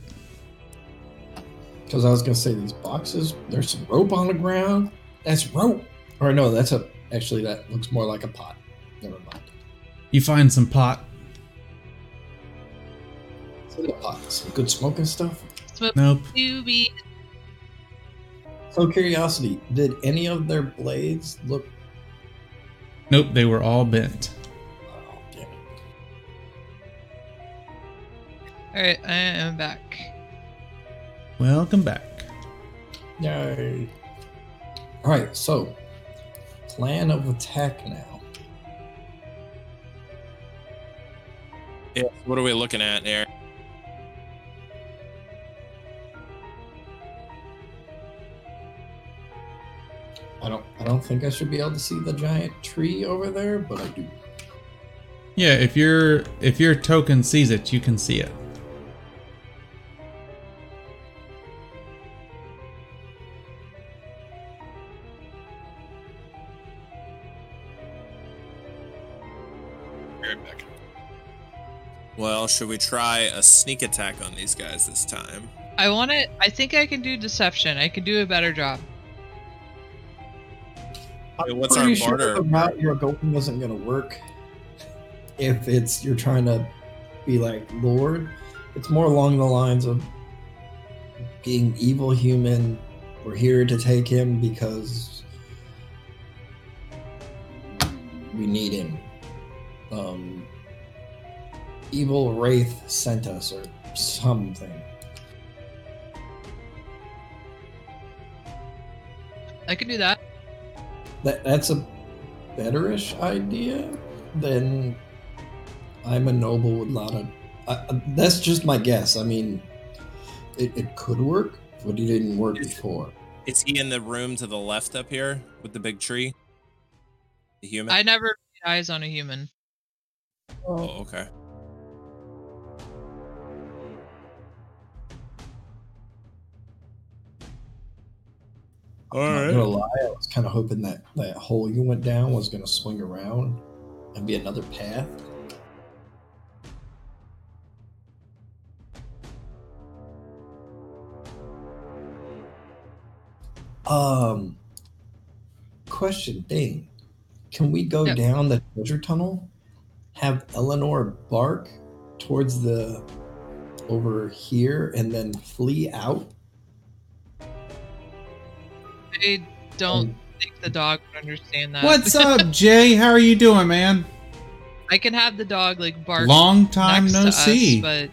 because I was gonna say these boxes. There's some rope on the ground. That's rope. Or no, that's a. Actually, that looks more like a pot. Never mind. You find some pot. It's like a pot. Some good smoking stuff. Smoke Nope. to be So curiosity, did any of their blades look? Nope, they were all bent. Oh, damn it. all right. I am back. Welcome back. Yay. All right, so plan of attack now. Yeah. What are we looking at there? I don't. I don't think I should be able to see the giant tree over there, but I do. Yeah, if your if your token sees it, you can see it. Well, should we try a sneak attack on these guys this time? I want to. I think I can do deception. I can do a better job. Hey, what's our Pretty sure barter? the route you're going isn't going to work. If it's you're trying to be like Lord, it's more along the lines of being evil human. We're here to take him because we need him. Um, evil wraith sent us, or something. I can do that. That that's a betterish idea than I'm a noble with a lot of. Uh, that's just my guess. I mean, it, it could work, but it didn't work before. Is he in the room to the left up here with the big tree? The human? I never laid eyes on a human. oh, okay. All I'm not gonna lie, I was kind of hoping that that hole you went down was gonna swing around and be another path. Um, question thing: Can we go Yep. down the treasure tunnel? Have Eleanor bark towards the over here and then flee out? I don't um, think the dog would understand that. What's up, Jay? How are you doing, man? I can have the dog like bark Long time next no to see. us, but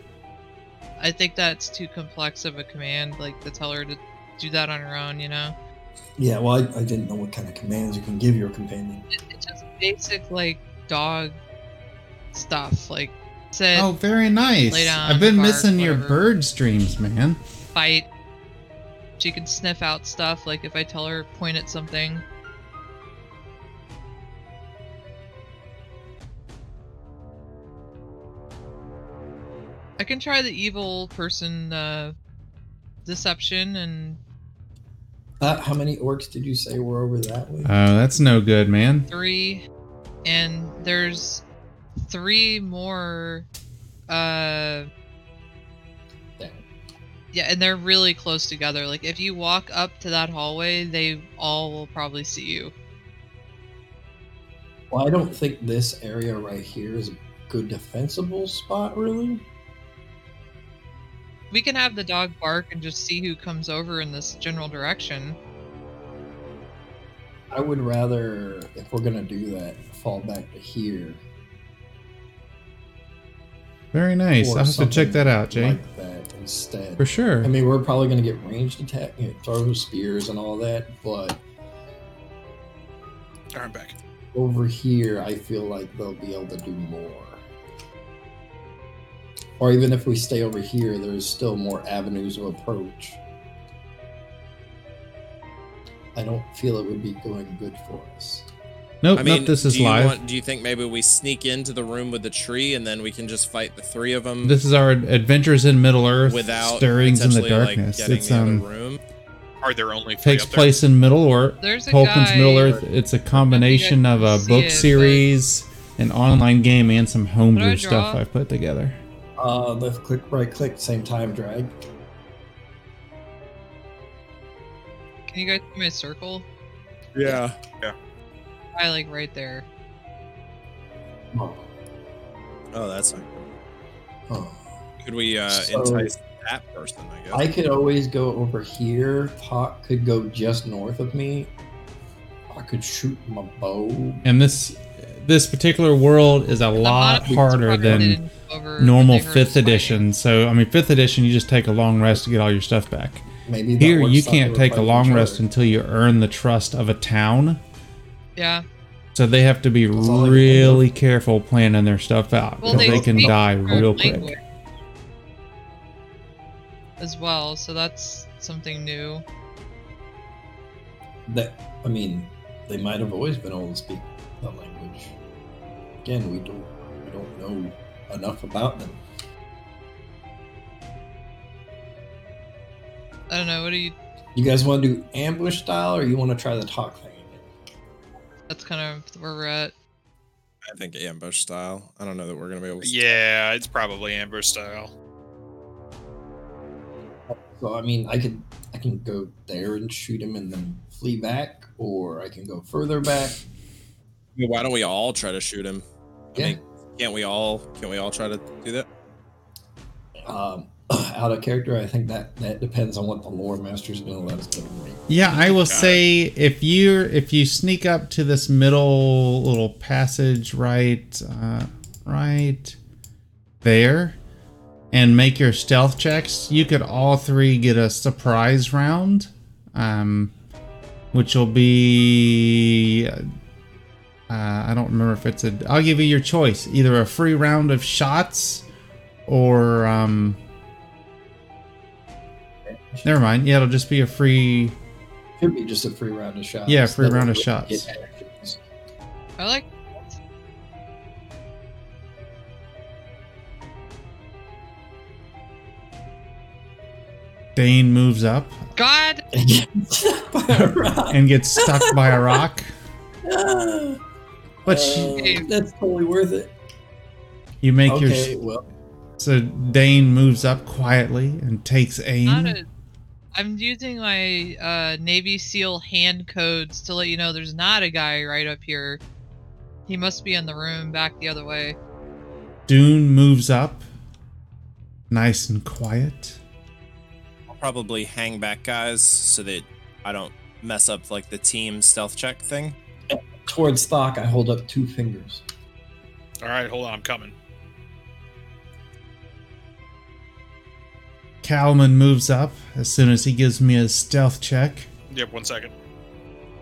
I think that's too complex of a command, like to tell her to do that on her own. You know, Yeah, well, I, I didn't know what kind of commands you can give your companion. it, it's just basic like dog stuff, like sit, Oh, very nice. Lay down, I've been bark, missing your whatever. bird streams, man. fight. She can sniff out stuff, like if I tell her point at something. I can try the evil person uh, deception and Uh, how many orcs did you say were over that way? Oh, that's no good, man. three, and there's three more. Uh, Damn. Yeah, and they're really close together. Like if you walk up to that hallway, they all will probably see you. Well, I don't think this area right here is a good defensible spot, really. We can have the dog bark and just see who comes over in this general direction. I would rather, if we're gonna do that, fall back to here. Very nice. I'll have to check that out, Jay. Like that instead. For sure. I mean, we're probably gonna get ranged attack, you know, throw spears and all that, but I'm back. over here, I feel like they'll be able to do more. Or even if we stay over here, there's still more avenues of approach. I don't feel it would be going good for us. Nope, I mean, nope, this is do live. Want, do you think maybe we sneak into the room with the tree and then we can just fight the three of them This is our adventures in Middle Earth, without stirrings in the potentially, like, darkness. it's um room? Are there only three takes up there? place in Middle Earth. There's a Tolkien's guy. Middle Earth. It's a combination of a book it, but- series, an online game, and some homebrew I stuff? I've put together. Uh, left click, right click, same time drag. Can you guys see my circle? Yeah. Yeah. I like right there. Oh, Oh, that's not oh. Could we uh, So- entice that person? I guess. I could always go over here. Hawk could go just north of me. I could shoot my bow. And this this particular world is a The lot harder than didn't go over normal when they heard fifth us fighting. edition. So I mean, fifth edition, you just take a long rest to get all your stuff back. Maybe Here, you can't take a long rest until you earn the trust of a town. Yeah. So they have to be That's all I can really careful planning their stuff out Well, because they they can die real quick. As well, so that's something new. That I mean, they might have always been able to speak the language. Again, we don't we don't know enough about them. I don't know. What do you? You guys want to do ambush style, or you want to try the talk thing again? That's kind of where we're at. I think ambush style. I don't know that we're gonna be able to. Yeah, it's probably ambush style. So I mean, I could I can go there and shoot him and then flee back, or I can go further back. Why don't we all try to shoot him? I Yeah. mean, can't we all? Can't we all try to do that? Um, out of character, I think that that depends on what the lore master's going to let us do. Yeah, I will it. say if you if you sneak up to this middle little passage right uh, right there and make your stealth checks, you could all three get a surprise round, um, which will be. Uh, I don't remember if it's a. I'll give you your choice: either a free round of shots, or um. Never mind. Yeah, it'll just be a free Could be just a free round of shots. Yeah, free That round of shots. I like. Dane moves up God, By a rock. and gets stuck by a rock. But she, uh, that's totally worth it. you make Okay, your well, so Dane moves up quietly and takes not aim. A, I'm using my uh, Navy SEAL hand codes to let you know there's not a guy right up here. He must be in the room back the other way. Dune moves up, nice and quiet. I'll probably hang back, guys, so that I don't mess up like the team stealth check thing. towards stock, I hold up two fingers. All right, hold on, I'm coming. Calman moves up as soon as he gives me a stealth check. Yep, one second.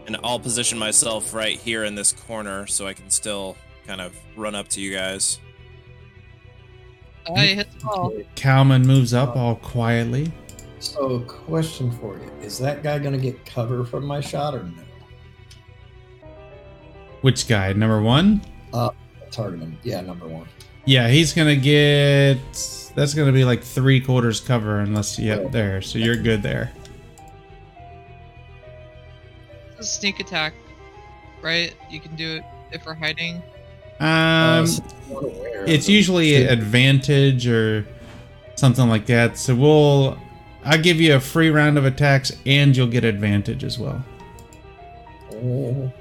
And I'll position myself right here in this corner so I can still kind of run up to you guys. I hit the ball. Calman moves up all quietly. So, question for you: Is that guy gonna get cover from my shot or no? Which guy? Number one? Uh, target him. Yeah, number one. Yeah, he's gonna get. That's gonna be like three quarters cover unless you Yeah. yep, there. So you're good there. Sneak attack, right? You can do it if we're hiding. Um, Uh, since it's usually still- advantage or something like that. So we'll. I'll give you a free round of attacks and you'll get advantage as well. Oh,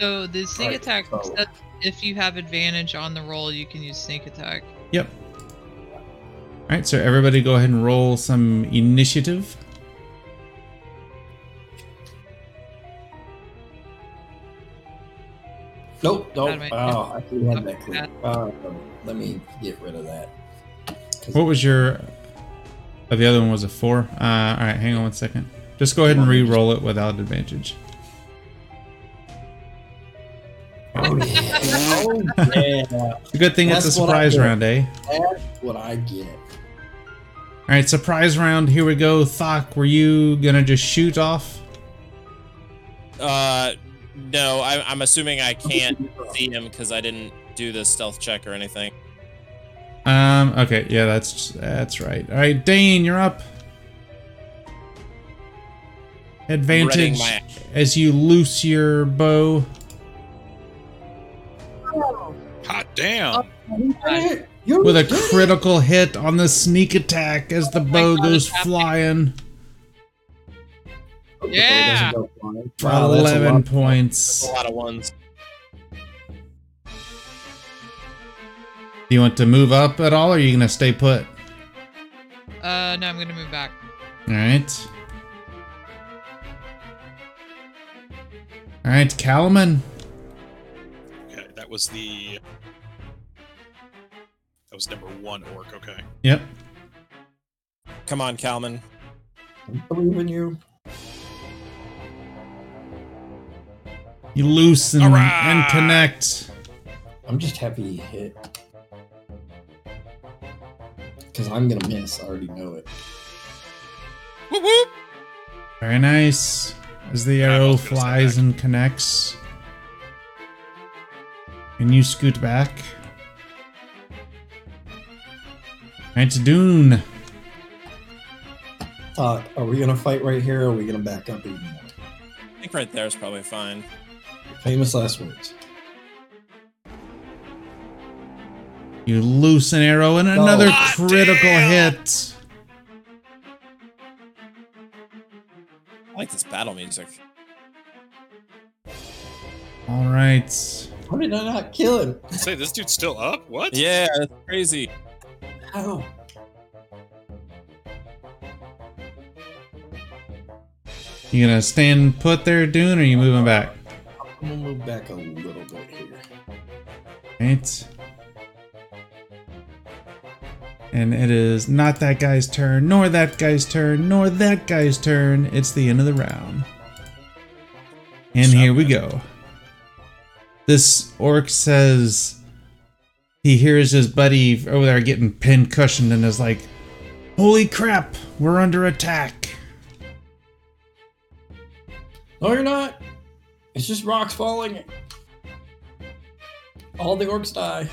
So the sneak Right, attack, so- that if you have advantage on the roll, you can use sneak attack. Yep. All right, so everybody go ahead and roll some initiative. Nope, nope. Oh, I didn't have that Okay, clue. bad. Uh, let me get rid of that. What was your? Oh, the other one was a four. Uh, all right, hang on one second. Just go ahead and re-roll it without advantage. Oh yeah. oh yeah. It's a good thing it's a That's what I surprise round, eh? That's what I get. All right, surprise round. Here we go. Thok, were you gonna just shoot off? Uh, no, I, I'm assuming I can't see him because I didn't do the stealth check or anything. Um. Okay. Yeah, that's that's right. All right, Dane, you're up. Advantage my- as you loose your bow. Hot damn. You're with a critical hit on the sneak attack as the Oh bow goes flying Yeah. go flying. Wow, 11. That's points. a lot of ones. Do you want to move up at all, or are you gonna stay put? Uh, no, I'm gonna move back. All right. All right, Calman. Okay, that was the. That was number one orc. Okay. Yep. Come on, Calman. I believe in you. You loosen All and connect. I'm just happy he hit. Because I'm gonna miss. I already know it. Whoop whoop. Very nice. As the arrow was gonna say flies and connects. And you scoot back. It's Dune. Uh, are we gonna fight right here, or are we gonna back up even more? I think right there is probably fine. Famous last words. You loose an arrow and another Hot critical damn! hit. I like this battle music. All right. How did I not kill him? Say this dude's still up. What? Yeah, that's crazy. How? You gonna stand put there, Dune, or you moving back? I'm gonna move back a little bit here. Right. And it is not that guy's turn, nor that guy's turn, nor that guy's turn. It's the end of the round. And here we go. This orc says he hears his buddy over there getting pin cushioned and is like, Holy crap, we're under attack. No, you're not. It's just rocks falling. All the orcs die.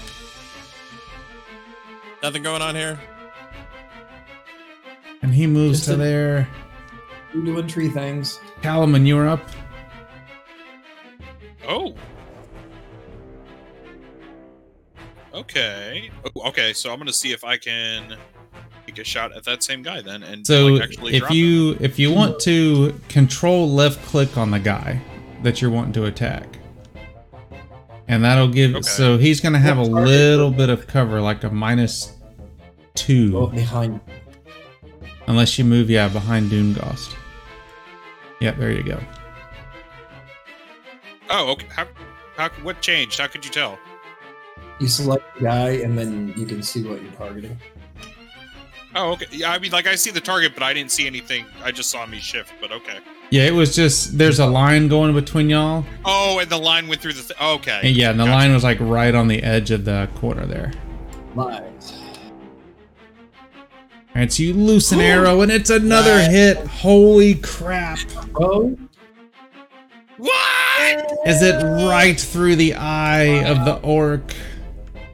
Nothing going on here. And he moves Just to a- there. We're doing tree things. Calman, you're up. Oh. Okay. Oh, Okay, so I'm gonna see if I can take a shot at that same guy then, and So like, actually if drop him. you if you want to control left click on the guy that you're wanting to attack. And that'll give Okay. so he's gonna have a What target? little bit of cover, like a minus two. Oh, behind. Unless you move, yeah, behind Doomghost. Yep, there you go. Oh, okay. How, how, what changed? How could you tell? You select the guy, and then you can see what you're targeting. Oh, okay. Yeah, I mean, like I see the target, but I didn't see anything. I just saw me shift. But okay. Yeah, it was just there's a line going between y'all. Oh, and the line went through the. Th- okay. And yeah, and the Gotcha. line was like right on the edge of the corner there. Lies. Alright, so you loose an arrow and it's another hit. Holy crap. Oh, What? Is it right through the eye of the orc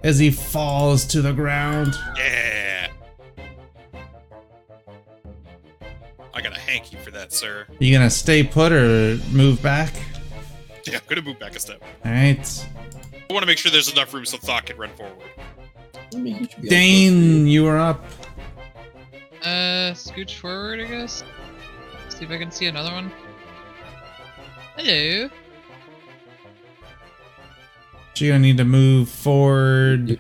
as he falls to the ground? Yeah. I got a hanky for that, sir. You gonna stay put or move back? Yeah, I'm gonna move back a step. Alright. I want to make sure there's enough room so Thok can run forward. I mean, he should be able to Dane, you are up. Uh, scooch forward, I guess. See if I can see another one. Hello. So you're gonna need to move forward.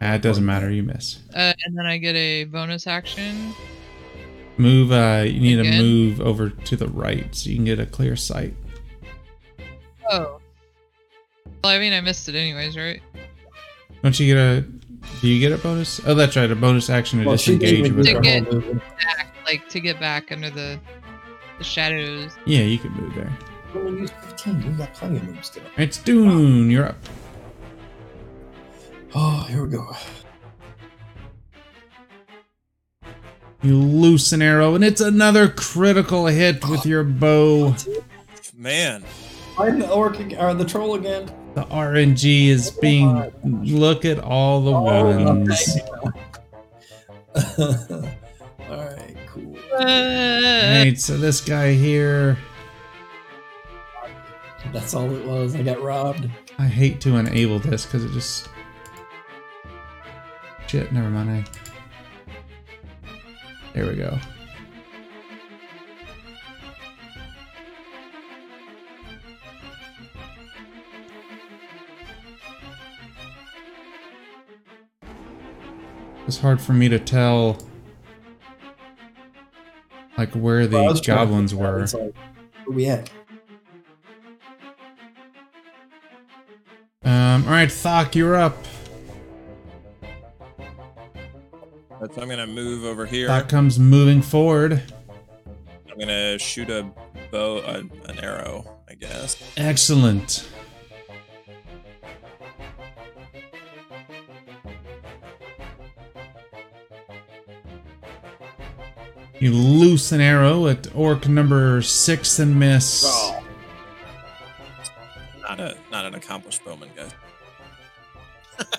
Ah, it doesn't matter, you miss. Uh, and then I get a bonus action. Move uh you need to move over to the right so you can get a clear sight. Oh. Well, I mean, I missed it anyways, right? Don't you get a do you get a bonus? Oh that's right, a bonus action to Well, she disengage with use her Dig whole it. movement. Back, like to get back under the the shadows. Yeah, you can move there. You only used 15. You got plenty of moves still. It's Dune, you're up. Oh, here we go. You loose an arrow, and it's another critical hit with oh. your bow. Man, I'm the orc or the troll again. The RNG is oh being. Look at all the ones. Oh, All right, cool. Alright, so this guy here. That's all it was. I got robbed. I hate to enable this because it just. Shit, never mind. I... There we go. It's hard for me to tell, like where the was trying to goblins were. like, Where we at? Um, all right, Thok, you're up. So I'm gonna move over here. That comes moving forward. I'm gonna shoot a bow, a, an arrow, I guess. Excellent. You loose an arrow at orc number six and miss. Not a, not an accomplished bowman, guys.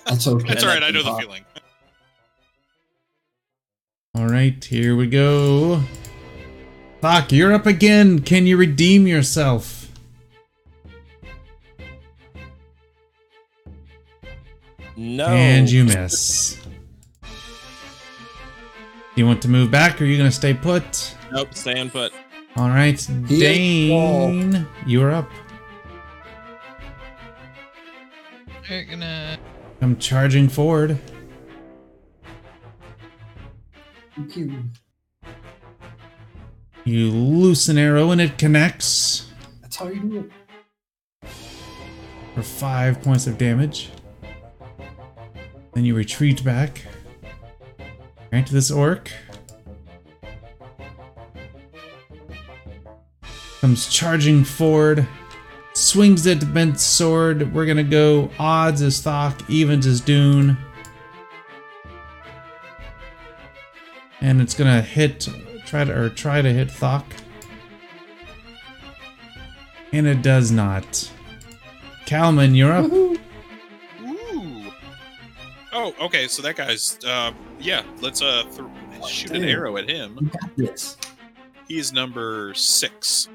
That's okay. That's all right. I know the feeling. All right, here we go. Fuck, you're up again. Can you redeem yourself? No. And you miss. You want to move back or are you going to stay put? Nope. Staying put. All right, He Dane, you're up. We're gonna. I'm charging forward. You loose an arrow and it connects That's how you do it. for five points of damage. Then you retreat back. Right to this orc. Comes charging forward. Swings it, bent sword. We're gonna go odds as Thok, evens as Dune. And it's gonna hit try to or try to hit Thok. And it does not. Calman, you're up. Ooh. Oh, okay. So that guy's. Uh, yeah. Let's uh th- shoot an arrow at him. You got. He is number six.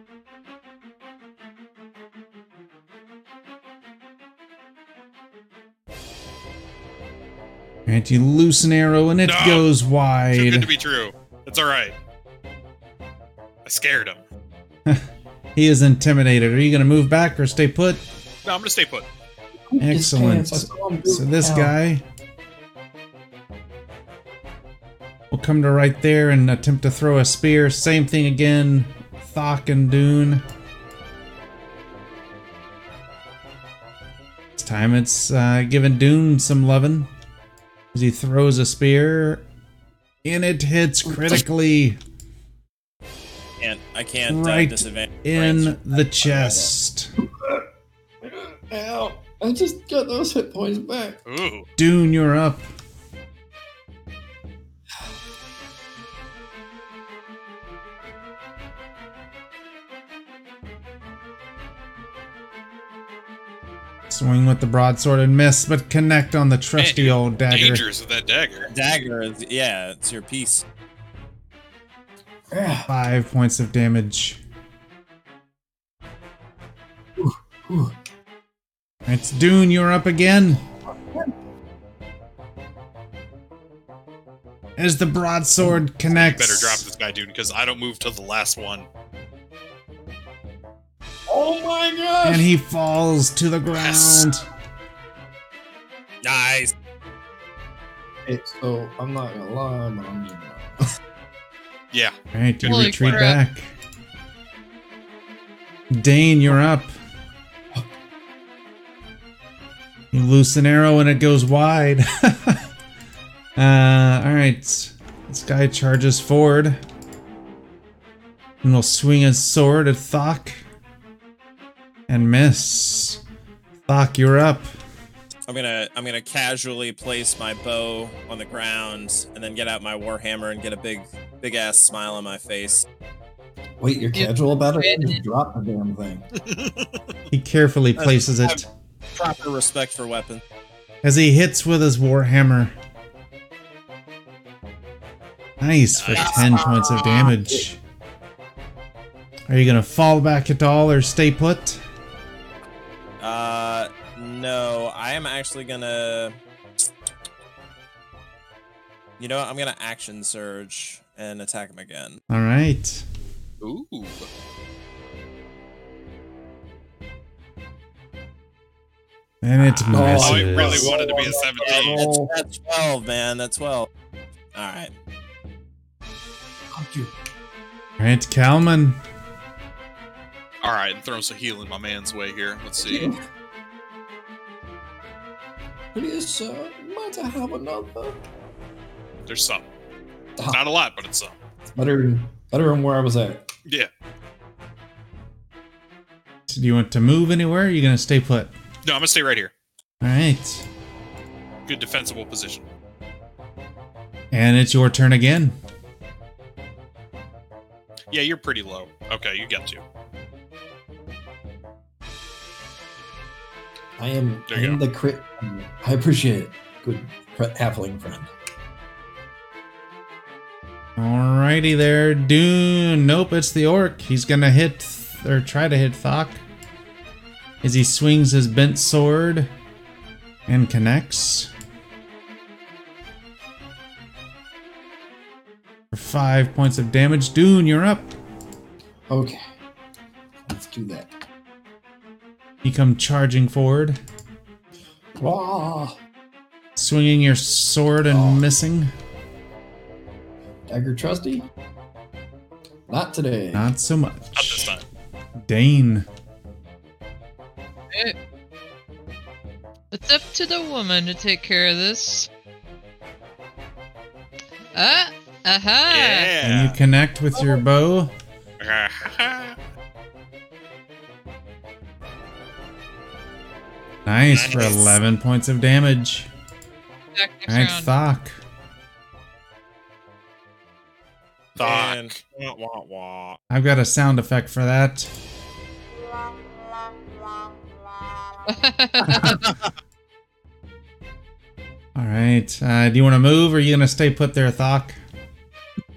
And you loose an arrow and it No. goes wide. Too good to be true. It's all right. I scared him. He is intimidated. Are you going to move back or stay put? No, I'm gonna stay put. Excellent. pants. I saw him do So this guy will come to right there and attempt to throw a spear. Same thing again. Thok and Dune. This time it's uh, giving Dune some loving as he throws a spear. And it hits critically Can't I can't uh, Right disadvantage in the chest. Ow. I just got those hit points back. Ooh. Dune, you're up. Swing with the broadsword and miss, but connect on the trusty Man, old dagger. Dangerous with that dagger. Dagger is yeah, it's your piece. Five points of damage. Whew. It's Dune, you're up again. As the broadsword connects. Better drop this guy, dude, because I don't move till the last one. Oh my gosh. And he falls to the ground. Yes. Nice. Okay, so I'm not gonna lie, but I'm giving up. Yeah. Alright, you Holy retreat crap. back. Dane, you're up. You loose an arrow and it goes wide. uh, alright. This guy charges forward. And will swing his sword at Thok. And miss. Fuck, you're up. I'm gonna I'm gonna casually place my bow on the ground and then get out my warhammer and get a big big ass smile on my face. Wait, you're casual about it? Just drop the damn thing. He carefully places it. Proper respect for weapon. as he hits with his warhammer. Nice for 10 points of damage. Are you gonna fall back at all or stay put? Uh no, I am actually gonna You know what? I'm gonna action surge and attack him again. Alright. Ooh. And it Oh, misses. Oh, he really wanted to be a 17. That's, that's 12, man. That's 12. Alright. Fuck you. Alright, Calman. All right, and throw some healing my man's way here. Let's see. Please, sir, might I have another? There's some. Ah, Not a lot, but it's some. better, better than where I was at. Yeah. Do you want to move anywhere or are you gonna stay put? No, I'm gonna stay right here. Alright. Good defensible position. And it's your turn again. Yeah, you're pretty low. Okay, you got to. I am, I There you am the crit. I appreciate it. Good fr- halfling friend. Alrighty there, Dune. Nope, it's the orc. He's gonna hit or try to hit Thok as he swings his bent sword and connects. For five points of damage. Dune, you're up. Okay, let's do that. You come charging forward, Wah! swinging your sword and Oh. missing. Dagger trusty? Not today. Not so much. Not this time. Dane. It's up to the woman to take care of this. Ah, aha! And you connect with your bow. Nice, for 11 points of damage. Back next Alright, round. Thok. Wah, wah, wah. I've got a sound effect for that. Alright, uh, do you want to move or are you going to stay put there, Thok?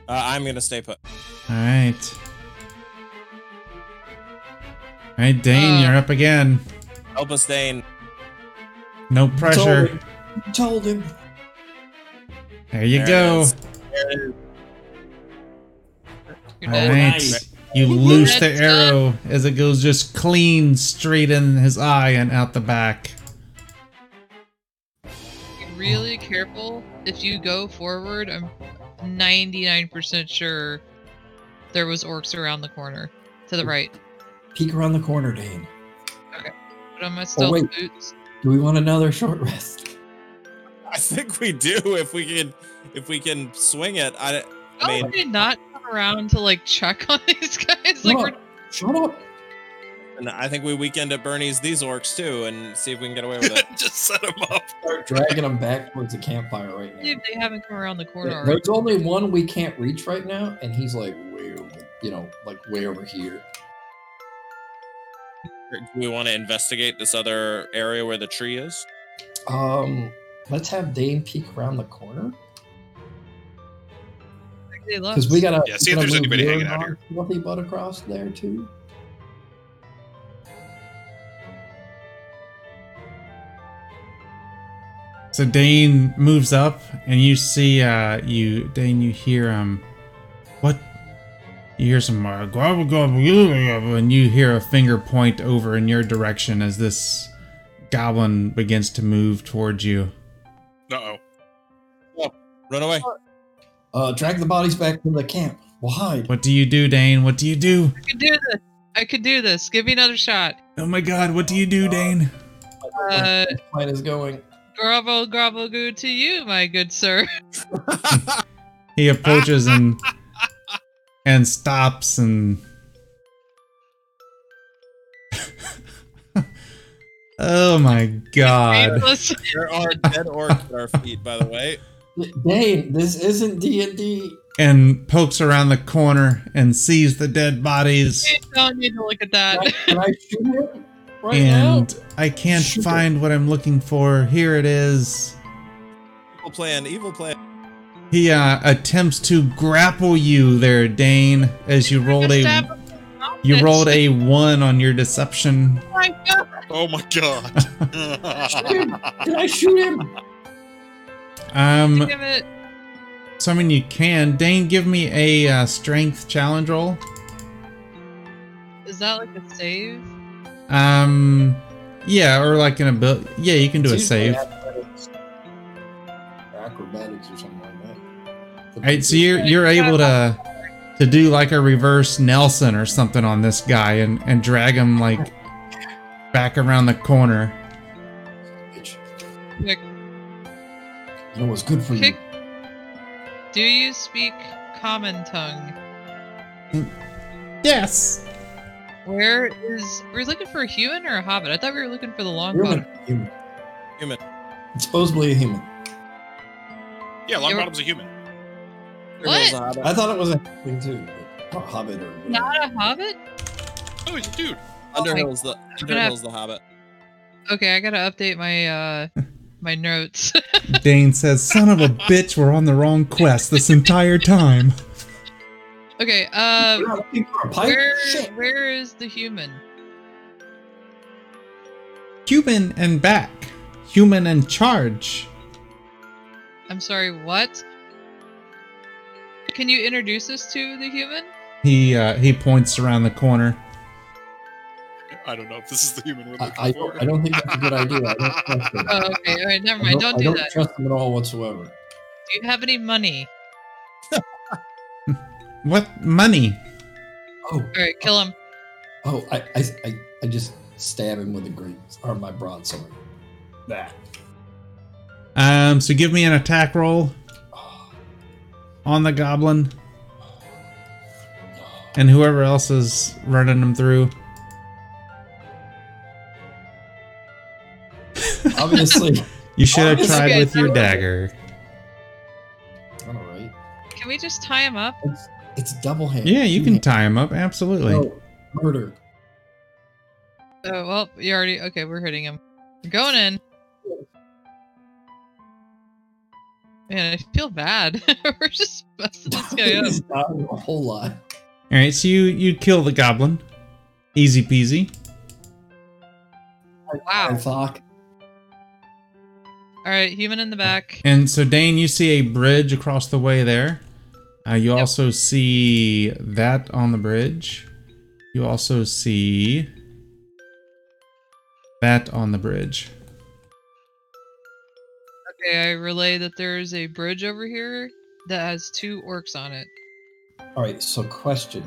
Uh, I'm gonna stay put. All right. All right, Dane, Uh, you're up again. Help us, Dane. No Told pressure. him. Told him. There you There go. is. There it is. You're All dead. right. Nice. You loose the That's arrow as it goes just clean straight in his eye and out the back. Be really careful. If you go forward, I'm 99% sure there was orcs around the corner to the right. Peek around the corner, Dane. Okay. But on my oh, stealth wait. boots. Do we want another short rest? I think we do if we can if we can swing it. I, I I mean, did not come around to like check on these guys. Like, No. we're, Shut up. and I think we weekend at Bernie's these orcs too and see if we can get away with it. Just set them up. Start dragging them back towards the campfire right now. dude, they haven't come around the corner There- already. There's only one we can't reach right now, and he's like way over, you know, like way over here. Do we want to investigate this other area where the tree is? Um, let's have Dane peek around the corner because we gotta. Yeah, see if gotta there's anybody your hanging out here. Fluffy butt across there too. So Dane moves up, and you see, uh, you Dane, you hear um, what? You hear some uh, gobble gobble, gobble, and you hear a finger point over in your direction as this goblin begins to move towards you. Uh oh. Run away. Uh, drag the bodies back to the camp. We'll hide. What do you do, Dane? What do you do? I could do this. I could do this. Give me another shot. Oh my God! What do you do, Dane? Uh, This plan is going. grovel, grovel, goo to you, my good sir. He approaches and and stops and. oh my God! There are dead orcs at our feet, by the way. Dane, this isn't D and D. and pokes around the corner and sees the dead bodies. You don't need to look at that. Can I shoot him right now? And I can't Shoot find what I'm looking for. Here it is. Evil plan, evil plan. He uh, attempts to grapple you there, Dane, as you rolled a stab him in the mouth. you rolled a one on your deception. Oh my God. Oh my god. Can I shoot him? Um, so I mean you can. Dane, give me a uh, strength challenge roll. Is that like a save? Um, yeah, or like an ability. Yeah, you can do a save. athletics, right, so you're you're able to to do like a reverse Nelson or something on this guy and and drag him like back around the corner. Bitch. Quick, You know what's good for you? Do you speak common tongue? Yes. Where is? Were we looking for a human or a hobbit? I thought we were looking for the long Human. bottom. Human. Human. It's supposedly a human. yeah, You're- Longbottom's a human. What? A hobbit. I thought it was a thing too. but Not hobbit or whatever. Not a hobbit? Oh, he's a dude. Underhill's the gonna Underhill's the hobbit. Okay, I gotta update my uh my notes. Dane says, "Son of a bitch, we're on the wrong quest this entire time." okay, uh, You're not looking for a pipe? where where is the human? Human and back. Human and charge. I'm sorry, what? Can you introduce us to the human? He uh, he points around the corner. I don't know if this is the human we're I, looking I, for. don't, I don't think that's a good idea. I don't trust him. Oh, okay, all right, never I mind. Don't, do I do don't that. trust him at all whatsoever. Do you have any money? What money? Oh, All right, kill him. oh! I, I, I, I just stab him with a great or my broadsword. That. Um, so give me an attack roll on the goblin and whoever else is running them through. obviously. You should have tried I with your know. dagger. all right. Can we just tie him up? It's, it's double hand. Yeah, you can tie him up. Absolutely. No, murder. Oh well, you already okay. We're hitting him. We're going in. Man, I feel bad. We're just messing this guy up. He's dying a whole lot. All right, so you you kill the goblin, easy peasy. Wow. I thought All right, human in the back. And so Dane, you see a bridge across the way there. Uh, you Yep. also see that on the bridge. You also see that on the bridge. Okay, I relay that there's a bridge over here that has two orcs on it. All right, so question.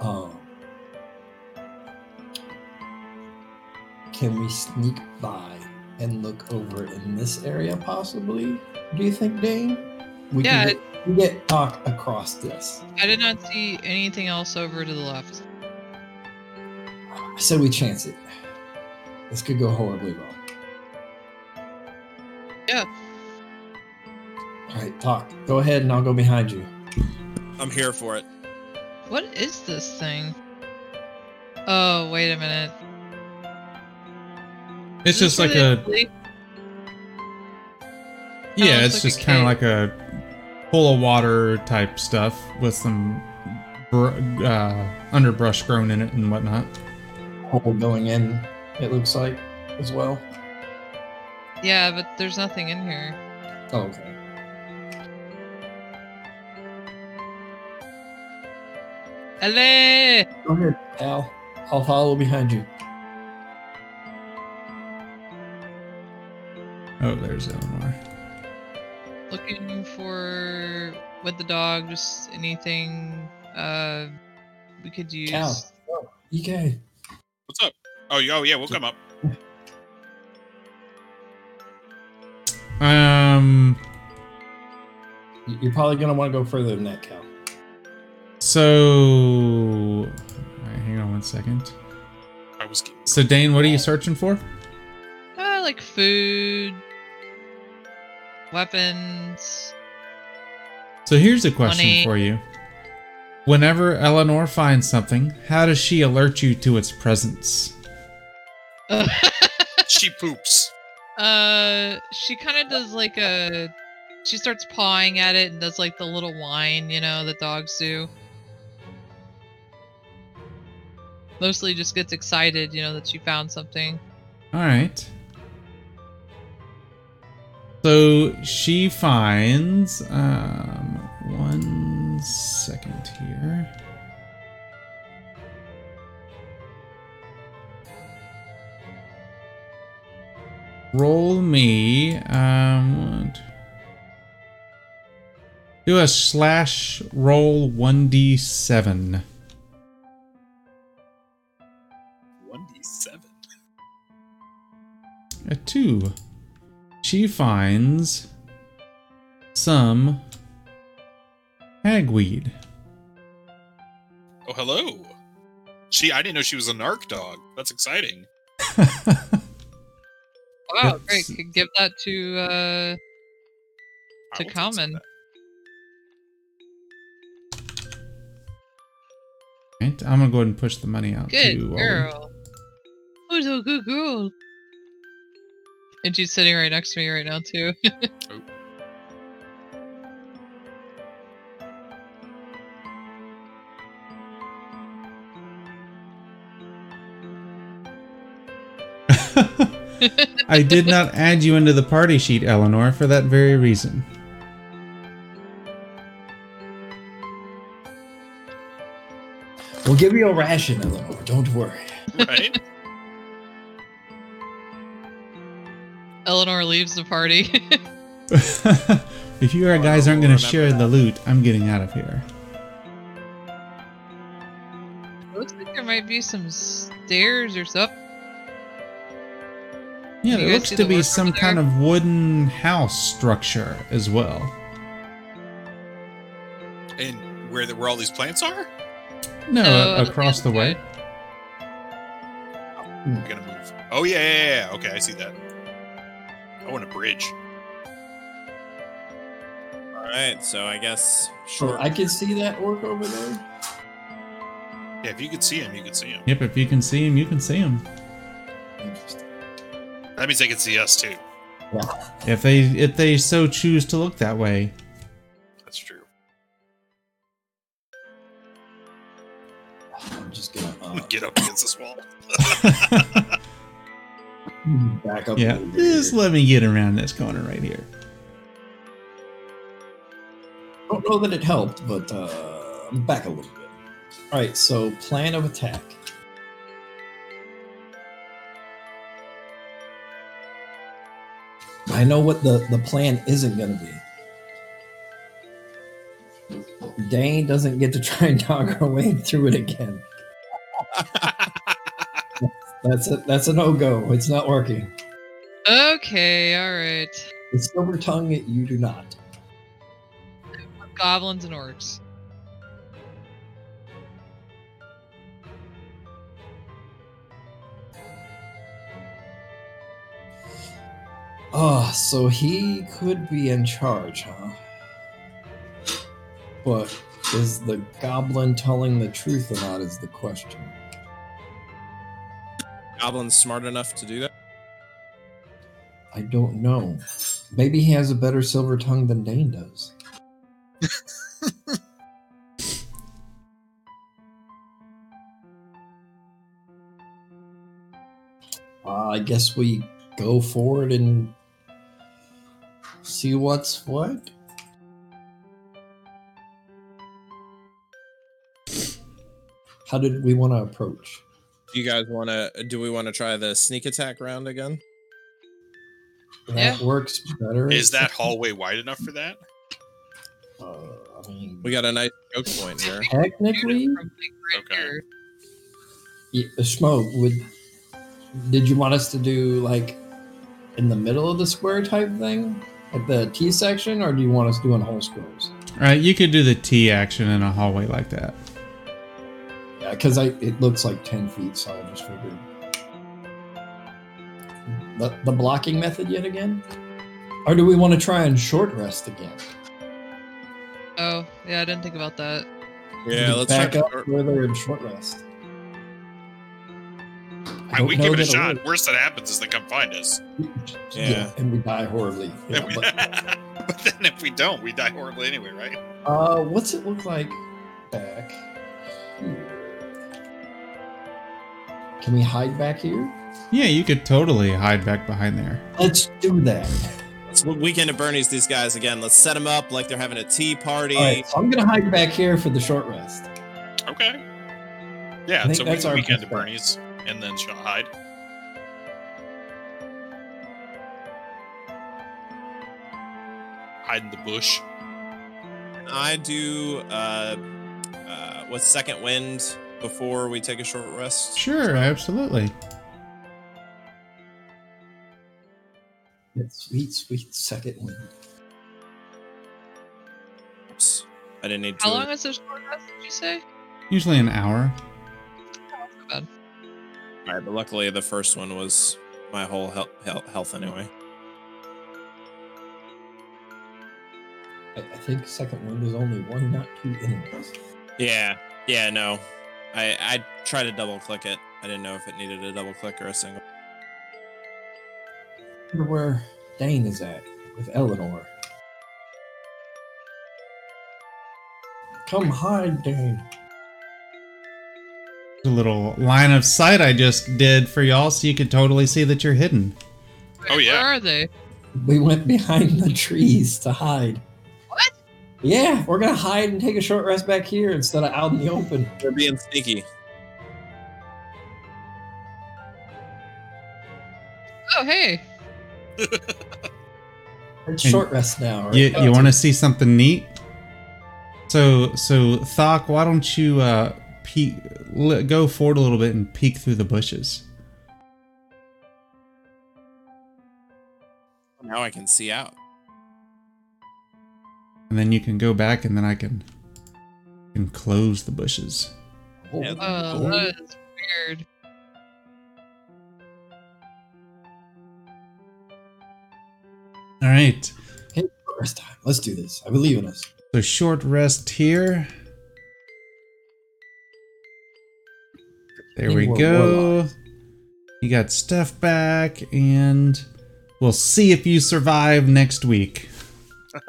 Um, can we sneak by and look over in this area possibly? Do you think, Dane? We Yeah, can get, we get talk across this. I did not see anything else over to the left. I said we chance it. This could go horribly wrong. Yeah. All right, talk. Go ahead, and I'll go behind you. I'm here for it. What is this thing? Oh, wait a minute. It's Is just like a they yeah, it's it's like just kind of like a pool of water type stuff with some br- uh, underbrush grown in it and whatnot. Hole going in. It looks like as well. Yeah, but there's nothing in here. Oh, okay. Allez! Go ahead, Al. I'll follow behind you. Oh, there's Eleanor. Looking for with the dog, just anything uh we could use. Cal. Oh, EK. What's up? Oh, y- oh yeah, we'll come up. Um. You- You're probably gonna want to go further than that, Cal. So, all right, hang on one second. I was. So Dane, what are you searching for? Uh, like food, weapons. So here's a question Money. for you. Whenever Eleanor finds something, how does she alert you to its presence? She poops. Uh, she kind of does like a. She starts pawing at it and does like the little whine, you know, that dogs do. Mostly just gets excited, you know, that she found something. All right. So she finds um one second here. Roll me um do a slash roll 1d7. One d seven. A two. She finds some hagweed. Oh hello. She. I didn't know she was a narc dog. That's exciting. Wow, Yep. great. Could give that to uh To will take some of common. right, I'm gonna go ahead and push the money out good to uh, girl. Who's a good girl? And she's sitting right next to me right now too. I did not add you into the party sheet, Eleanor, for that very reason. We'll give you a ration, Eleanor. Don't worry. Right. Eleanor leaves the party. if you guys aren't gonna share the loot, I'm getting out of here. Looks like there might be some stairs or something. Yeah, You there looks see to the be some kind of wooden house structure as well. and where the, where all these plants are? No, No, a- on the across the way. side. We're gonna move. Oh yeah, yeah, yeah, yeah. Okay, I see that. I want a bridge. All right, so I guess Sure. short. I can see that orc over there. Yeah, if you could see him, you could see him. Yep, if you can see him, you can see him. Interesting. That means they can see us too. Yeah. If they if they so choose to look that way. That's true. I'm just gonna uh, Get up against this wall. back up. yeah. a Just here. let me get around this corner right here. I don't know that it helped, but uh, I'm back a little bit. All right, so plan of attack. I know what the, the plan isn't going to be. Dane doesn't get to try and dog her way through it again. That's a that's a no go. It's not working. Okay, alright. The silver tongue, you do not. Goblins and orcs. Oh, so he could be in charge, huh? But is the goblin telling the truth or not is the question. Goblin's smart enough to do that. I don't know. Maybe he has a better silver tongue than Dane does. uh, I guess we go forward and see what's what. How did we want to approach? Do you guys want to? Do we want to try the sneak attack round again? That works better. Is that hallway wide enough for that? Uh, I mean, We got a nice choke point here. technically, From, Okay. Yeah, smoke would did you want us to do like in the middle of the square type thing at the T section or do you want us doing whole squares All right, you could do the T action in a hallway like that. yeah because i it looks like 10 feet so i just figured the, the blocking method yet again or do we want to try and short rest again Oh, yeah, I didn't think about that. Yeah, let's back try. up further and short rest I, don't we give it a shot. works. Worst that happens is they come find us. Yeah. and we die horribly yeah, we- but, but then if we don't, we die horribly anyway, right? Uh, what's it look like back here? Can we hide back here? Yeah, you could totally hide back behind there. Let's do that. Let's weekend at Bernie's. These guys again. Let's set them up like they're having a tea party. All right, so I'm gonna hide back here for the short rest. Okay. Yeah, think so we that's can our weekend best to bet. Bernie's and then she'll hide. Hide in the bush. I do. Uh, uh, what's second wind before we take a short rest? Sure, absolutely. That sweet, sweet second wind. Oops. I didn't need to. How long is this short rest, did you say? Usually an hour. Not bad. All right, but luckily the first one was my whole health, health anyway. I, I think second one is only one, not two enemies. Yeah, yeah, no. I I tried to double click it. I didn't know if it needed a double click or a single. wonder where Dane is at with Eleanor. Come hide, Dane. A little line of sight I just did for y'all so you could totally see that you're hidden. Wait, Oh, yeah. Where are they? We went behind the trees to hide. What? Yeah, we're gonna hide and take a short rest back here instead of out in the open. They're being sneaky. Oh, hey. It's And short rest now. Right? You, you want to see something neat? So, so Thok, why don't you uh, peek, l- go forward a little bit and peek through the bushes? Now I can see out. And then you can go back and then I can, can close the bushes. Oh, Yeah. Oh, that is weird. All right. short rest time. Let's do this. I believe in us. So short rest here. There we go. warlocks. You got stuff back and We'll see if you survive next week.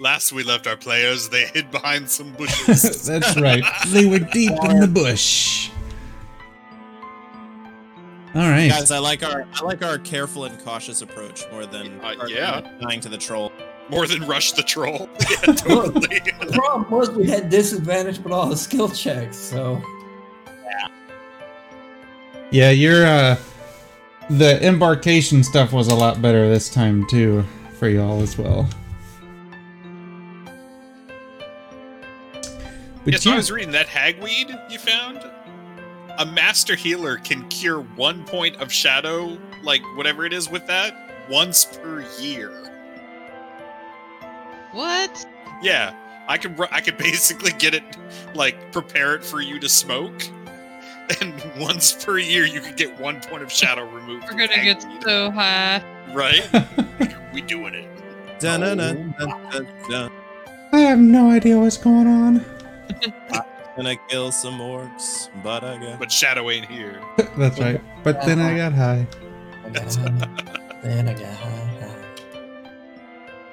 Last we left our players, they hid behind some bushes. That's right. They were deep in the bush. All right. Guys, I like our I like our careful and cautious approach more than Uh, yeah. dying to the troll. More than rush the troll. Yeah, totally. The problem was we had disadvantage, but all the skill checks. So Yeah, Yeah, your uh the embarkation stuff was a lot better this time too for y'all as well. But yeah, so I yeah, was reading that hagweed you found. A master healer can cure one point of shadow, like whatever it is with that, once per year. What? Yeah, I could ru- I could basically get it, like prepare it for you to smoke, and once per year you could get one point of shadow removed. We're gonna get hagweed. so high. right. we doing it. Dun-dun-dun-dun-dun. Oh. I have no idea what's going on. I'm Gonna kill some orcs, but I got But shadow ain't here. That's right. But then I uh-huh. got high. I got high. then I got high.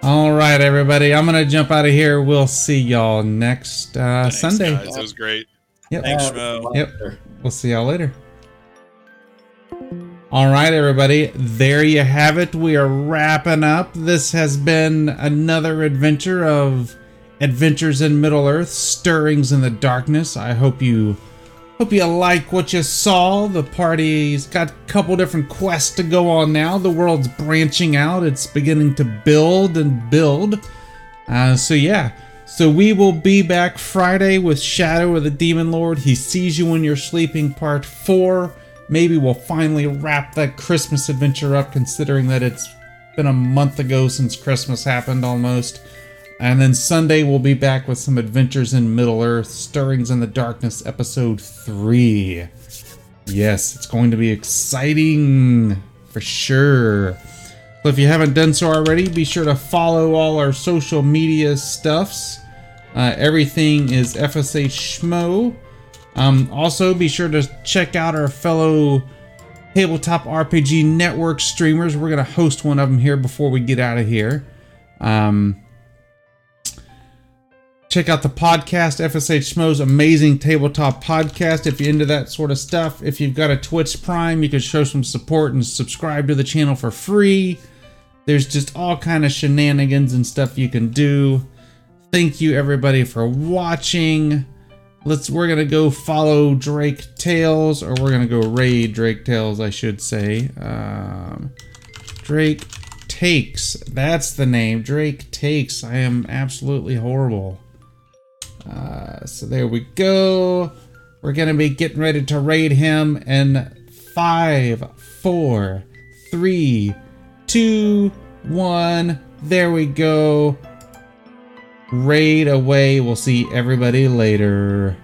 All right, everybody. I'm gonna jump out of here. We'll see y'all next uh, Thanks, Sunday. guys. It was great. Yep. Thanks, Schmo. Yep. We'll see y'all later. All right, everybody. There you have it. We are wrapping up. This has been another adventure of Adventures in Middle Earth, Stirrings in the Darkness. I hope you hope you like what you saw. The party's got a couple different quests to go on now. The world's branching out. It's beginning to build and build. Uh, so yeah. So we will be back Friday with Shadow of the Demon Lord. He sees you when you're sleeping, part four. Maybe we'll finally wrap that Christmas adventure up, considering that it's been a month ago since Christmas happened almost. And then Sunday we'll be back with some adventures in Middle Earth, Stirrings in the Darkness, episode three. Yes, it's going to be exciting for sure. So if you haven't done so already, be sure to follow all our social media stuffs. Uh, everything is FSA Schmo. Um, also, be sure to check out our fellow Tabletop RPG Network streamers. We're going to host one of them here before we get out of here. Um, check out the podcast, FSH Schmo's amazing tabletop podcast. If you're into that sort of stuff, if you've got a Twitch Prime, you can show some support and subscribe to the channel for free. There's just all kind of shenanigans and stuff you can do. Thank you everybody for watching. Let's we're gonna go follow Drake Tales, or we're gonna go raid Drake Tales, I should say. Um, Drake Takes. That's the name. Drake Takes. I am absolutely horrible. Uh, so there we go. We're gonna be getting ready to raid him in five, four, three, two, one. There we go. Raid away. We'll see everybody later.